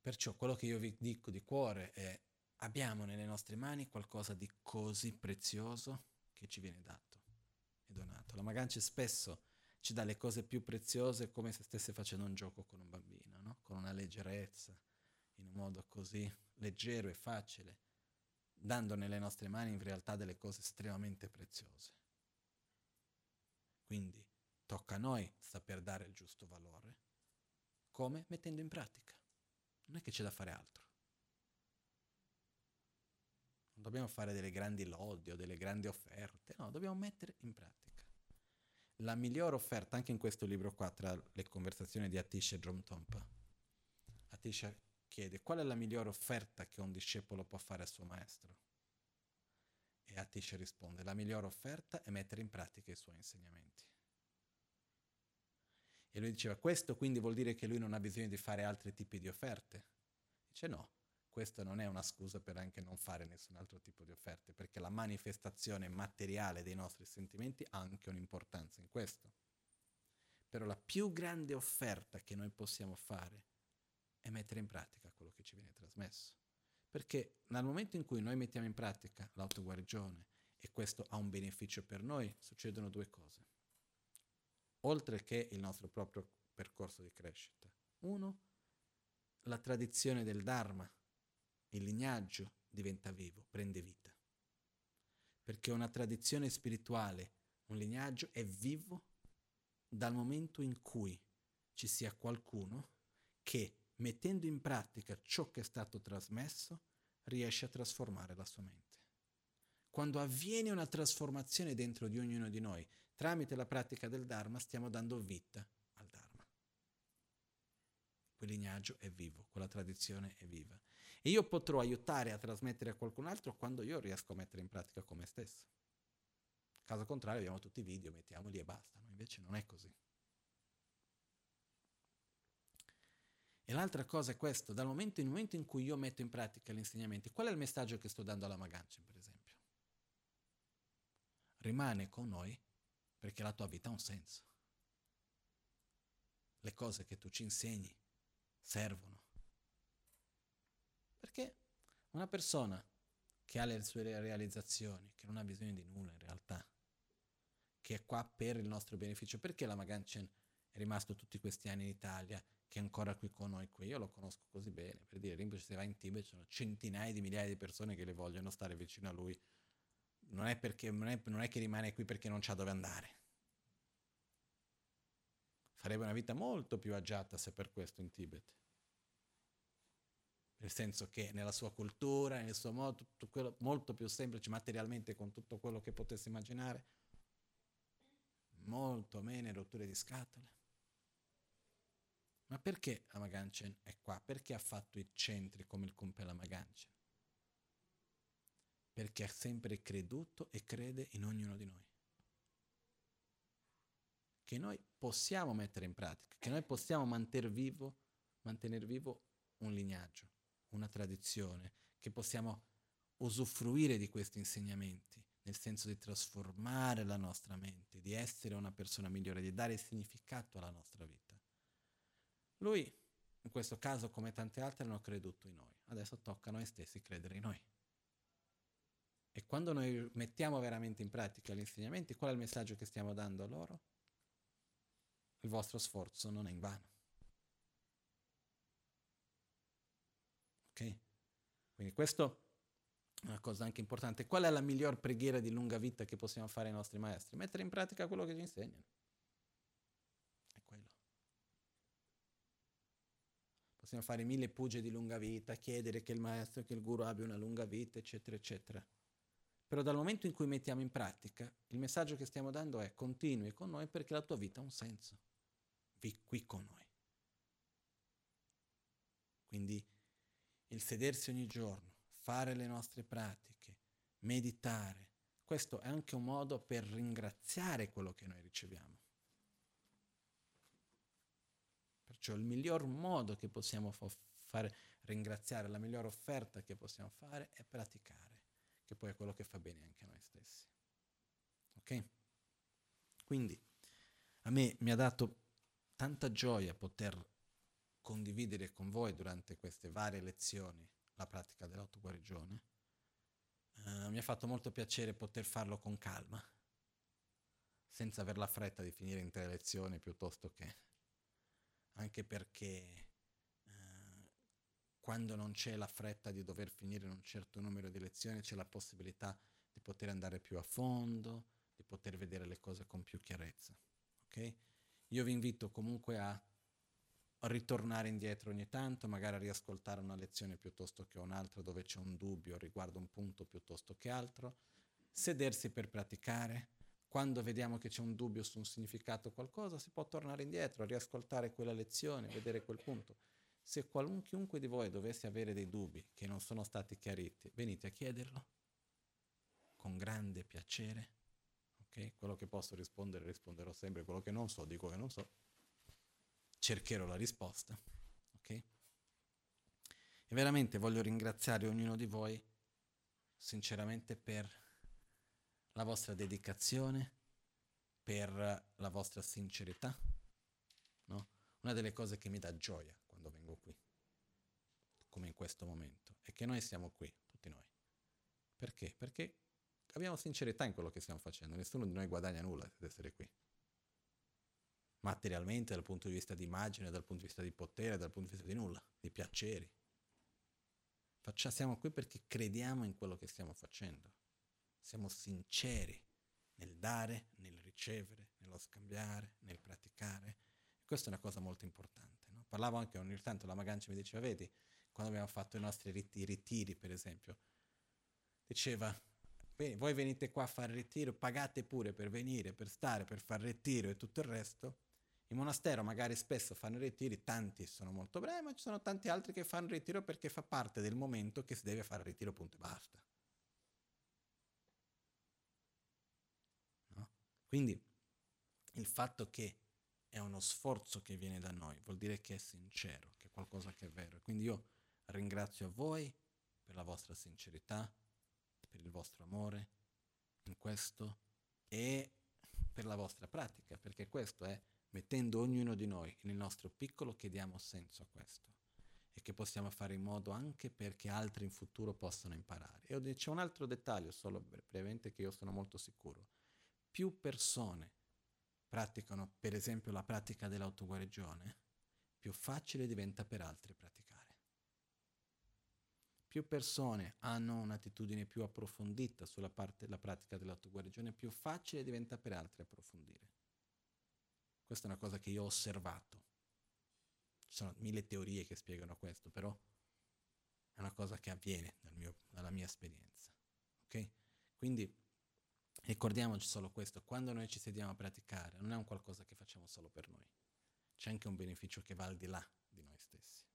Perciò quello che io vi dico di cuore è abbiamo nelle nostre mani qualcosa di così prezioso che ci viene dato e donato. La Magancia spesso ci dà le cose più preziose come se stesse facendo un gioco con un bambino, no? con una leggerezza, in un modo così leggero e facile, dando nelle nostre mani in realtà delle cose estremamente preziose. Quindi tocca a noi saper dare il giusto valore. Come? Mettendo in pratica. Non è che c'è da fare altro. Non dobbiamo fare delle grandi lodi o delle grandi offerte, no, dobbiamo mettere in pratica la migliore offerta, anche in questo libro qua, tra le conversazioni di Atish e Drum Tompa, Atish chiede qual è la migliore offerta che un discepolo può fare al suo maestro. E Atish risponde, la migliore offerta è mettere in pratica i suoi insegnamenti. E lui diceva, questo quindi vuol dire che lui non ha bisogno di fare altri tipi di offerte? Dice no, questo non è una scusa per anche non fare nessun altro tipo di offerte, perché la manifestazione materiale dei nostri sentimenti ha anche un'importanza in questo. Però la più grande offerta che noi possiamo fare è mettere in pratica quello che ci viene trasmesso. Perché nel momento in cui noi mettiamo in pratica l'autoguarigione e questo ha un beneficio per noi, succedono due cose. Oltre che il nostro proprio percorso di crescita. Uno, la tradizione del Dharma, il lignaggio diventa vivo, prende vita. Perché una tradizione spirituale, un lignaggio è vivo dal momento in cui ci sia qualcuno che, mettendo in pratica ciò che è stato trasmesso, riesce a trasformare la sua mente. Quando avviene una trasformazione dentro di ognuno di noi, tramite la pratica del Dharma, stiamo dando vita al Dharma. Quel lignaggio è vivo, quella tradizione è viva. E io potrò aiutare a trasmettere a qualcun altro quando io riesco a mettere in pratica con me stesso. Caso contrario, abbiamo tutti i video, mettiamoli e basta. No? Invece non è così. E l'altra cosa è questo, dal momento, momento in cui io metto in pratica gli insegnamenti, qual è il messaggio che sto dando alla Magancia, per esempio? Rimane con noi perché la tua vita ha un senso. Le cose che tu ci insegni servono. Perché una persona che ha le sue realizzazioni, che non ha bisogno di nulla in realtà, che è qua per il nostro beneficio. Perché la Maganchen è rimasto tutti questi anni in Italia, che è ancora qui con noi qui? Io lo conosco così bene, per dire, Rinpoche se va in Tibet ci sono centinaia di migliaia di persone che le vogliono stare vicino a lui. Non è, perché, non è, non è che rimane qui perché non c'ha dove andare. Farebbe una vita molto più agiata se per questo in Tibet nel senso che nella sua cultura, nel suo modo, tutto quello molto più semplice materialmente con tutto quello che potesse immaginare, molto meno rotture di scatole. Ma perché Amaganchen è qua? Perché ha fatto i centri come il Kumpela Amaganchen? Perché ha sempre creduto e crede in ognuno di noi. Che noi possiamo mettere in pratica, che noi possiamo mantenere vivo, mantenere vivo un lignaggio, una tradizione, che possiamo usufruire di questi insegnamenti, nel senso di trasformare la nostra mente, di essere una persona migliore, di dare significato alla nostra vita. Lui, in questo caso, come tante altre, hanno creduto in noi. Adesso tocca a noi stessi credere in noi. E quando noi mettiamo veramente in pratica gli insegnamenti, qual è il messaggio che stiamo dando a loro? Il vostro sforzo non è in vano. Ok? Quindi questo è una cosa anche importante. Qual è la miglior preghiera di lunga vita che possiamo fare ai nostri maestri? Mettere in pratica quello che ci insegnano. È quello. Possiamo fare mille puge di lunga vita, chiedere che il maestro, che il guru abbia una lunga vita, eccetera, eccetera. Però dal momento in cui mettiamo in pratica, il messaggio che stiamo dando è continui con noi perché la tua vita ha un senso. Vi qui con noi. Quindi il sedersi ogni giorno, fare le nostre pratiche, meditare, questo è anche un modo per ringraziare quello che noi riceviamo. Perciò il miglior modo che possiamo fare ringraziare, la migliore offerta che possiamo fare è praticare, che poi è quello che fa bene anche a noi stessi. Ok? Quindi a me mi ha dato tanta gioia poter condividere con voi durante queste varie lezioni la pratica dell'autoguarigione. Uh, mi ha fatto molto piacere poter farlo con calma, senza aver la fretta di finire in tre lezioni piuttosto che... anche perché uh, quando non c'è la fretta di dover finire in un certo numero di lezioni c'è la possibilità di poter andare più a fondo, di poter vedere le cose con più chiarezza. Okay? Io vi invito comunque a ritornare indietro ogni tanto, magari riascoltare una lezione piuttosto che un'altra dove c'è un dubbio riguardo un punto piuttosto che altro, sedersi per praticare. Quando vediamo che c'è un dubbio su un significato o qualcosa, si può tornare indietro, riascoltare quella lezione, vedere quel punto. Se qualunque di voi dovesse avere dei dubbi che non sono stati chiariti, venite a chiederlo con grande piacere. Okay? Quello che posso rispondere risponderò sempre, quello che non so dico che non so cercherò la risposta. Ok? E veramente voglio ringraziare ognuno di voi sinceramente per la vostra dedicazione, per la vostra sincerità. No? Una delle cose che mi dà gioia quando vengo qui, come in questo momento, è che noi siamo qui, tutti noi. Perché? Perché abbiamo sincerità in quello che stiamo facendo, nessuno di noi guadagna nulla ad essere qui. Materialmente, dal punto di vista di immagine, dal punto di vista di potere, dal punto di vista di nulla, di piaceri. Faccia, siamo qui perché crediamo in quello che stiamo facendo. Siamo sinceri nel dare, nel ricevere, nello scambiare, nel praticare. questa è una cosa molto importante. No? Parlavo anche ogni tanto, la Magancia mi diceva, vedi, quando abbiamo fatto i nostri ritiri, ritiri per esempio, diceva, voi venite qua a fare ritiro, pagate pure per venire, per stare, per fare ritiro e tutto il resto. In monastero magari spesso fanno ritiri, tanti sono molto bravi, ma ci sono tanti altri che fanno ritiro perché fa parte del momento che si deve fare il ritiro, punto e basta. No? Quindi il fatto che è uno sforzo che viene da noi vuol dire che è sincero, che è qualcosa che è vero. Quindi io ringrazio a voi per la vostra sincerità, per il vostro amore in questo e per la vostra pratica, perché questo è mettendo ognuno di noi nel nostro piccolo che diamo senso a questo e che possiamo fare in modo anche perché altri in futuro possano imparare. E c'è un altro dettaglio, solo brevemente, che io sono molto sicuro. Più persone praticano, per esempio, la pratica dell'autoguarigione, più facile diventa per altri praticare più persone hanno un'attitudine più approfondita sulla parte pratica dell'autoguarigione, più facile diventa per altri approfondire. Questa è una cosa che io ho osservato. Ci sono mille teorie che spiegano questo, però è una cosa che avviene dal mio, dalla mia esperienza. Ok? Quindi ricordiamoci solo questo, quando noi ci sediamo a praticare, non è un qualcosa che facciamo solo per noi, c'è anche un beneficio che va al di là di noi stessi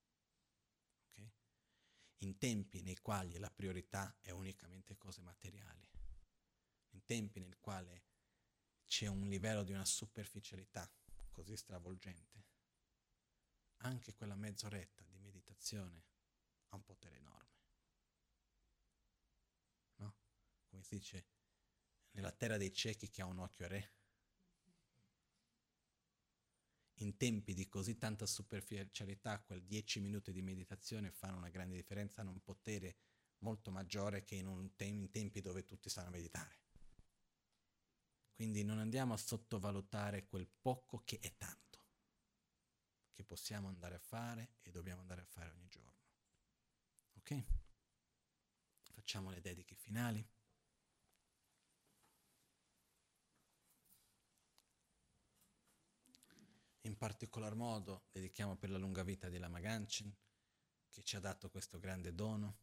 in tempi nei quali la priorità è unicamente cose materiali, in tempi nel quale c'è un livello di una superficialità così stravolgente, anche quella mezz'oretta di meditazione ha un potere enorme. No? Come si dice, nella terra dei ciechi che ha un occhio re in tempi di così tanta superficialità, quel 10 minuti di meditazione fanno una grande differenza, hanno un potere molto maggiore che in, te- in tempi dove tutti sanno meditare. Quindi non andiamo a sottovalutare quel poco che è tanto, che possiamo andare a fare e dobbiamo andare a fare ogni giorno. Ok? Facciamo le dediche finali. In particolar modo dedichiamo per la lunga vita di Lama Ganchen, che ci ha dato questo grande dono,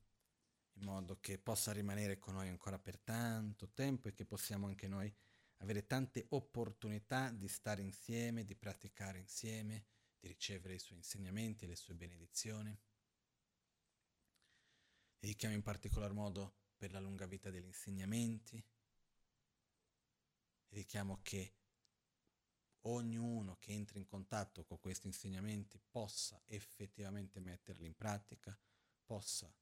in modo che possa rimanere con noi ancora per tanto tempo e che possiamo anche noi avere tante opportunità di stare insieme, di praticare insieme, di ricevere i suoi insegnamenti e le sue benedizioni. Dedichiamo in particolar modo per la lunga vita degli insegnamenti. Dedichiamo che ognuno che entra in contatto con questi insegnamenti possa effettivamente metterli in pratica, possa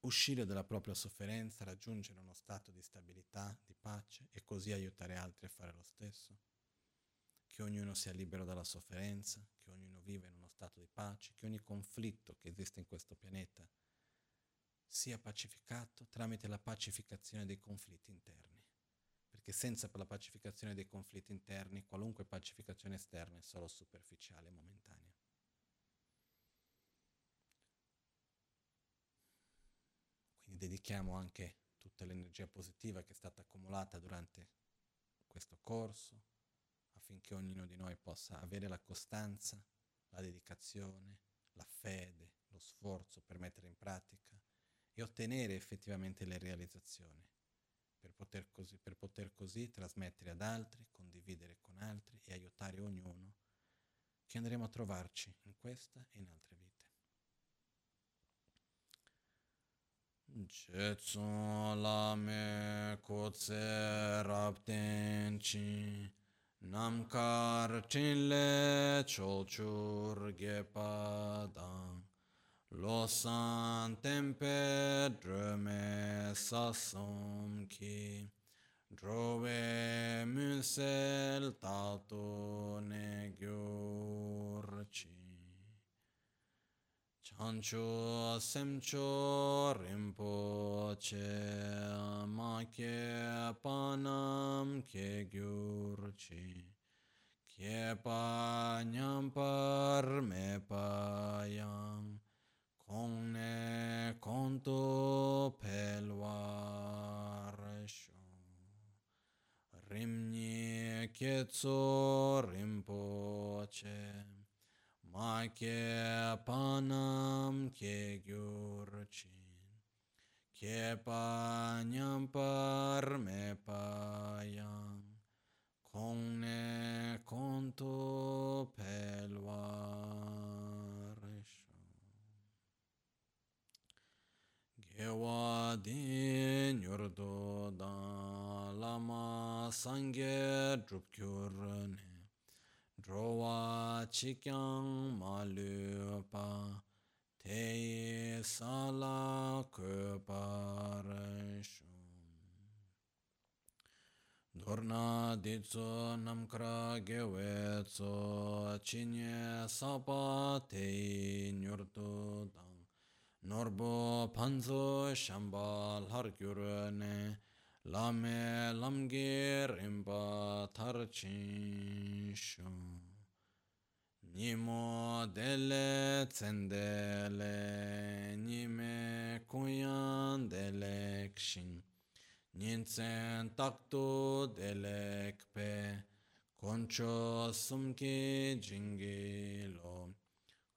uscire dalla propria sofferenza, raggiungere uno stato di stabilità, di pace e così aiutare altri a fare lo stesso. Che ognuno sia libero dalla sofferenza, che ognuno viva in uno stato di pace, che ogni conflitto che esiste in questo pianeta sia pacificato tramite la pacificazione dei conflitti interni perché senza la pacificazione dei conflitti interni qualunque pacificazione esterna è solo superficiale e momentanea. Dedichiamo anche tutta l'energia positiva che è stata accumulata durante questo corso affinché ognuno di noi possa avere la costanza, la dedicazione, la fede, lo sforzo per mettere in pratica e ottenere effettivamente le realizzazioni per poter, così, per poter così trasmettere ad altri, condividere con altri e aiutare ognuno che andremo a trovarci in questa e in altre vite. Jetsun lame kotse raptenchi Namkar chinle cholchur gepadang Losan tempe dröme sasom ki Drove mulsel tato ne gyurci Chancho semcho rinpoche ke panam ke gyurci Kye pa nyam par me pa yang Kong ne konto pelwar sho. Rimni ketso rinpoche Ma ke panam ke gyurchin Ke pa nyam par me pa yang Kong ne konto pelwar Ewa din yurdo da lama sangye drupkyur ne Drowa chikyang malu pa te sala köpar Dorna ditso namkra gewe tso chinye sapa te nyurdo da Norbo panzo shambal har gyurne lame lamge rimba tarchin shu. Nimo dele tsendele nime kuyan dele kshin. Ninsen takto dele kpe koncho sumki jingi lo.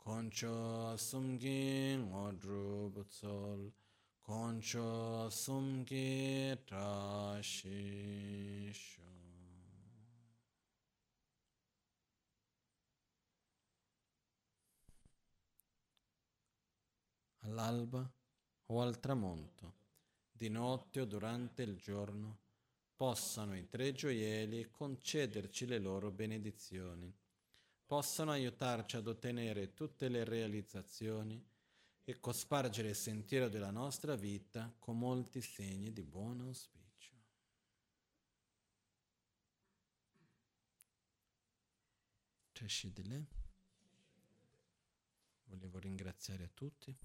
Concho sumgi ngodru butsol, concho sumgi trashisho. All'alba o al tramonto, di notte o durante il giorno, possano i tre gioielli concederci le loro benedizioni possano aiutarci ad ottenere tutte le realizzazioni e cospargere il sentiero della nostra vita con molti segni di buon auspicio. Volevo ringraziare a tutti.